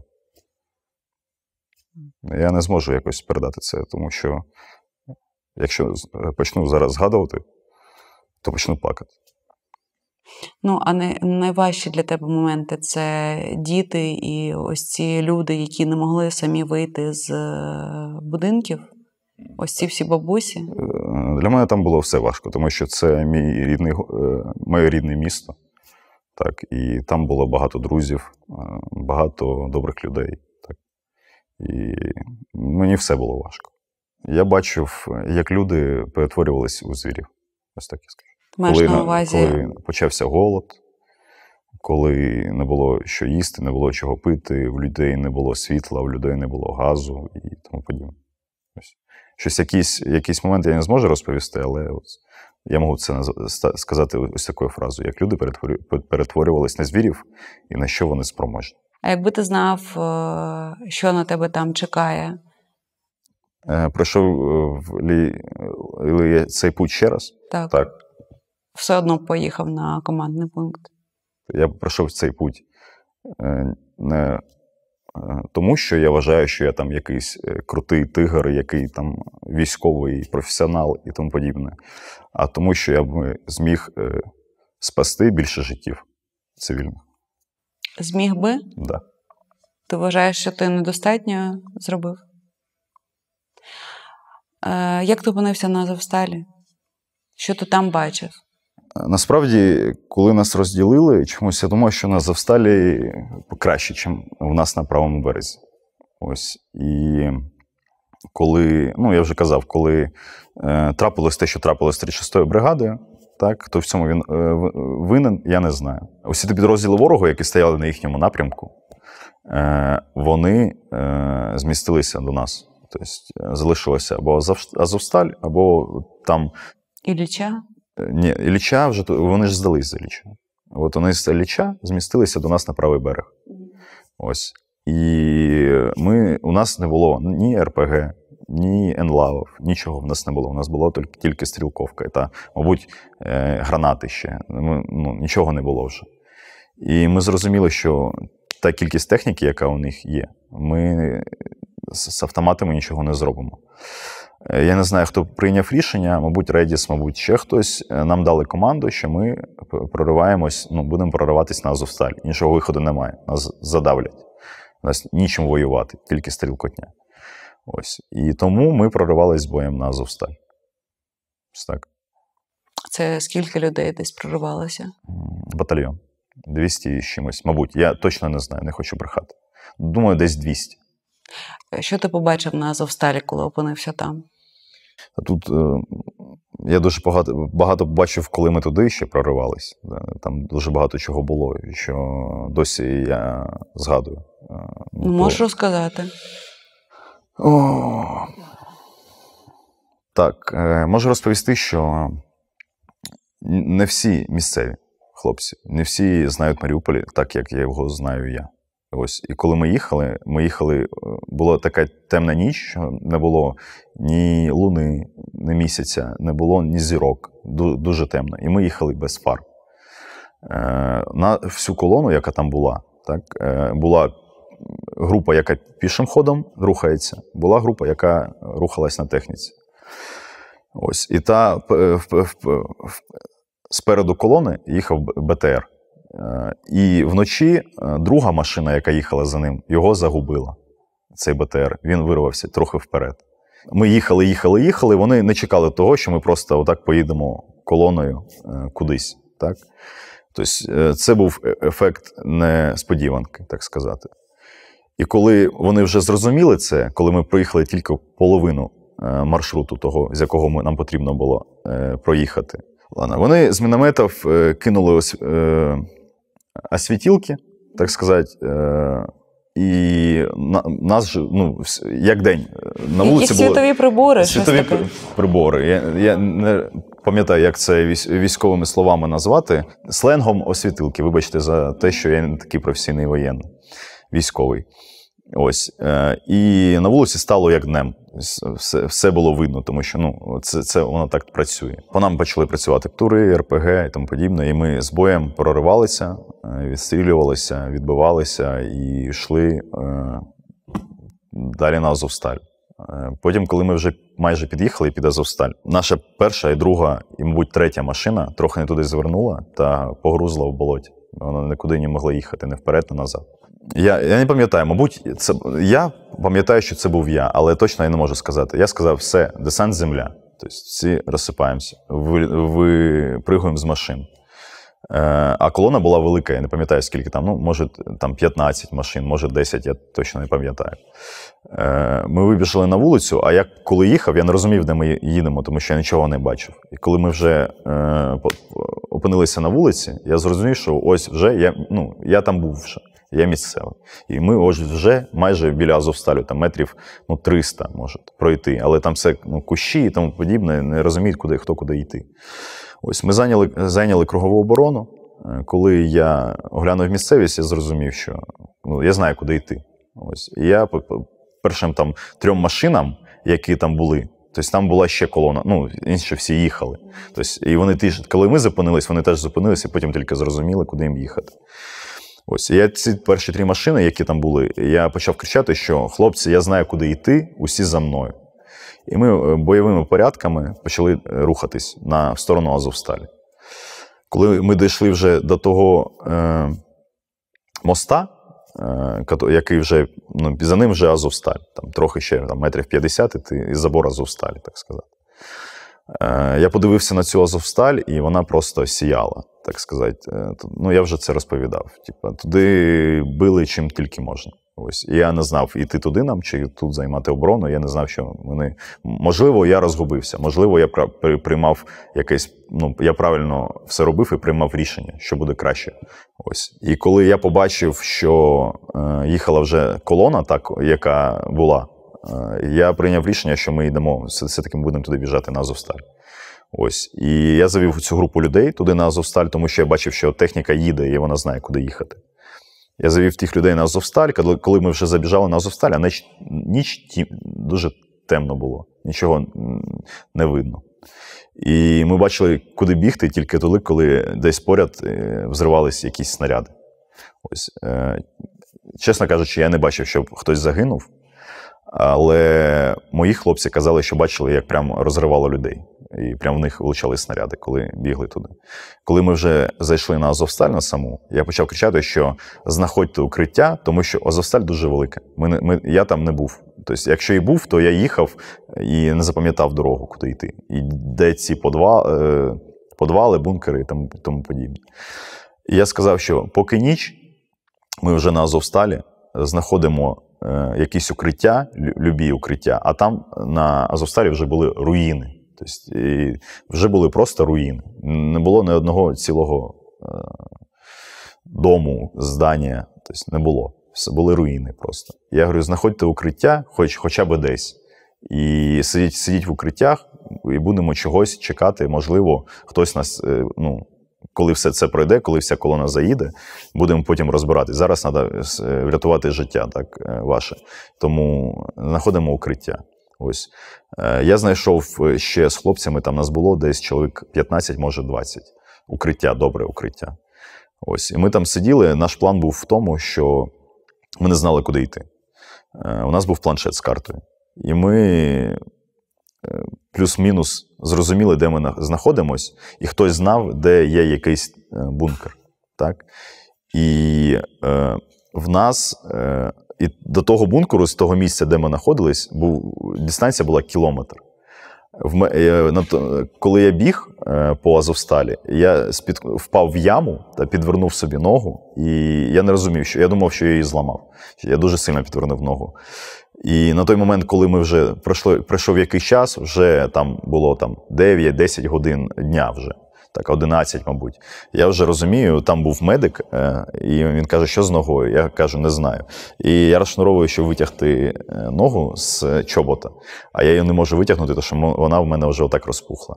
Я не зможу якось передати це, тому що якщо почну зараз згадувати, то почну плакати.
Ну, а не найважчі для тебе моменти це діти і ось ці люди, які не могли самі вийти з е, будинків. Ось ці всі бабусі.
Е, Для мене там було все важко, тому що це мій рідний, е, моє рідне місто. Так, і там було багато друзів, е, багато добрих людей. І мені все було важко. Я бачив, як люди перетворювалися у звірів. Ось так я скажу.
Маєш
коли,
на увазі.
коли почався голод, коли не було що їсти, не було чого пити, в людей не було світла, в людей не було газу і тому подібне. Ось. Щось якийсь, якийсь момент я не зможу розповісти, але от я можу це сказати ось такою фразою: як люди перетворю- перетворювались на звірів і на що вони спроможні.
А якби ти знав, е, що на тебе там чекає,
Е, Пройшов е, цей путь ще раз.
так,
Так,
все одно поїхав на командний пункт.
я пройшов цей путь не тому, що я вважаю, що я там якийсь крутий тигр, який там військовий професіонал і тому подібне, а тому, що я б зміг спасти більше життів цивільних.
Зміг би?
Да.
Ти вважаєш, що ти недостатньо зробив? Е, як ти опинився на Азовсталі? Що ти там бачив?
Насправді, коли нас розділили, чомусь я думав, що на Завсталі краще, ніж в нас на правому березі. Ось. І коли, ну я вже казав, коли е, трапилось те, що трапилось з 36-ю бригадою, так, то в цьому він е, винен, я не знаю. Усі ті підрозділи ворогу, які стояли на їхньому напрямку, е, вони е, змістилися до нас. Тобто е, залишилося або Азовсталь, або там
Ілліча?
Е, Ні, Ілліча вже вони ж здались за Ілліча. От вони з Ілліча змістилися до нас на правий берег. Ось. І ми, у нас не було ні РПГ, ні енлавів, нічого в нас не було. У нас було тільки, стрілковка та, мабуть, е, гранати ще. Ми, ну, нічого не було вже. І ми зрозуміли, що та кількість техніки, яка у них є, ми з, автоматами нічого не зробимо. Е, Я не знаю, хто прийняв рішення, мабуть, Редіс, мабуть, ще хтось. Е, Нам дали команду, що ми прориваємось, ну, будемо прориватись на Азовсталь. Іншого виходу немає. Нас задавлять. У нас нічим воювати, тільки стрілкотня. Ось. І тому ми проривались з боєм на Азовсталь. Ось так.
Це скільки людей десь проривалося?
Батальйон. 200 з чимось. Мабуть, я точно не знаю, не хочу брехати. Думаю, десь 200.
Що ти побачив на Азовсталі, коли опинився там?
Тут е, я дуже багато, багато бачив, коли ми туди ще проривались. Там дуже багато чого було, що досі я згадую. Е,
Ну,
то-
Можеш розказати?
О, так, е, можу розповісти, що не всі місцеві хлопці, не всі знають Маріуполь так, як я його знаю я. Ось. І коли ми їхали, ми їхали, е, була така темна ніч, не було ні луни, ні місяця, не було ні зірок. Дуже темно. І ми їхали без фар. Е, На всю колону, яка там була, так, була група, яка пішим ходом рухається, була група, яка рухалась на техніці. Ось. І та в- спереду колони їхав БТР. Е, І вночі е, друга машина, яка їхала за ним, його загубила. Цей БТР. Він вирвався трохи вперед. Ми їхали, їхали, їхали. Вони не чекали того, що ми просто отак поїдемо колоною е, кудись. Так? Тобто, е, це був е- ефект несподіванки, так сказати. І коли вони вже зрозуміли це, коли ми проїхали тільки половину е, маршруту, того, з якого ми, нам потрібно було е, проїхати, вони з мінометів е, кинули ось, освітілки, так сказати. І на, нас ну, як день. На вулиці було
світові прибори,
світові
таке?
при- прибори. Я, я не пам'ятаю, як це військовими словами назвати. Сленгом освітилки. Вибачте за те, що я не такий професійний воєнний, військовий. Ось. Е, і на вулиці стало як днем. Все, все було видно, тому що ну, це, це воно так працює. По нам почали працювати тури, РПГ і тому подібне. І ми з боєм проривалися, е, відстрілювалися, відбивалися і йшли е, далі на Азовсталь. Потім, коли ми вже майже під'їхали під Азовсталь, наша перша і друга, і, мабуть, третя машина трохи не туди звернула та погрузла в болоті. Вона нікуди не могла їхати, не вперед, не назад. Я, я не пам'ятаю, мабуть, це я пам'ятаю, що це був я, але точно я не можу сказати. Я сказав, все, десант земля. Тобто всі розсипаємося, ви, випригуємо з машин. Е, а колона була велика, я не пам'ятаю, скільки там, ну, може, там 15 машин, може 10, я точно не пам'ятаю. Е, ми вибіжали на вулицю, а я коли їхав, я не розумів, де ми їдемо, тому що я нічого не бачив. І коли ми вже е, опинилися на вулиці, я зрозумів, що ось вже я, ну, я там був вже. Я місцевий. І ми ось вже майже біля Азовсталю, там метрів ну, 300 може пройти. Але там все ну, кущі і тому подібне, не розуміють, куди, хто куди йти. Ось ми зайняли, зайняли кругову оборону. Е, Коли я оглянув місцевість, я зрозумів, що ну, я знаю, куди йти. Ось. І я першим там трьом машинам, які там були, тобто там була ще колона, ну, інші всі їхали. Тобто, і вони коли ми зупинились, вони теж зупинилися, і потім тільки зрозуміли, куди їм їхати. Ось я ці перші три машини, які там були, я почав кричати, що хлопці, я знаю, куди йти, усі за мною. І ми е, бойовими порядками почали е, рухатись на сторону Азовсталі. Коли ми дійшли вже до того е, моста, е, який вже ну, за ним вже Азовсталь, там трохи ще там, метрів 50 і ти із забору Азовсталі, так сказати. Е, я подивився на цю Азовсталь, і вона просто сіяла, так сказати. Е, Ну, я вже це розповідав. Типа, туди били чим тільки можна. Ось. І я не знав, іти туди нам чи тут займати оборону. Я не знав, що вони. Можливо, я розгубився. Можливо, я приймав якесь. Ну, я правильно все робив і приймав рішення, що буде краще. Ось. І коли я побачив, що е, їхала вже колона, так, яка була, я прийняв рішення, що ми йдемо, все- все-таки ми будемо туди біжати на Азовсталь. Ось. І я завів цю групу людей туди на Азовсталь, тому що я бачив, що техніка їде і вона знає, куди їхати. Я завів тих людей на Азовсталь, коли- ми вже забіжали на Азовсталь, а ніч, ніч дуже темно було, нічого не видно. І ми бачили, куди бігти тільки тоді, коли десь поряд е, взривалися якісь снаряди. Ось, е, чесно кажучи, я не бачив, щоб хтось загинув. Але мої хлопці казали, що бачили, як прямо розривало людей. І прямо в них влучали снаряди, коли бігли туди. Коли ми вже зайшли на Азовсталь на саму, я почав кричати, що знаходьте укриття, тому що Азовсталь дуже велика. Ми, ми, я там не був. Тобто, якщо і був, то я їхав і не запам'ятав дорогу, куди йти. І де ці подва, е, подвали, бункери і тому, тому подібне. І я сказав, що поки ніч, ми вже на Азовсталі знаходимо е, якісь укриття, любі укриття, а там на Азовсталі вже були руїни. Тобто, і вже були просто руїни. Не було ні одного цілого е, дому, здання, тобто не було. Все були руїни просто. Я говорю, знаходьте укриття, хоч, хоча б десь. І сидіть, сидіть в укриттях, і будемо чогось чекати. Можливо, хтось нас, е, ну, коли все це пройде, коли вся колона заїде, будемо потім розбиратись. Зараз треба врятувати життя, так, е, ваше. Тому знаходимо укриття. Ось. Е, Я знайшов е, ще з хлопцями, там нас було десь чоловік 15, може 20. Укриття, добре укриття. Ось. І ми там сиділи. Наш план був в тому, що ми не знали, куди йти. У нас був планшет з картою. І ми плюс-мінус зрозуміли, де ми на- знаходимось, і хтось знав, де є якийсь е, бункер. Так? І е, в нас е, і до того бункеру, з того місця, де ми знаходились, був, дистанція була кілометр. В, е, коли я біг е, по Азовсталі, я спід, впав в яму та підвернув собі ногу, і я не розумів, що я думав, що я її зламав. Я дуже сильно підвернув ногу. І на той момент, коли ми вже пройшло, пройшов якийсь час, вже там було там 9-10 годин дня вже. Так, 11, мабуть. Я вже розумію, там був медик, е, і він каже, що з ногою? Я кажу, не знаю. І я розшнуровую, щоб витягти е, ногу з чобота, а я її не можу витягнути, тому що вона в мене вже отак розпухла.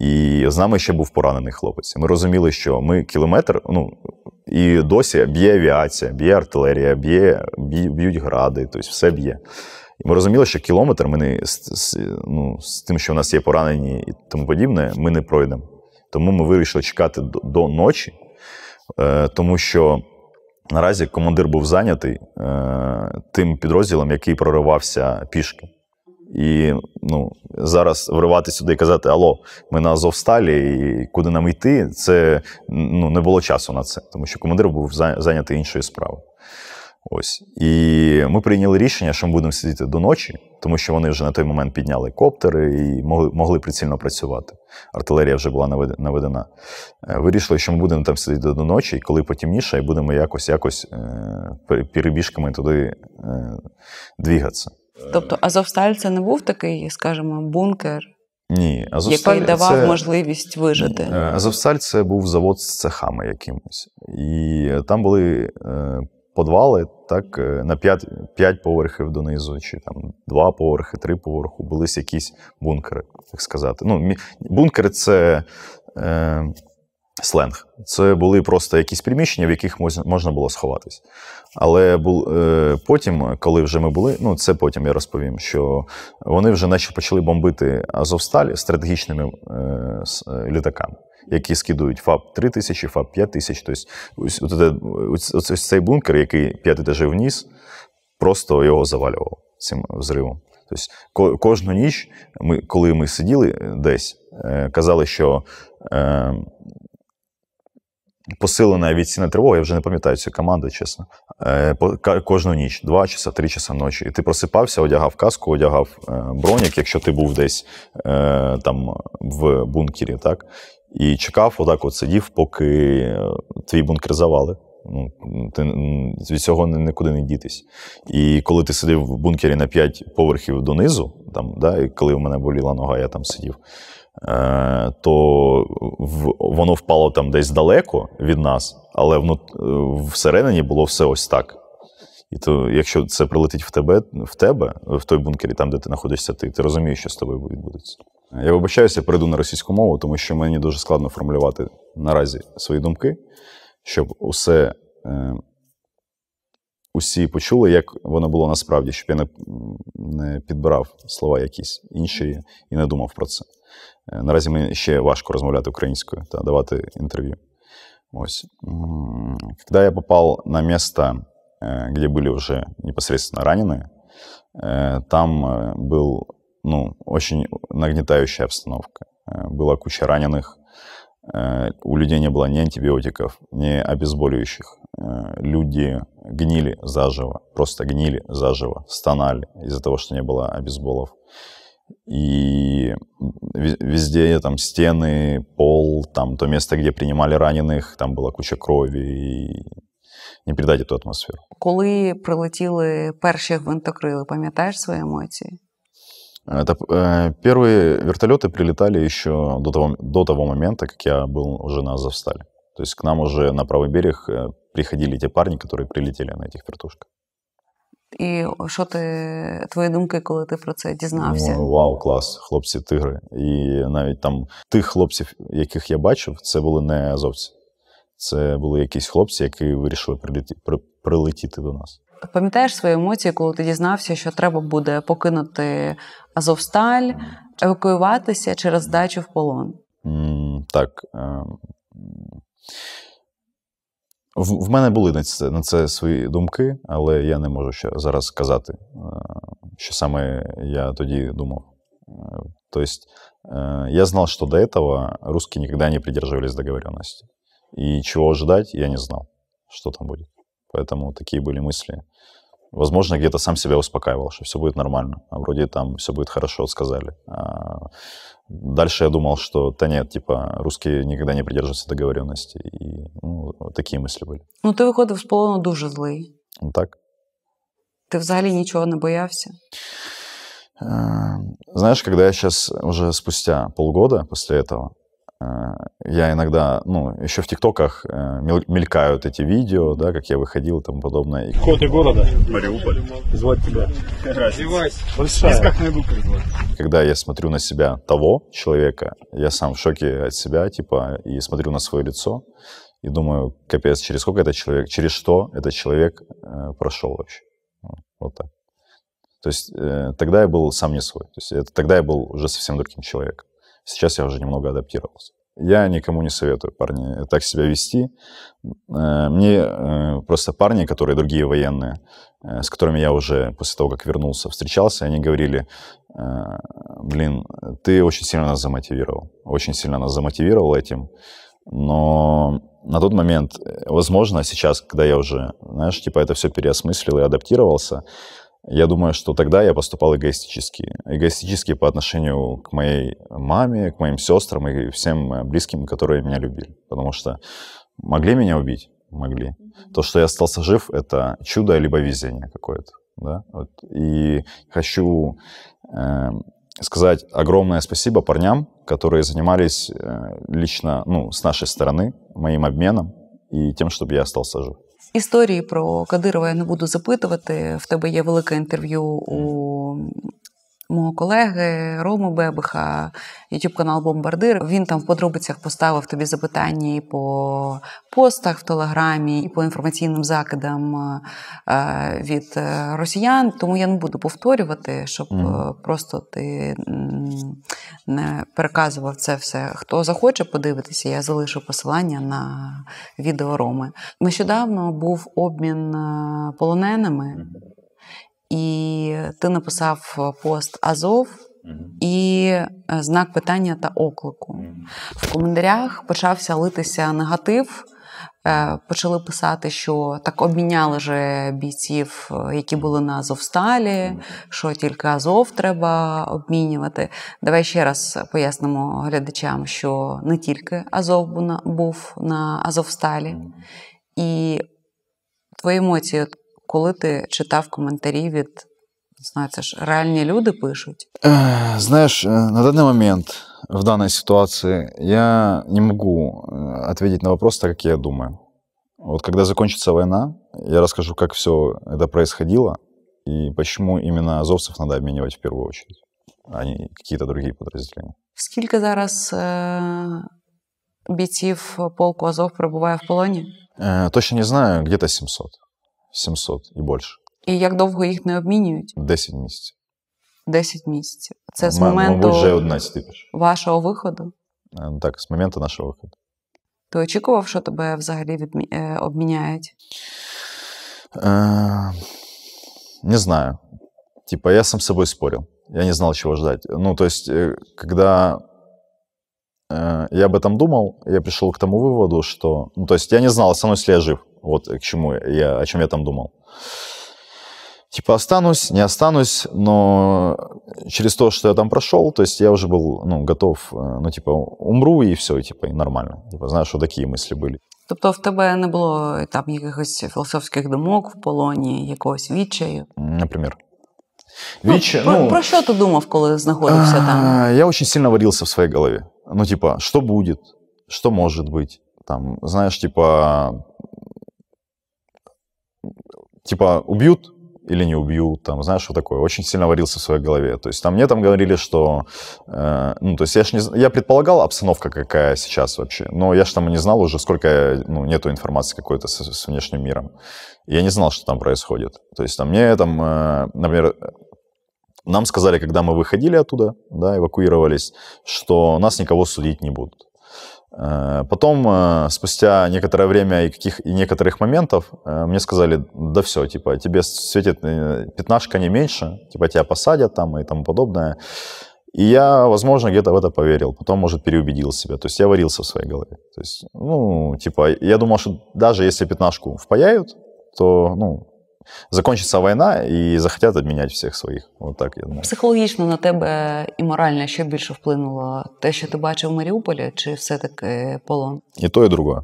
І з нами ще був поранений хлопець. Ми розуміли, що ми кілометр, ну і досі б'є авіація, б'є артилерія, б'є, б'ють гради, тобто все б'є. І ми розуміли, що кілометр ми не, з, ну, з тим, що в нас є поранені і тому подібне, ми не пройдемо. Тому ми вирішили чекати до, до ночі, е, тому що наразі командир був зайнятий е, тим підрозділом, який проривався пішки. І ну, зараз вривати сюди і казати: Алло, ми на Азовсталі, і куди нам йти, це ну, не було часу на це, тому що командир був зайнятий іншою справою. Ось. І ми прийняли рішення, що ми будемо сидіти до ночі, тому що вони вже на той момент підняли коптери і могли, могли прицільно працювати. Артилерія вже була наведена. Е, Вирішили, що ми будемо там сидіти до ночі, і коли потемніше, і будемо якось якось е, перебіжками туди е, двігатися.
Тобто Азовсталь це не був такий, скажімо, бункер,
Ні, Азовсталь
який давав
це...
можливість вижити.
Е, Азовсталь це був завод з цехами якимось. І там були е, подвали, так, е, на 5, 5 поверхів донизу, чи там 2 поверхи, 3 поверху, були якісь бункери, так сказати. Ну, бункери це сленг. Це були просто якісь приміщення, в яких можна, було сховатись. Але бул, е, потім, коли вже ми були, ну це потім я розповім, що вони вже наче почали бомбити Азовсталь стратегічними е, е, літаками, які скидують ФАП 3000, ФАП 5000. Тобто ось, ось, ось, цей бункер, який 5 етажів вниз, просто його завалював цим взривом. Тобто кожну ніч, ми, коли ми сиділи десь, е, казали, що е, посилена авіаційна тривога, я вже не пам'ятаю цю команду, чесно. Е, кожну ніч, два часа, три часа ночі. І ти просипався, одягав каску, одягав е, бронік, якщо ти був десь е, там в бункері, так? І чекав, отак от сидів, поки твій бункер завали. Ну, ти від цього нікуди не дітись. І коли ти сидів в бункері на 5 поверхів донизу, там, да, і коли в мене боліла нога, я там сидів, то воно впало там десь далеко від нас, але внут, е, всередині було все ось так. І то, якщо це прилетить в тебе, в тебе, в той бункері, там, де ти знаходишся, ти, ти розумієш, що з тобою відбудеться. Я вибачаюся, перейду на російську мову, тому що мені дуже складно формулювати наразі свої думки, щоб усе, е, усі почули, як воно було насправді, щоб я не, не підбирав слова якісь інші і не думав про це. Е, Наразі мені ще важко розмовляти українською та давати інтерв'ю. Ось. М, Когда я попал на место, э, где были уже непосредственно раненые, Э, там э, был, ну, очень нагнетающая обстановка. Э, Была куча раненых, Э, у людей не было ни антибиотиков, ни обезболивающих. Э, Люди гнили заживо, просто гнили заживо, стонали из-за того, что не было обезболов. И ве- везде там стены, пол, там то место, где принимали раненых, там была куча крови. И не передать эту атмосферу.
Коли прилетіли перші гвинтокрили, пам'ятаєш свої емоції?
Это, э, первые вертолеты прилетали еще до того, до того момента, как я был уже на Азовстале. То есть к нам уже на правый берег э, приходили те парни, которые прилетели на этих вертушках.
І що ти твої думки, коли ти про це дізнався?
Ну, вау, клас, хлопці тигри. І навіть там тих хлопців, яких я бачив, це були не азовці. Це були якісь хлопці, які вирішили прилеті, при, прилетіти до нас.
Пам'ятаєш свої емоції, коли ти дізнався, що треба буде покинути Азовсталь, евакуюватися через здачу в полон?
М, Так. ем, В, мене були на це, на це свої думки, але я не можу ще зараз сказати, е, що саме я тоді думав. Е, То есть э, я знал, что до этого русские никогда не придерживались договоренности. И чего ожидать, я не знал, что там будет. Поэтому такие были мысли. Возможно, где-то сам себя успокаивал, что все будет нормально. А вроде там все будет хорошо, сказали. А дальше я думал, что да нет, типа русские никогда не придерживаются договоренности. И ну, такие мысли были.
Ну, ти виходив з полону дуже злий.
Ну, так.
Ти взагалі нічого не боявся.
Э, Знаешь, когда я сейчас уже спустя полгода после этого, я иногда, ну, еще в ТикТоках э, мель- мелькают эти видео, да, как я выходил и тому подобное. И
города? Мариуполь. Звать тебя. Развивайся. Большая. как найду, как звать.
когда я смотрю на себя того человека, я сам в шоке от себя, типа, и смотрю на свое лицо, и думаю, капец, через сколько этот человек, через что этот человек э, прошел вообще. Ну, Вот так. То есть э, тогда я был сам не свой. То есть это, тогда я был уже совсем другим человеком. Сейчас я уже немного адаптировался. Я никому не советую, парни, так себя вести. Э, Мне э, просто парни, которые другие военные, э, с которыми я уже после того, как вернулся, встречался, они говорили, блин, ты очень сильно нас замотивировал. Очень сильно нас замотивировал этим. Но на тот момент, возможно, сейчас, когда я уже, знаешь, типа это все переосмыслил и адаптировался, я думаю, что тогда я поступал эгоистически. Эгоистически по отношению к моей маме, к моим сестрам и всем близким, которые меня любили. Потому что могли меня убить? Могли. То, что я остался жив, это чудо либо везение какое-то. Да? Вот. И хочу э, сказать огромное спасибо парням, которые занимались э, лично, ну, с нашей стороны, моим обменом и тем, чтобы я остался жив.
Історії про Кадирова я не буду запитувати. В тебе є велике інтерв'ю у мого колеги Роми Бебиха, youtube канал Бомбардир. Він там в подробицях поставив тобі запитання і по постах в Телеграмі, і по інформаційним закидам е, від е, росіян. Тому я не буду повторювати, щоб е, просто ти не переказував це все. Хто захоче подивитися, я залишу посилання на відео Роми. Нещодавно був обмін полоненими, і ти написав пост Азов і е, знак питання та оклику. В коментарях почався литися негатив. Е, Почали писати, що так обміняли же бійців, е, які були на Азовсталі, що тільки Азов треба обмінювати. Давай ще раз пояснимо глядачам, що не тільки Азов був на Азовсталі. І твої емоції, коли ти читав коментарі від не знаю, це ж реальні люди пишуть.
Э, Знаешь, э, на данный момент, в данной ситуации, я не могу э, ответить на вопрос так, как я думаю. Вот когда закончится война, я расскажу, как все это происходило и почему именно азовцев надо обменивать в первую очередь, а не какие-то другие подразделения.
Скільки зараз е- бійців полку Азов перебуває в полоні?
Э, Точно не знаю, где-то 700. 700 и больше.
І як довго їх не обмінюють?
10 месяцев.
10 місяців. Це з
Ма-
моменту
Мабуть, вже 11 тисяч.
вашого виходу.
Э, Так, с момента нашего выхода.
Ти очікував, що тебе взагалі відмі... е, обміняють?
Э, Не знаю. типа, я сам с собой спорил. Я не знал, чего ждать. Ну, то есть, э, когда э, я об этом думал, я пришел к тому выводу, что... Ну, то есть, я не знал, останусь ли я жив. Вот к чему я, о чем я там думал. Типа, останусь, не останусь, но через то, что я там прошел, то есть я уже был, ну, готов, э, ну, типа, умру и все, типа, и нормально. Типа, знаешь, что такие мысли были.
Тобто в тебе не було там якихось філософських думок в полоні, якогось відчаю?
Например.
Вич, ну, про, про що ти думав, коли знаходився там?
Я очень сильно варился в своей голове. Ну, типа, что будет, что может быть. Там, знаешь, типа, типа, убьют, или не убьют, там, знаешь, что такое. Очень сильно варился в своей голове. То есть там мне там говорили, что, э, ну, то есть я ж не, я предполагал обстановка какая сейчас вообще, но я же там не знал уже, сколько, ну, нету информации какой-то с, с внешним миром. Я не знал, что там происходит. То есть там мне там, э, например, нам сказали, когда мы выходили оттуда, да, эвакуировались, что нас никого судить не будут. Э, потом, э, спустя некоторое время и, каких, и некоторых моментов, э, мне сказали, да все, типа, тебе светит пятнашка не меньше, типа, тебя посадят там и тому подобное. И я, возможно, где-то в это поверил, потом, может, переубедил себя. То есть я варился в своей голове. То есть, ну, типа, я думал, что даже если пятнашку впаяют, то, ну, Закончиться війна і захотять обміняти всіх своїх. От так я думаю.
Психологічно на тебе і морально що більше вплинуло? Те, що ти бачив в Маріуполі, чи все-таки полон?
І то, і друге.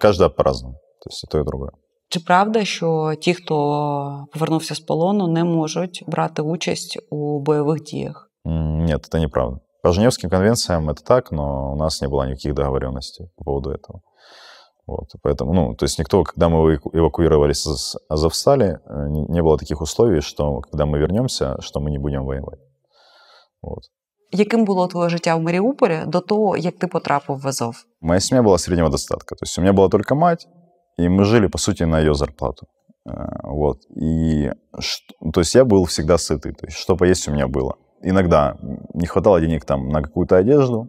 Кожна по-разному. Тобто і то, і друге.
Чи правда, що ті, хто повернувся з полону, не можуть брати участь у бойових діях?
Ні, це неправда. По Женевским конвенциям это так, но у нас не было никаких договоренностей по поводу этого. Вот, поэтому, ну, то есть никто, когда мы эвакуировались из Азовстали, э, не было таких условий, что когда мы вернемся, что мы не будем воевать.
Вот. Яким було твоє життя в Маріуполі до того, як ти потрапив в Азов?
Моя семья была среднего достатка. То есть у меня была только мать, и мы жили, по сути, на ее зарплату. Э, вот. И, то есть я был всегда сытый. То есть что поесть у меня было. Иногда не хватало денег там на какую-то одежду,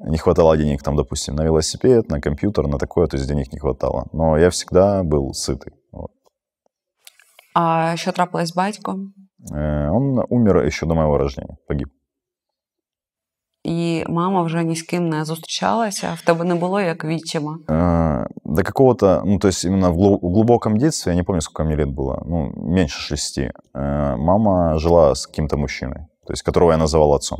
не хватало денег, там, допустим, на велосипед, на компьютер, на такое, то есть денег не хватало. Но я всегда был сытый. Вот.
А что трапилось с батьком?
Э, он умер еще до моего рождения, погиб.
І мама вже ні з ким не зустрічалася, в тебе не було як відчима?
Э, до какого-то, ну, то есть именно в глубоком детстве, я не помню, сколько мне лет было, ну, меньше шести, э, мама жила с каким-то мужчиной, то есть которого я называл отцом.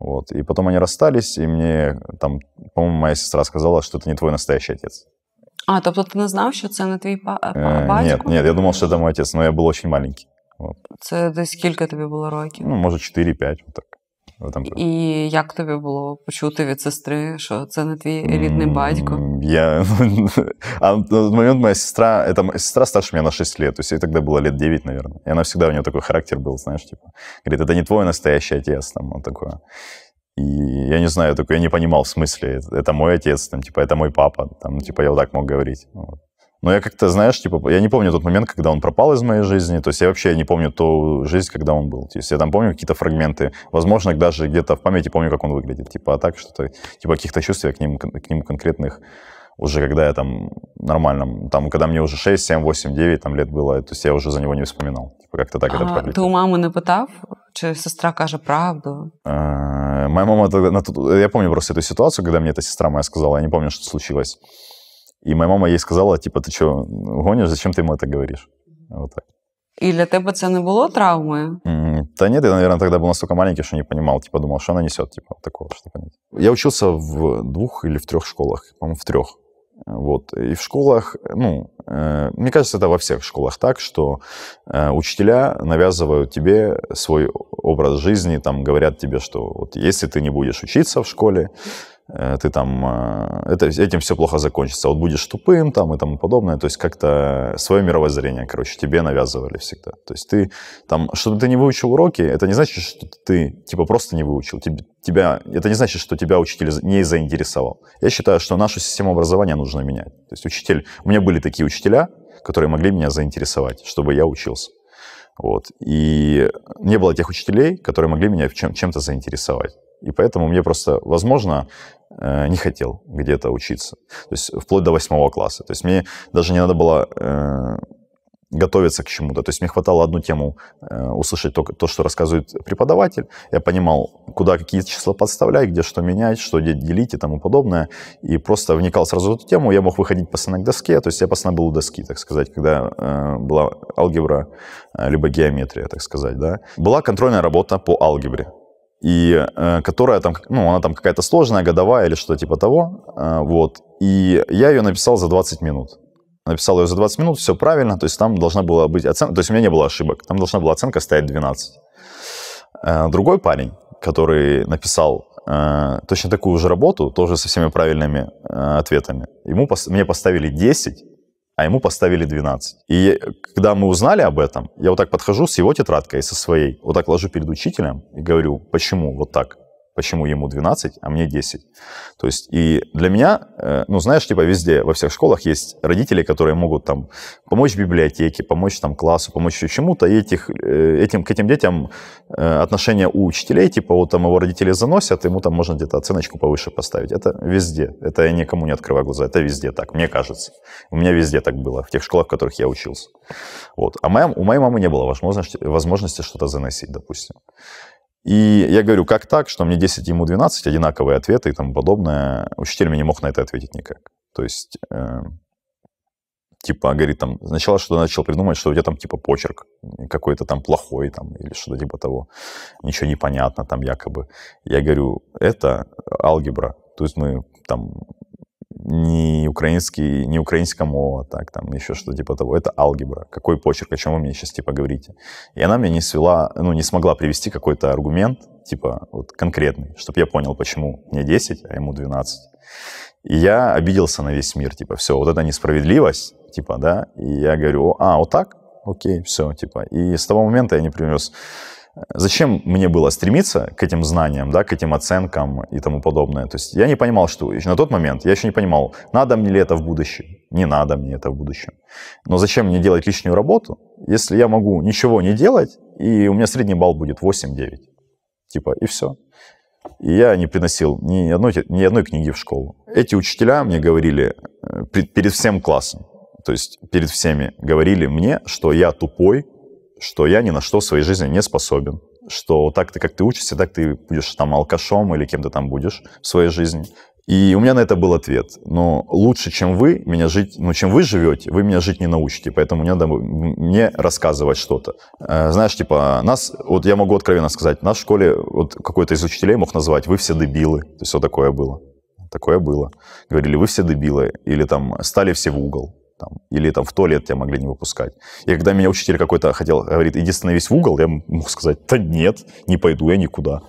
Вот. И потом они расстались, и мне там, по-моему, моя сестра сказала, что это не твой настоящий отец.
А, тобто ти не знав, що це не твій па- батько?
Нет, нет, я думал, что это мой отец, но я был очень маленький.
Вот. Це десь скільки тобі було років?
Ну, може, 4-5, вот так.
І як тобі було почути від сестри, що це не твій рідний батько?
Я... А в тот момент моя сестра, это моя сестра старше меня на 6 лет, то есть ей тогда было лет 9, наверное. И она всегда, у нее такой характер был, знаешь, типа, говорит, это не твой настоящий отец, там, вот такое. И я не знаю, только я не понимал в смысле, это мой отец, там, типа, это мой папа, там, типа, я вот так мог говорить. Вот. Но я как-то, знаешь, типа, я не помню тот момент, когда он пропал из моей жизни. То есть я вообще не помню ту жизнь, когда он был. То есть я там помню какие-то фрагменты. Возможно, даже где-то в памяти помню, как он выглядит. Типа, а так что-то, типа, каких-то чувств я к, ним, к ним конкретных уже когда я там нормально, там, когда мне уже 6, 7, 8, 9 там, лет было, то есть я уже за него не вспоминал. Типа, как-то так
а
это пролетело.
Ти у мами не питав, чи сестра каже правду?
А, моя мама, я помню просто эту ситуацию, когда мне эта сестра моя сказала, я не помню, что случилось. И моя мама ей сказала, типа, ты что, гонишь, зачем ты ему это говоришь? Вот так.
И для тебя это не было травмы?
Mm, да нет, я, наверное, тогда был настолько маленький, что не понимал. Типа, думал, что она несет, типа, такого, что понять. Я учился в двух или в трех школах, по-моему, в трех. Вот. И в школах, ну, э, мне кажется, это во всех школах так, что э, учителя навязывают тебе свой образ жизни, там говорят тебе, что вот если ты не будешь учиться в школе, ты там, э, это, этим все плохо закончится. Вот будешь тупым там и тому подобное. То есть как-то свое мировоззрение, короче, тебе навязывали всегда. То есть ты там, чтобы ты не выучил уроки, это не значит, что ты типа просто не выучил. Тебя, это не значит, что тебя учитель не заинтересовал. Я считаю, что нашу систему образования нужно менять. То есть учитель, у меня были такие учителя, которые могли меня заинтересовать, чтобы я учился. Вот. И не было тех учителей, которые могли меня чем- чем-то заинтересовать. И поэтому мне просто, возможно, э, не хотел где-то учиться. То есть вплоть до восьмого класса. То есть мне даже не надо было... Э, готовиться к чему-то. То есть мне хватало одну тему э, услышать только то, что рассказывает преподаватель. Я понимал, куда какие числа подставлять, где что менять, что делить и тому подобное. И просто вникал сразу в эту тему. Я мог выходить постоянно к доске. То есть я постоянно был у доски, так сказать, когда э, была алгебра, э, либо геометрия, так сказать. Да. Была контрольная работа по алгебре и э, которая там, ну, она там какая-то сложная, годовая или что-то типа того, э, вот, и я ее написал за 20 минут. Написал ее за 20 минут, все правильно, то есть там должна была быть оценка, то есть у меня не было ошибок, там должна была оценка стоять 12. Э, другой парень, который написал э, точно такую же работу, тоже со всеми правильными э, ответами, ему, мне поставили 10, а ему поставили 12. И когда мы узнали об этом, я вот так подхожу с его тетрадкой и со своей, вот так ложу перед учителем и говорю, почему вот так почему ему 12, а мне 10. То есть и для меня, э, ну знаешь, типа везде, во всех школах есть родители, которые могут там помочь библиотеке, помочь там классу, помочь чему-то, и этих, э, этим, к этим детям э, отношения у учителей, типа вот там его родители заносят, ему там можно где-то оценочку повыше поставить. Это везде. Это я никому не открываю глаза. Это везде так, мне кажется. У меня везде так было, в тех школах, в которых я учился. Вот. А моя, у моей мамы не было возможности, возможности что-то заносить, допустим. И я говорю, как так, что мне 10, ему 12, одинаковые ответы и тому подобное. Учитель мне не мог на это ответить никак. То есть, э, типа, говорит, там, сначала что-то начал придумать, что у тебя там, типа, почерк какой-то там плохой, там, или что-то типа того. Ничего не понятно там якобы. Я говорю, это алгебра. То есть мы там не украинский, не украинская мова, так, там, еще что-то типа того. Это алгебра. Какой почерк, о чем вы мне сейчас, типа, говорите? И она мне не свела, ну, не смогла привести какой-то аргумент, типа, вот, конкретный, чтобы я понял, почему мне 10, а ему 12. И я обиделся на весь мир, типа, все, вот это несправедливость, типа, да, и я говорю, а, вот так? Окей, все, типа. И с того момента я не принес Зачем мне было стремиться к этим знаниям, да, к этим оценкам и тому подобное? То есть я не понимал, что на тот момент я еще не понимал, надо мне ли это в будущем, не надо мне это в будущем. Но зачем мне делать лишнюю работу, если я могу ничего не делать, и у меня средний балл будет 8-9. Типа, и все. И я не приносил ни одной, ни одной книги в школу. Эти учителя мне говорили э, перед всем классом, то есть перед всеми говорили мне, что я тупой, что я ни на что в своей жизни не способен, что так ты, как ты учишься, так ты будешь там алкашом или кем то там будешь в своей жизни. И у меня на это был ответ. Но лучше, чем вы меня жить, ну, чем вы живете, вы меня жить не научите. Поэтому не надо мне рассказывать что-то. Э, знаешь, типа, нас, вот я могу откровенно сказать, нас в школе, вот какой-то из учителей мог назвать, вы все дебилы. То есть вот такое было. Такое было. Говорили, вы все дебилы. Или там, стали все в угол там, или там в туалет тебя могли не выпускать. И когда меня учитель какой-то хотел, говорит, иди становись в угол, я мог сказать, да нет, не пойду я никуда.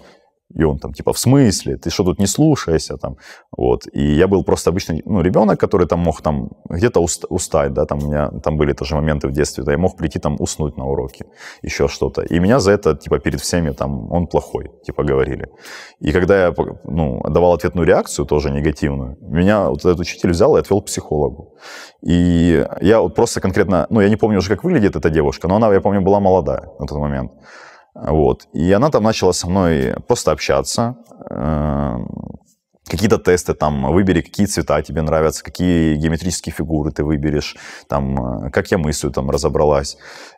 И он там, типа, в смысле? Ты что тут не слушаешься? Там, вот. И я был просто обычный ну, ребенок, который там мог там где-то уст, устать, да, там у меня там были тоже моменты в детстве, да, я мог прийти там уснуть на уроке, еще что-то. И меня за это, типа, перед всеми там, он плохой, типа, говорили. И когда я, ну, давал ответную реакцию, тоже негативную, меня вот этот учитель взял и отвел к психологу. И я вот просто конкретно, ну, я не помню уже, как выглядит эта девушка, но она, я помню, была молодая на тот момент. Вот. И она там начала со мной просто общаться, э, какие-то тесты, там, выбери, какие цвета тебе нравятся, какие геометрические фигуры ты выберешь, там, э, как я мыслю, там, разобралась.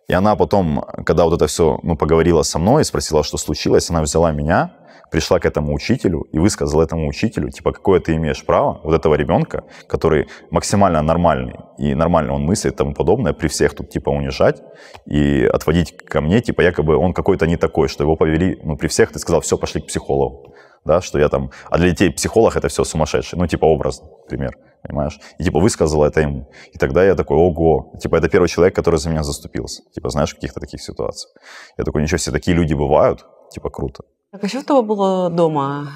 И она потом, когда вот это все, ну, поговорила со мной спросила, что случилось, она взяла меня, пришла к этому учителю и высказала этому учителю, типа, какое ты имеешь право вот этого ребенка, который максимально нормальный, и нормально он мыслит и тому подобное, при всех тут, типа, унижать и отводить ко мне, типа, якобы он какой-то не такой, что его повели, ну, при всех ты сказал, все, пошли к психологу, да, что я там, а для детей психолог это все сумасшедший, ну, типа, образно, например, понимаешь, и, типа, высказала это ему, и тогда я такой, ого, типа, это первый человек, который за меня заступился, типа, знаешь, в каких-то таких ситуациях. Я такой, ничего себе, такие люди бывают, типа, круто.
Так, а що в тебе було вдома?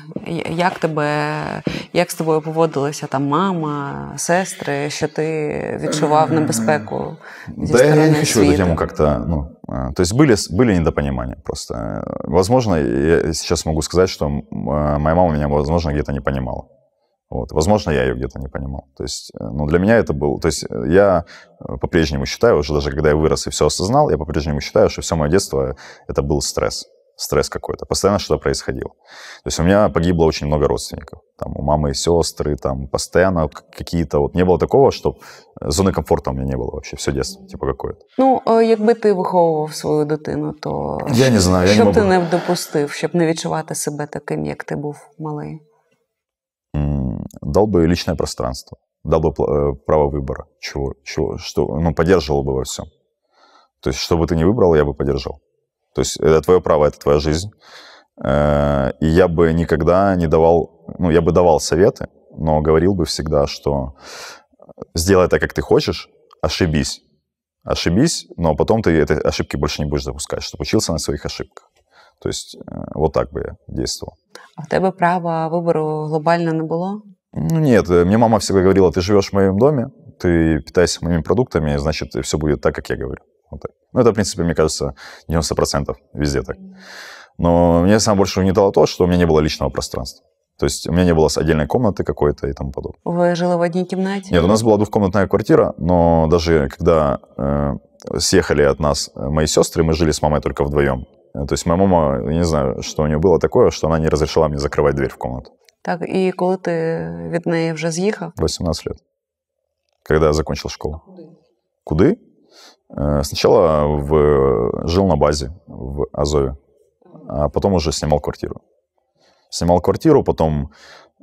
Як тебе, як з тобою поводилися там мама, сестри, що ти відчував небезпеку? Зі
да
сторони
я не хочу
світу?
эту тему как-то, ну, а, то есть были, были недопонимания просто. Возможно, я сейчас могу сказать, что моя мама меня, возможно, где-то не понимала. Вот. Возможно, я ее где-то не понимал. То есть, э, ну, для меня это был... То есть, я по-прежнему считаю, уже даже когда я вырос и все осознал, я по-прежнему считаю, что все мое детство это был стресс. стресс какой-то, постоянно что-то происходило. То есть у меня погибло очень много родственников. Там у мамы и сестры, там постоянно какие-то... Вот не было такого, что зоны комфорта у меня не было вообще все детство, типа какое-то.
Ну, е, якби ти виховував свою дитину, то
Я не знаю, я
що
не
б ти
могу.
не допустив, щоб не відчувати себе таким, як ти був малий?
Дал бы личное пространство, дал бы э, право выбора, чего, чего, что, ну, поддерживал бы во всем. То есть, что бы ты ни выбрал, я бы поддержал. То есть, это твое право, это твоя жизнь. Э, И я бы никогда не давал, ну, я бы давал советы, но говорил бы всегда, что сделай так, как ты хочешь, ошибись. Ошибись, но потом ты этой ошибки больше не будешь допускать, чтобы учился на своих ошибках. То есть, э, вот так бы я действовал.
А в тебе права вибору глобально не було?
Ну, нет, э, мне мама всегда говорила, ты живешь в моем доме, ты питаешься моими продуктами, значит, все будет так, как я говорю. Вот так. Ну, это, в принципе, мне кажется, 90% везде так. Но мне самое больше угнетало то, что у меня не было личного пространства. То есть у меня не было отдельной комнаты какой-то и тому подобное.
Ви жили в одній кімнаті?
Нет, у нас была двухкомнатная квартира, но даже когда э, съехали от нас э, мои сестры, мы жили с мамой только вдвоем. Э, То есть моя мама, я не знаю, что у нее было такое, что она не разрешила мне закрывать дверь в комнату.
Так, і коли ти від неї вже з'їхав?
18 лет, когда я закончил школу. Куды? Э, Сначала в, жил на базе в Азове, а потом уже снимал квартиру. Снимал квартиру, потом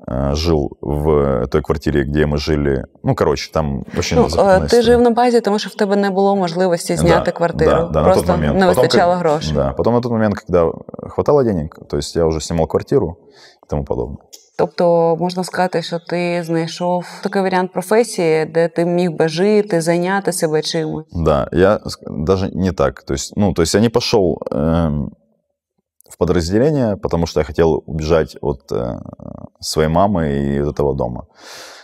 э, жил в той квартире, где мы жили. Ну, короче, там очень
Ну, ти жив на базі, тому що в тебе не було можливості зняти
Да,
квартиру.
Да, да,
Просто
на тот момент.
не вистачало грошей.
Да, потом на тот момент, когда хватало денег, то есть я уже снимал квартиру и тому подобное.
Тобто можна сказати, що ти знайшов такий варіант професії, де ти міг би жити, зайняти себе чимось.
Да, я ск- даже не так. То есть, ну, то есть я не пошел эм, в подразделение, потому что я хотел убежать от э, своей мамы и от этого дома.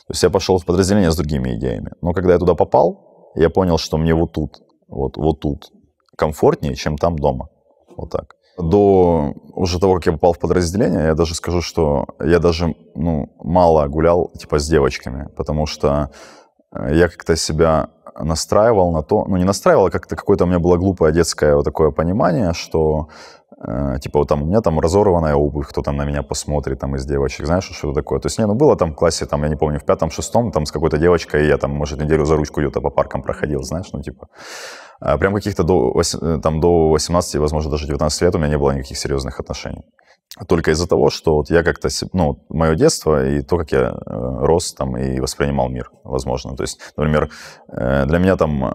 То есть я пошел в подразделение с другими идеями. Но когда я туда попал, я понял, что мне вот тут, вот, вот тут комфортнее, чем там дома. Вот так. До уже того, как я попал в подразделение, я даже скажу, что я даже ну, мало гулял типа с девочками, потому что э, я как-то себя настраивал на то, ну не настраивал, а как-то какое-то у меня было глупое детское вот такое понимание, что э, типа вот там у меня там разорванная обувь, кто там на меня посмотрит там из девочек, знаешь, что такое. То есть не, ну было там в классе, там, я не помню, в пятом-шестом, там с какой-то девочкой, я там, может, неделю за ручку где-то по паркам проходил, знаешь, ну типа. А прям каких-то до, э, там, до 18, возможно, даже 19 лет у меня не было никаких серьезных отношений. Только из-за того, что вот я как-то, ну, мое детство и то, как я э, рос там и воспринимал мир, возможно. То есть, например, э, для меня там,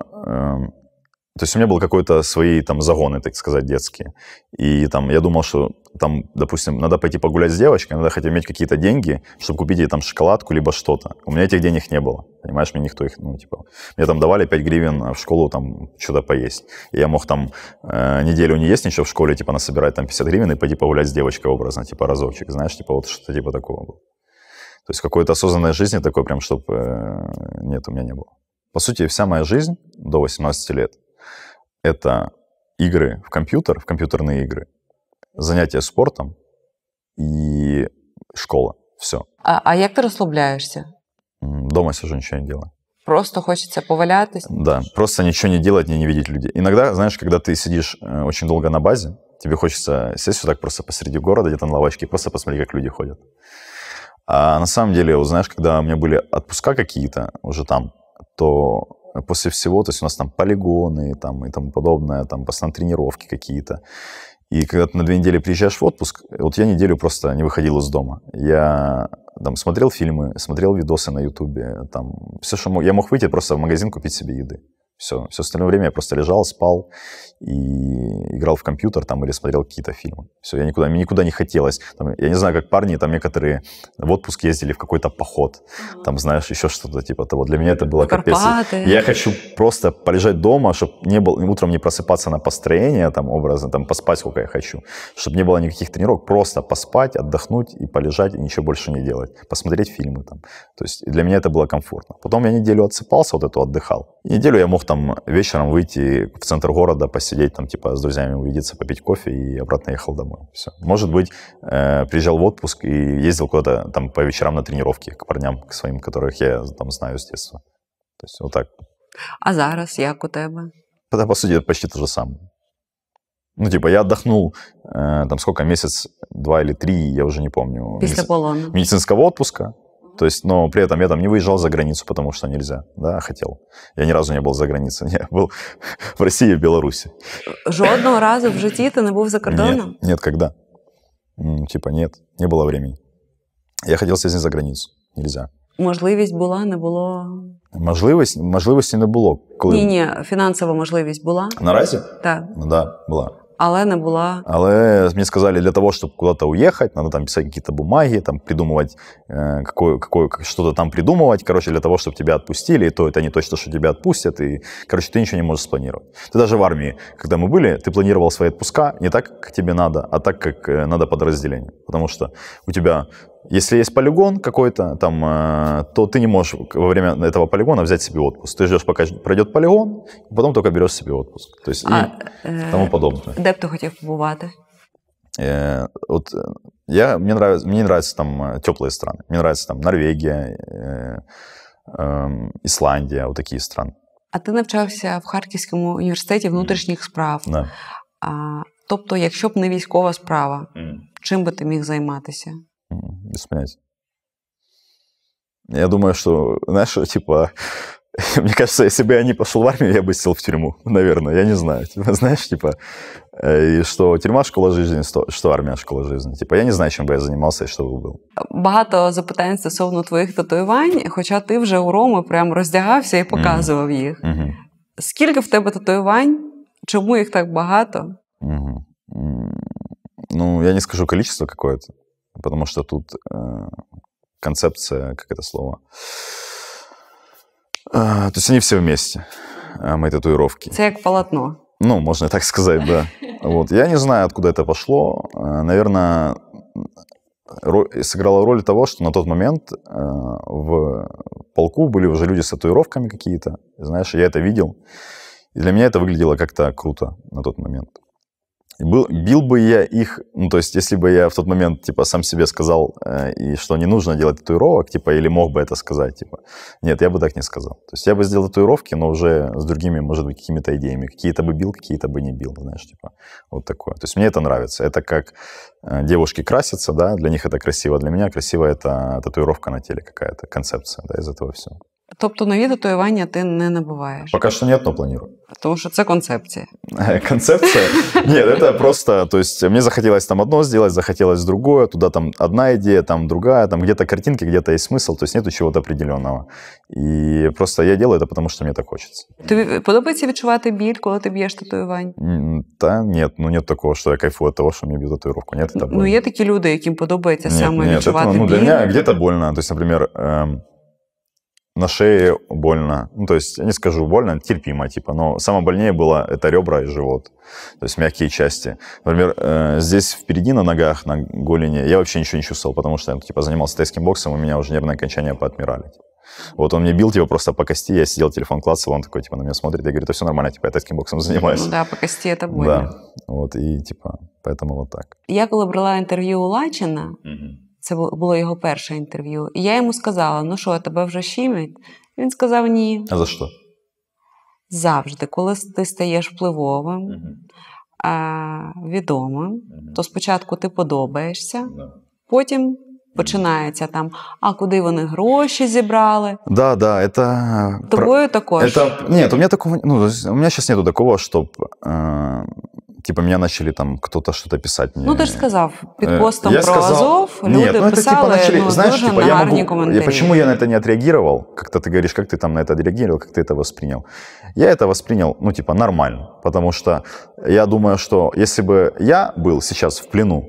то есть у меня был какой-то свои там загоны, так сказать, детские. И там я думал, что там, допустим, надо пойти погулять с девочкой, надо хотя бы иметь какие-то деньги, чтобы купить ей там шоколадку либо что-то. У меня этих денег не было, понимаешь, мне никто их, ну, типа, мне там давали 5 гривен в школу там что-то поесть. И я мог там э, неделю не есть ничего в школе, типа насобирать там 50 гривен и пойти погулять с девочкой образно, типа разочек, знаешь, типа вот что-то типа такого было. То есть какой-то осознанной жизни такой прям, чтобы нет, у меня не было. По сути, вся моя жизнь до 18 лет – это игры в компьютер, в компьютерные игры, занятия спортом и школа. Все.
А, а як ти розслабляєшся?
Дома сижу, ничего не делаю.
Просто хочеться повалятись.
Да, просто ничего не делать, не, не видеть людей. Иногда, знаешь, когда ты сидишь э, очень долго на базе, тебе хочется сесть вот так просто посреди города, где-то на лавочке, и просто посмотреть, как люди ходят. А на самом деле, вот знаешь, когда у меня были отпуска какие-то уже там, то после всего, то есть у нас там полигоны там, и тому подобное, там постоянно тренировки какие-то. И когда ты на две недели приезжаешь в отпуск, вот я неделю просто не выходил из дома. Я там смотрел фильмы, смотрел видосы на ютубе, там все, что мог. Я мог выйти просто в магазин купить себе еды. Все. Все остальное время я просто лежал, спал и играл в компьютер там или смотрел какие-то фильмы. Все, я никуда, мне никуда не хотелось. Там, я не знаю, как парни, там некоторые в отпуск ездили в какой-то поход. Там, знаешь, еще что-то типа того. Для меня это было капец. Я хочу просто полежать дома, чтобы не был, утром не просыпаться на построение, там, образно, там, поспать сколько я хочу. Чтобы не было никаких тренировок, просто поспать, отдохнуть и полежать, и ничего больше не делать. Посмотреть фильмы там. То есть для меня это было комфортно. Потом я неделю отсыпался, вот эту отдыхал. И неделю я мог там вечером выйти в центр города, посидеть там, типа, с друзьями увидеться, попить кофе и обратно ехал домой. Все. Может быть, э, приезжал в отпуск и ездил куда-то там по вечерам на тренировки к парням, к своим, которых я там знаю с детства. То есть вот так.
А зараз як у тебе?
Это, по сути, почти то же самое. Ну, типа, я отдохнул, э, там сколько, месяц, два или три, я уже не помню.
Полону.
медицинского отпуска. То есть, но при этом я там не выезжал за границу, потому что нельзя, да, хотел. Я ни разу не был за границей, я был в России и в Беларуси.
Жодного разу в житті ти не був за кордоном?
Нет, нет, когда? М, Типа, нет, не было времени. Я хотел съездить за границу, нельзя.
Можливість була, не було.
Можливість, можливості не було. Коли...
Ні, ні, фінансова можливість була.
Наразі?
Так,
Ну да, була.
але не була.
Але мне сказали, для того, чтобы куда-то уехать, надо там писать какие-то бумаги, там придумывать, э, какое, какое, как- что-то там придумывать, короче, для того, чтобы тебя отпустили, и то это не точно, что тебя отпустят, и, короче, ты ничего не можешь спланировать. Ты даже в армии, когда мы были, ты планировал свои отпуска не так, как тебе надо, а так, как надо подразделению. Потому что у тебя, если есть полигон какой-то, там, э, то ты не можешь во время этого полигона взять себе отпуск. Ты ждешь, пока пройдет полигон, и потом только берешь себе отпуск. То есть
А,
и
е,
тому подобное.
де б ти хотів побувати?
Э, вот э, я, мне, нравится, мне не нравятся там э, теплые страны. Мне нравится там Норвегия, э, эм, Исландия, вот такие страны.
А ти навчався в Харківському університеті внутрішніх справ.
Да.
А, тобто, якщо б не військова справа, чим би ти міг займатися?
М, Без понятия. Я думаю, что, знаешь, типа, мне кажется, если бы я не пошел в армию, я бы сел в тюрьму, наверное, я не знаю. Типа, знаешь, типа, э, и что тюрьма школа жизни, что, что армия школа жизни. Типа, я не знаю, чем бы я занимался и что бы был.
Багато запитань стосовно твоїх татуювань, хоча ти вже у Роми прям роздягався і показував їх.
Мгм.
Скільки в тебе татуювань? Чому їх так багато?
Мгм. М, Ну, я не скажу количество какое-то, потому что тут э, концепция, как это слово. А, то есть они все вместе, а, мои татуировки.
Це як полотно.
Ну, можно и так сказать, да. Вот. Я не знаю, откуда это пошло. А, Наверное, сыграла роль того, что на тот момент а, в полку были уже люди с татуировками какие-то. Знаешь, я это видел. И для меня это выглядело как-то круто на тот момент. Был, бил бы я их, ну, то есть, если бы я в тот момент, типа, сам себе сказал, э, и что не нужно делать татуировок, типа, или мог бы это сказать, типа, нет, я бы так не сказал. То есть, я бы сделал татуировки, но уже с другими, может быть, какими-то идеями. Какие-то бы бил, какие-то бы не бил, знаешь, типа, вот такое. То есть, мне это нравится. Это как э, девушки красятся, да, для них это красиво, для меня красиво это татуировка на теле какая-то, концепция, да, из этого всего.
Тобто нові татуювання ти не набуваєш,
Пока что нет, но планирую.
тому що це концепція.
концепция. Нет, это просто, то есть мне захотелось там одно сделать, захотелось другое, туда там одна идея, там другая, там где-то картинки, где-то есть смысл, то есть нету чего-то определенного. И просто я делаю это потому, что мне так хочется.
Тобі подобається відчувати біль, коли ти б'єш татуювань?
М, Да, нет, ну нет такого, что я кайфую от того, что мне бьют татуировку. Нет, это
Ну,
больно.
є такі люди, яким подобається
Нет,
саме
нет,
відчувати
это, ну, для
біль.
меня где-то больно. То есть, например, эм, на шее больно. Ну, то есть, я не скажу больно, терпимо, типа. Но самое больнее было это ребра и живот. То есть, мягкие части. Например, э, здесь впереди на ногах, на голени, я вообще ничего не чувствовал, потому что я, типа, занимался тайским боксом, у меня уже нервные окончания поотмирали. типа. Вот он мне бил, типа, просто по кости, я сидел, телефон клацал, он такой, типа, на меня смотрит, я говорю, это все нормально, типа, я тайским боксом занимаюсь.
Ну да, по кості це больно.
да, вот, и, типа, поэтому вот так.
Я коли брала інтерв'ю у Лачина, це бу- було його перше інтерв'ю, і я йому сказала: ну що, тебе вже щімять? Він сказав ні.
А за что?
Завжди, коли ти стаєш впливовим, а, відомим, то спочатку ти подобаєшся, потім починається там, а куди вони гроші зібрали.
Да, да, это... про-
Тобою також.
Это нет, у меня такого, ну, то есть у меня сейчас нету такого, чтобы типа меня начали там кто-то что-то писать мне.
Ну, ти ж сказав, під
Э,
постом
я
про
сказал-
Азов люди
Нет, ну это
писали
типа начали,
ну,
знаешь,
дуже
типа я
негарні
могу,
коментарі.
я, почему я на это не отреагировал? Как-то ты говоришь, как ты там на это отреагировал, как ты это воспринял? Я это воспринял, ну типа нормально, потому что я думаю, что если бы я был сейчас в плену,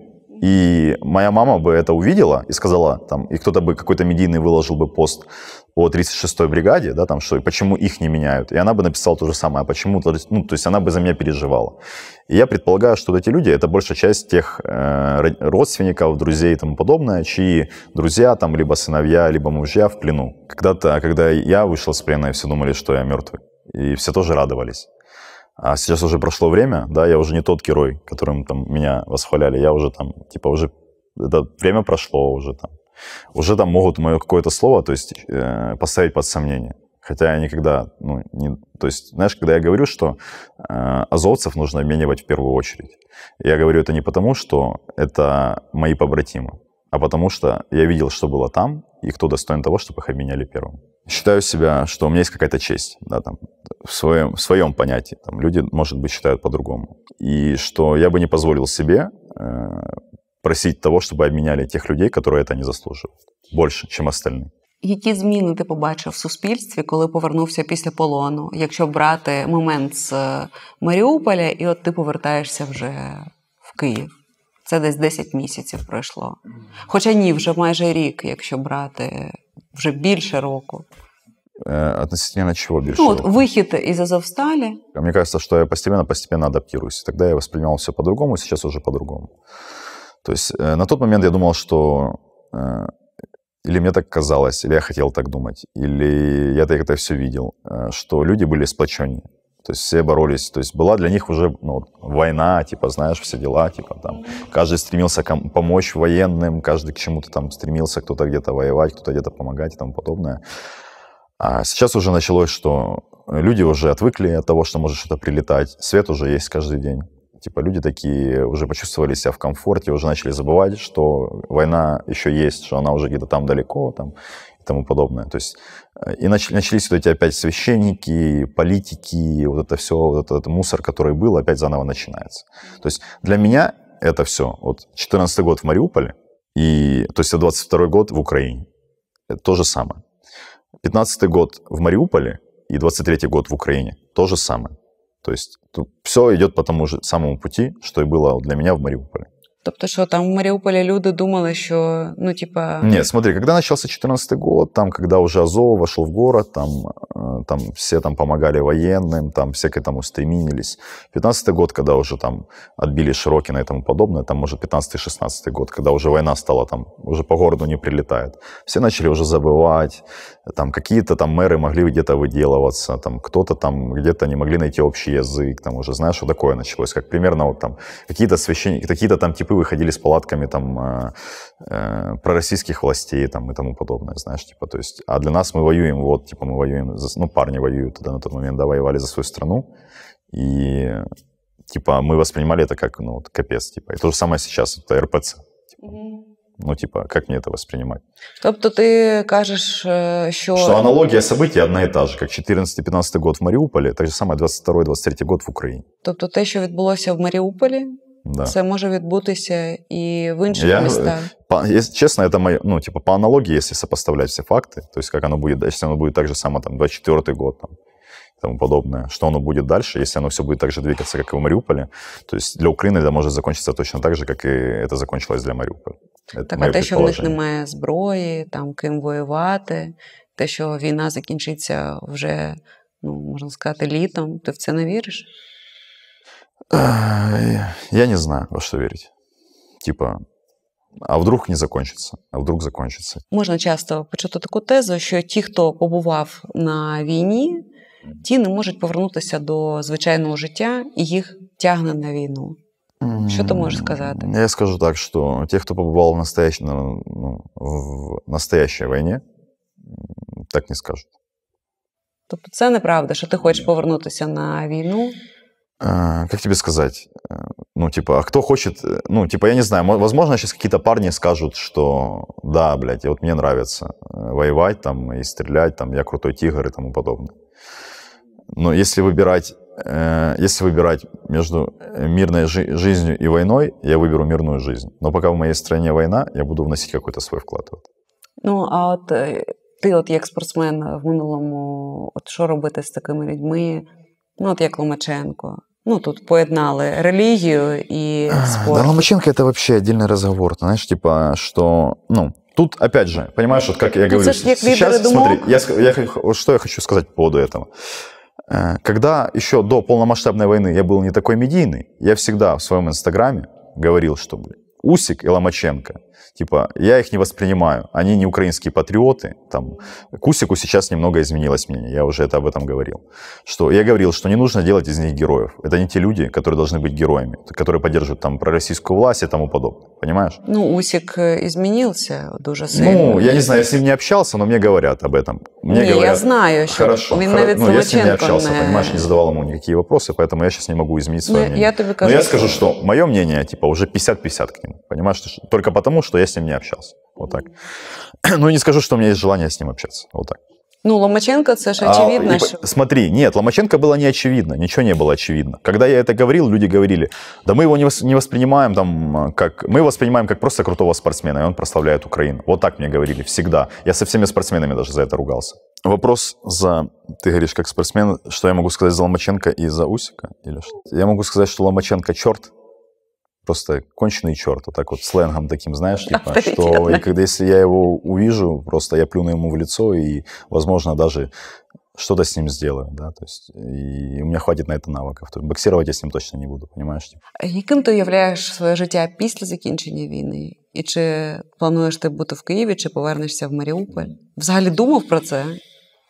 и моя мама бы это увидела и сказала, там, и кто-то бы, какой-то медийный выложил бы пост о 36-й бригаде, да, там, что, и почему их не меняют. И она бы написала то же самое, а почему, ну, то есть она бы за меня переживала. И я предполагаю, что вот эти люди, это большая часть тех э, ро- родственников, друзей и тому подобное, чьи друзья, там, либо сыновья, либо мужья в плену. Когда-то, когда я вышел с плена, все думали, что я мертвый. И все тоже радовались. А сейчас уже прошло время, да, я уже не тот герой, которым там меня восхваляли. Я уже там, типа, уже это время прошло уже там. Уже там могут мое какое-то слово, то есть э, поставить под сомнение. Хотя я никогда, ну, не... То есть, знаешь, когда я говорю, что э, азовцев нужно обменивать в первую очередь, я говорю это не потому, что это мои побратимы, а потому что я видел, что было там, и кто достоин того, чтобы их обменяли первым. Считаю себя, что у меня есть какая-то честь, да, там, в своем, в своем понятии. Там, люди, может быть, считают по-другому. И что я бы не позволил себе э, просить того, чтобы обменяли тех людей, которые это не заслуживают. Больше, чем остальные.
Які зміни ти побачив в суспільстві, коли повернувся після полону? Якщо брати момент з е, Маріуполя, і от ти повертаєшся вже в Київ. Це десь 10 місяців пройшло. Хоча ні, вже майже рік, якщо брати вже більше року.
Э, относительно чего больше?
Ну, от вихід із Азовсталі.
Мне кажется, что я постепенно-постепенно адаптируюсь. Тогда я воспринимал все по-другому, сейчас уже по-другому. То есть э, на тот момент я думал, что э, или мне так казалось, или я хотел так думать, или я так это все видел, э, что люди были сплоченнее. То есть все боролись. То есть была для них уже ну, война, типа, знаешь, все дела, типа там. Каждый стремился ком- помочь военным, каждый к чему-то там стремился, кто-то где-то воевать, кто-то где-то помогать и тому подобное. А сейчас уже началось, что люди уже отвыкли от того, что может что-то прилетать. Свет уже есть каждый день. Типа люди такие уже почувствовали себя в комфорте, уже начали забывать, что война еще есть, что она уже где-то там далеко там, и тому подобное. То есть э, и начали, начались вот эти опять священники, политики, вот это все, вот этот мусор, который был, опять заново начинается. То есть для меня это все, вот 14 год в Мариуполе, и, то есть 22 год в Украине. Это то же самое. 15 год в Мариуполе и 23 год в Украине. То же самое. То есть тут все идет по тому же самому пути, что и было для меня в Мариуполе.
Тобто, що там в Маріуполі люди думали, що ну, типа.
Нет, смотри, когда начался 14 год, там, когда уже Азов вошел в город, там, э, там все там помогали военным, там все к этому стремились. 15 год, когда уже там отбили Широкина и тому подобное, там, может, 15-16 год, когда уже война стала там, уже по городу не прилетает. Все начали уже забывать, там какие-то там мэры могли где-то выделываться, там кто-то там где-то не могли найти общий язык, там уже, знаешь, что такое началось, как примерно вот там какие-то священники, какие-то там типы выходили с палатками там э, э, пророссийских властей там и тому подобное, знаешь, типа, то есть, а для нас мы воюем, вот, типа, мы воюем, за, ну, парни воюют тогда на тот момент, да, воевали за свою страну, и, типа, мы воспринимали это как, ну, вот, капец, типа, и то же самое сейчас, это РПЦ, типа. Ну, типа, как мне это воспринимать?
Тобто ти кажеш, е, що.
Что аналогия событий одна и та же, как 14-15 год в Мариуполе, так же самое 22-23 год в Украине.
Тобто те, що відбулося в Маріуполі,
Да.
це може відбутися і в інших
Я-
містах.
По, если честно, это мое, ну, типа, по аналогии, если сопоставлять все факты, то есть как оно будет, если оно будет так же само, там, 24 год, там, и тому подобное, что оно будет дальше, если оно все будет так же двигаться, как и в Мариуполе, то есть для Украины это может закончиться точно так же, как и это закончилось для Мариуполя. Это
Так,
мое
а те, що в них
предположение.
немає зброї, там ким воювати, те, що війна закінчиться вже, ну, можна сказати, літом, ти в це не віриш?
Я не знаю, во что верить. Типа, а вдруг не закончится? А вдруг закончится?
Можна часто почути таку тезу, що ті, хто побував на війні, ті не можуть повернутися до звичайного життя, і їх тягне на війну. Що ти можеш сказати?
Я скажу так, что те, кто побывал в настоящей, ну, ну, в настоящей войне, так не скажут.
Тобто це неправда, що ти хочеш повернутися на війну.
А, как тебе сказать? Э, Ну, типа, а кто хочет... э, Ну, типа, я не знаю, мо- возможно, сейчас какие-то парни скажут, что да, блядь, вот мне нравится э, воевать там и стрелять, там, я крутой тигр и тому подобное. Но если выбирать, если выбирать между мирной жи- жизнью и войной, я выберу мирную жизнь. Но пока в моей стране война, я буду вносить какой-то свой вклад.
Ну, а от ти, от як спортсмен в минулому, от що робити з такими людьми? Ну, от як Ломаченко. Ну, тут поєднали релігію і
Да,
спорт.
Ломаченко это вообще отдельный разговор. Ты знаешь, типа, что, ну, тут опять же, понимаешь, вот как я
Ну,
говорю,
это ж как
сейчас,
лидеры
смотри,
думок.
я, ск- я х- вот что я хочу сказать по поводу этого. Э, Когда еще до полномасштабной войны я был не такой медийный, я всегда в своем инстаграме говорил, что, блин, Усик и Ломаченко. Типа, я их не воспринимаю. Они не украинские патриоты. Там, к Усику сейчас немного изменилось мнение. Я уже это об этом говорил. Что, я говорил, что не нужно делать из них героев. Это не те люди, которые должны быть героями, которые поддерживают там пророссийскую власть и тому подобное. Понимаешь?
Ну, Усик изменился дуже сильно.
Ну, я не знаю, я с ним не общался, но мне говорят об этом. Мне
не,
говорят,
я знаю, что
хорошо,
він
хоро- ну, я с ним не общался,
не-
понимаешь, не задавал ему никакие вопросы, поэтому я сейчас не могу изменить свое
Ну,
мнение.
я тебе
Но
кажу,
я
що-
скажу, что мое мнение, типа, уже 50-50 к нему, понимаешь, что- только потому, что я с ним не общался. Вот так. Ну, не скажу, что у меня есть желание с ним общаться. Вот так.
Ну, Ломаченко, це ж
А,
очевидно,
по-
що
Смотри, нет, Ломаченко было не очевидно, ничего не было очевидно. Когда я это говорил, люди говорили, да мы его не, вос- не воспринимаем там э, как... Мы его воспринимаем как просто крутого спортсмена, и он прославляет Украину. Вот так мне говорили всегда. Я со всеми спортсменами даже за это ругался. Вопрос за... Ты говоришь, как спортсмен, что я могу сказать за Ломаченко и за Усика? Или что? Я могу сказать, что Ломаченко черт, просто конченый черт, вот так вот сленгом таким, знаешь, типа, что
Авторитетно.
и когда если я его увижу, просто я плюну ему в лицо и, возможно, даже что-то с ним сделаю, да, то есть и у меня хватит на это навыков. То есть боксировать я с ним точно не буду, понимаешь? типа.
яким ти уявляєш своє життя після закінчення війни? І чи плануєш ти бути в Києві, чи повернешся в Маріуполь? Взагалі думав про це?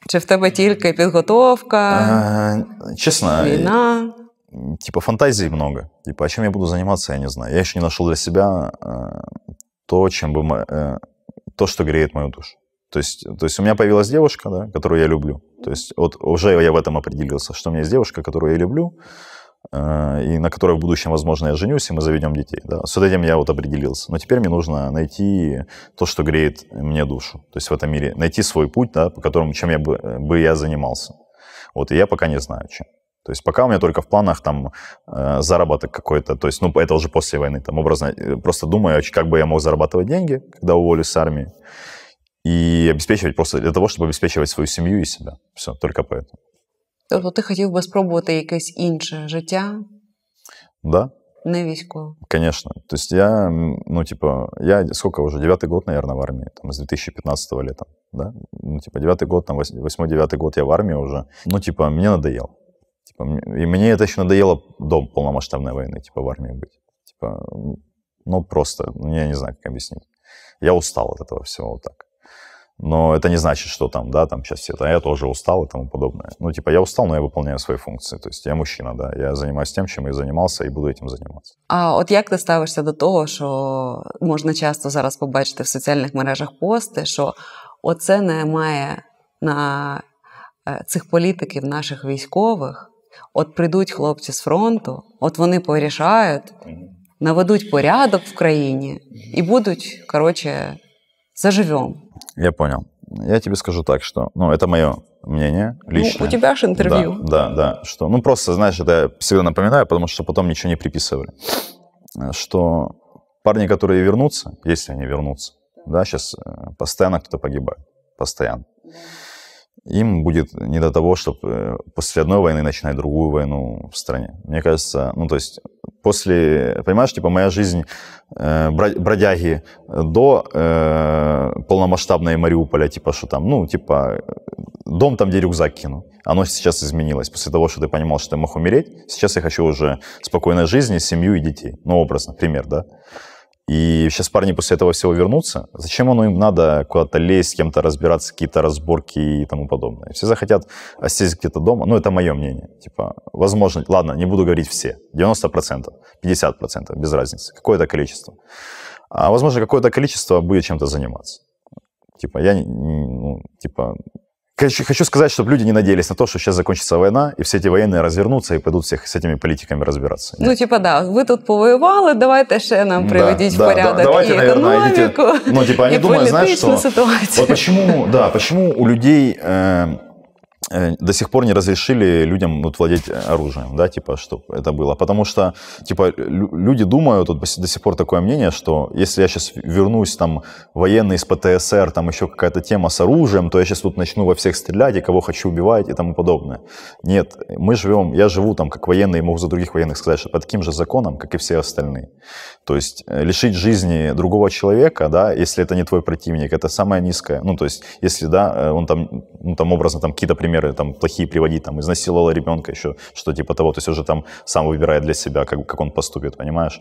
Чи в тебе тільки підготовка,
А, честно,
війна?
Типа фантазий много. Типа, о чем я буду заниматься, я не знаю. Я еще не нашел для себя э, то, чем бы мо- э, то, что греет мою душу. То есть, то есть у меня появилась девушка, да, которую я люблю. То есть вот уже я в этом определился, что у меня есть девушка, которую я люблю, э, и на которой в будущем, возможно, я женюсь, и мы заведем детей. Да. С этим я вот определился. Но теперь мне нужно найти то, что греет мне душу. То есть в этом мире найти свой путь, да, по которому, чем я бы, бы я занимался. Вот, и я пока не знаю, чем. То есть пока у меня только в планах там э, заработок какой-то, то есть, ну, это уже после войны, там, образно, э, просто думаю, как бы я мог зарабатывать деньги, когда уволюсь с армии, и обеспечивать просто для того, чтобы обеспечивать свою семью и себя. Все, только поэтому.
Тобто ти хотів би спробувати якесь інше життя,
Да,
не військове?
конечно. То есть я, м, ну, типа, я сколько уже, девятый год, наверное, в армии, там, с 2015 лета, да? Ну, типа, девятый год, там, вось- восьмой-девятый год я в армии уже. Ну, типа, мне надоело. Типа, м- и мне это еще надоело до полномасштабной войны, типа, в армии быть. Типа, м, ну, просто, ну, я не знаю, как объяснить. Я устал от этого всего вот так. Но это не значит, что там, да, там сейчас все, это я тоже устал и тому подобное. Ну, типа, я устал, но я выполняю свои функции. То есть я мужчина, да, я занимаюсь тем, чем я занимался и буду этим заниматься.
А от як ти ставишся до того, що можна часто зараз побачити в соціальних мережах пости, що оце не має на е, цих політиків, наших військових, от прийдуть хлопці з фронту, от вони порішають, наведуть порядок в країні і будуть, коротше, заживем.
Я понял. Я тебе скажу так, что, ну, это мое мнение личное.
Ну, у тебя же интервью.
Да, да, да. Что, ну, просто, знаешь, это я всегда напоминаю, потому что потом ничего не приписывали. Э, Что парни, которые вернутся, если они вернутся, да, сейчас постоянно кто-то погибает. Постоянно. Им будет не до того, чтобы после одной войны начинать другую войну в стране. Мне кажется, ну, то есть после, понимаешь, типа моя жизнь э, бродяги до э, полномасштабной Мариуполя, типа что там, ну, типа дом там, где рюкзак кину. Оно сейчас изменилось. После того, что ты понимал, что ты мог умереть, сейчас я хочу уже спокойной жизни, семью и детей. Ну, образно, пример, да? И сейчас парни после этого всего вернутся. Зачем оно им надо куда-то лезть, с кем-то разбираться, какие-то разборки и тому подобное? Все захотят сесть где-то дома. Ну, это мое мнение. Типа, возможно, ладно, не буду говорить все. 90%, 50%, без разницы. Какое-то количество. А возможно, какое-то количество будет чем-то заниматься. Типа, я, ну, типа, Хочу, хочу сказать, чтобы люди не надеялись на то, что сейчас закончится война, и все эти военные развернутся и пойдут всех с этими политиками разбираться. Нет.
Ну, типа, да, ви тут повоювали, давайте ще нам
Да,
приведіть в
да,
порядок
да, давайте,
і
наверное,
економіку,
идите- ну, типа, они
і
думают, знаешь,
політичну
что-
ситуацію.
Вот почему, да, почему у людей э, э, до сих пор не разрешили людям вот, владеть оружием, да, типа, чтобы это было. Потому что, типа, лю- люди думают, вот до сих пор такое мнение, что если я сейчас вернусь, там, военный из ПТСР, там еще какая-то тема с оружием, то я сейчас тут начну во всех стрелять и кого хочу убивать и тому подобное. Нет, мы живем, я живу там как военный, и могу за других военных сказать, что по таким же законам, как и все остальные. То есть э, лишить жизни другого человека, да, если это не твой противник, это самое низкое. Ну, то есть, если, да, э, он там, ну, там образно, там какие-то примеры примеры там плохие приводить, там, изнасиловала ребенка, еще что типа того, то есть уже там сам выбирает для себя, как, как он поступит, понимаешь?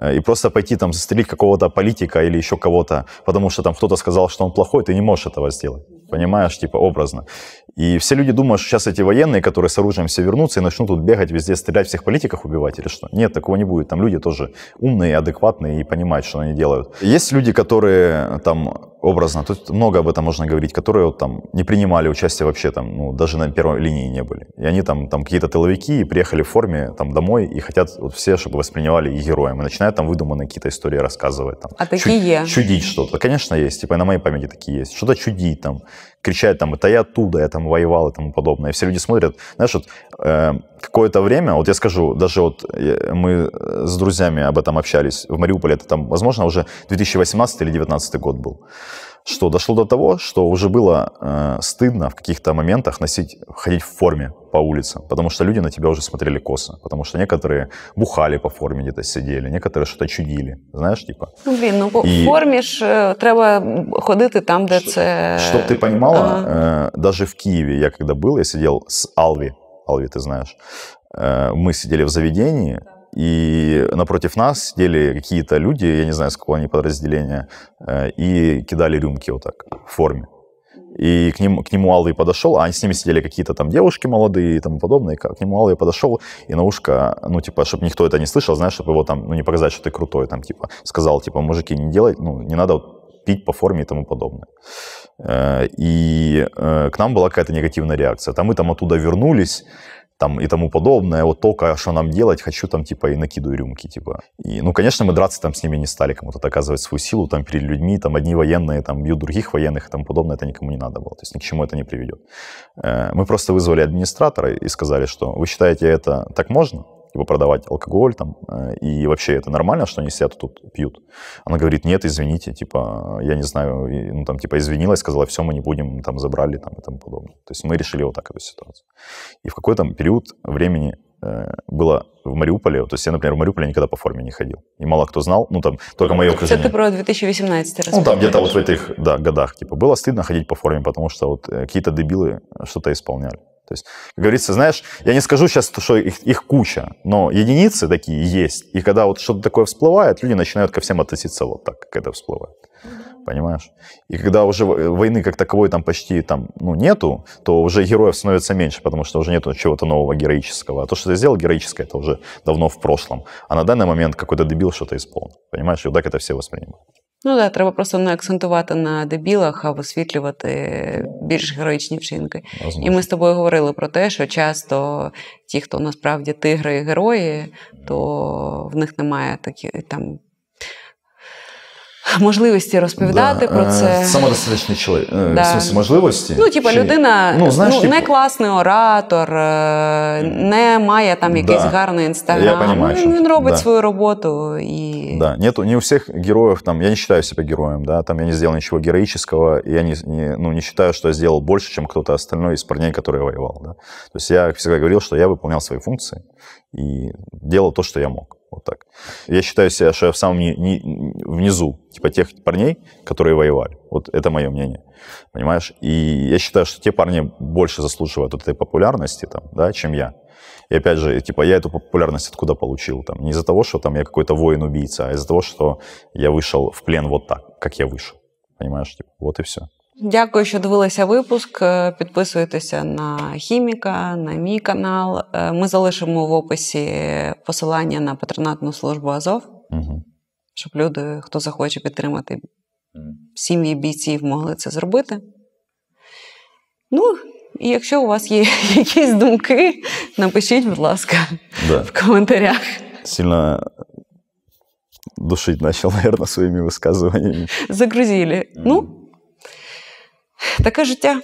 Э, и просто пойти там застрелить какого-то политика или еще кого-то, потому что там кто-то сказал, что он плохой, ты не можешь этого сделать, понимаешь, типа образно. И все люди думают, что сейчас эти военные, которые с оружием все вернутся и начнут тут бегать везде, стрелять, всех политиков убивать или что. Нет, такого не будет. Там люди тоже умные, адекватные и понимают, что они делают. Есть люди, которые там образно, тут много об этом можно говорить, которые вот, там не принимали участие вообще там, ну, даже на первой линии не были. И они там, там какие-то тыловики приехали в форме там домой и хотят вот все, чтобы воспринимали их героем. И начинают там выдуманные какие-то истории рассказывать. Там,
а такие
чуд, Чудить что-то. Конечно, есть. Типа на моей памяти такие есть. Что-то чудить там, кричать там, это я оттуда, я там воевал и тому подобное. И все люди смотрят. Знаешь, вот э, какое-то время, вот я скажу, даже вот э, мы с друзьями об этом общались в Мариуполе, это там, возможно, уже 2018 или 2019 год был что дошло до того, что уже было э, стыдно в каких-то моментах носить, ходить в форме по улицам, потому что люди на тебя уже смотрели косо, потому что некоторые бухали по форме где-то сидели, некоторые что-то чудили, знаешь, типа.
Блин, ну по И... формі ж э, треба ходити там, де це...
Чтоб ты понимала, ага. э, даже в Киеве я когда был, я сидел с Алви, Алви ты знаешь, э, мы сидели в заведении, и напротив нас сидели какие-то люди, я не знаю, с какого они подразделения, э, и кидали рюмки вот так в форме. И к, ним, к нему Алвей подошел, а они с ними сидели какие-то там девушки молодые и тому подобное. И к нему Алвей подошел и на ушко, ну, типа, чтобы никто это не слышал, знаешь, чтобы его там, ну, не показать, что ты крутой, там, типа, сказал, типа, мужики, не делай, ну, не надо пить по форме и тому подобное. Э, и э, к нам была какая-то негативная реакция. Там мы там оттуда вернулись, там и тому подобное. Вот только что нам делать, хочу там типа и накидываю рюмки, типа. И, ну, конечно, мы драться там с ними не стали, кому-то доказывать свою силу там перед людьми, там одни военные там бьют других военных и тому подобное, это никому не надо было, то есть ни к чему это не приведет. Э, мы просто вызвали администратора и сказали, что вы считаете это так можно? Типа, продавать алкоголь там, э, и вообще это нормально, что они сидят тут пьют? Она говорит, нет, извините, типа, я не знаю, ну, там, типа, извинилась, сказала, все, мы не будем, там, забрали, там, и тому подобное. То есть мы решили вот так эту ситуацию. И в какой-то период времени э, было в Мариуполе, то есть я, например, в Мариуполе никогда по форме не ходил. И мало кто знал, ну там только мое окружение.
Это ты про 2018 раз.
Ну там где-то вот в этих да, годах. Типа было стыдно ходить по форме, потому что вот э, какие-то дебилы что-то исполняли. То есть, как говорится, знаешь, я не скажу сейчас, что их, их куча, но единицы такие есть. И когда вот что-то такое всплывает, люди начинают ко всем относиться вот так, как это всплывает. Понимаешь? И когда уже войны как таковой там почти там, ну, нету, то уже героев становится меньше, потому что уже нету чего-то нового героического. А то, что ты сделал героическое, это уже давно в прошлом. А на данный момент какой-то дебил что-то исполнил. Понимаешь? И вот так это все воспринимают.
Ну так, треба просто не акцентувати на дебілах, а висвітлювати більш героїчні вчинки. Возможно. І ми з тобою говорили про те, що часто ті, хто насправді тигри і герої, то в них немає такі там можливості розповідати да. про це.
Е, самодостаточний чоловік. Е, да. В смысле, можливості?
Ну, типа, людина ну, знаєш, ну, типу... не класний оратор, е, не має там якийсь да. гарний інстаграм. Я понимаю, він, він робить да. свою роботу. И...
Да, нету, не у всех героев, там, я не считаю себя героем, да, там я не сделал ничего героического, и я не, не, ну, не считаю, что я сделал больше, чем кто-то остальной из парней, которые воевал, да. То есть я всегда говорил, что я выполнял свои функции и делал то, что я мог. Вот так. Я считаю себя, что я в самом ни, ни, внизу, типа тех парней, которые воевали. Вот это мое мнение. Понимаешь? И я считаю, что те парни больше заслуживают вот этой популярности, там, да, чем я. И опять же, типа, я эту популярность откуда получил? Там, не из-за того, что там я какой-то воин-убийца, а из-за того, что я вышел в плен вот так, как я вышел. Понимаешь? Типа, вот и все.
Дякую, що дивилися випуск. Підписуйтеся на хіміка, на мій канал. Ми залишимо в описі посилання на патронатну службу Азов, угу. щоб люди, хто захоче підтримати сім'ї бійців, могли це зробити. Ну, і якщо у вас є якісь думки, напишіть, будь ласка, да. в коментарях.
Сильно душить начал, наверное, своими высказываниями.
Загрузили. Mm. Ну, Таке життя.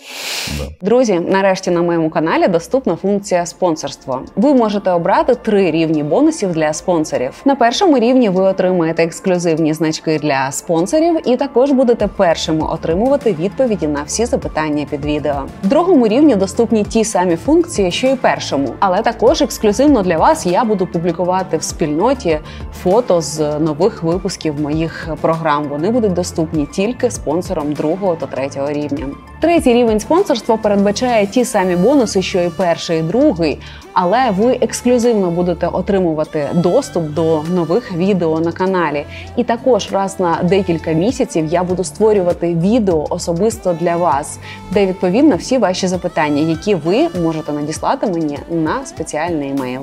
Друзі, нарешті на моєму каналі доступна функція спонсорство. Ви можете обрати три рівні бонусів для спонсорів. На першому рівні ви отримаєте ексклюзивні значки для спонсорів, і також будете першими отримувати відповіді на всі запитання під відео. В другому рівні доступні ті самі функції, що і першому, але також ексклюзивно для вас я буду публікувати в спільноті фото з нових випусків моїх програм. Вони будуть доступні тільки спонсорам другого та третього рівня. Третій рівень спонсорства передбачає ті самі бонуси, що і перший, і другий, але ви ексклюзивно будете отримувати доступ до нових відео на каналі. І також раз на декілька місяців я буду створювати відео особисто для вас, де відповідно всі ваші запитання, які ви можете надіслати мені на спеціальний емейл.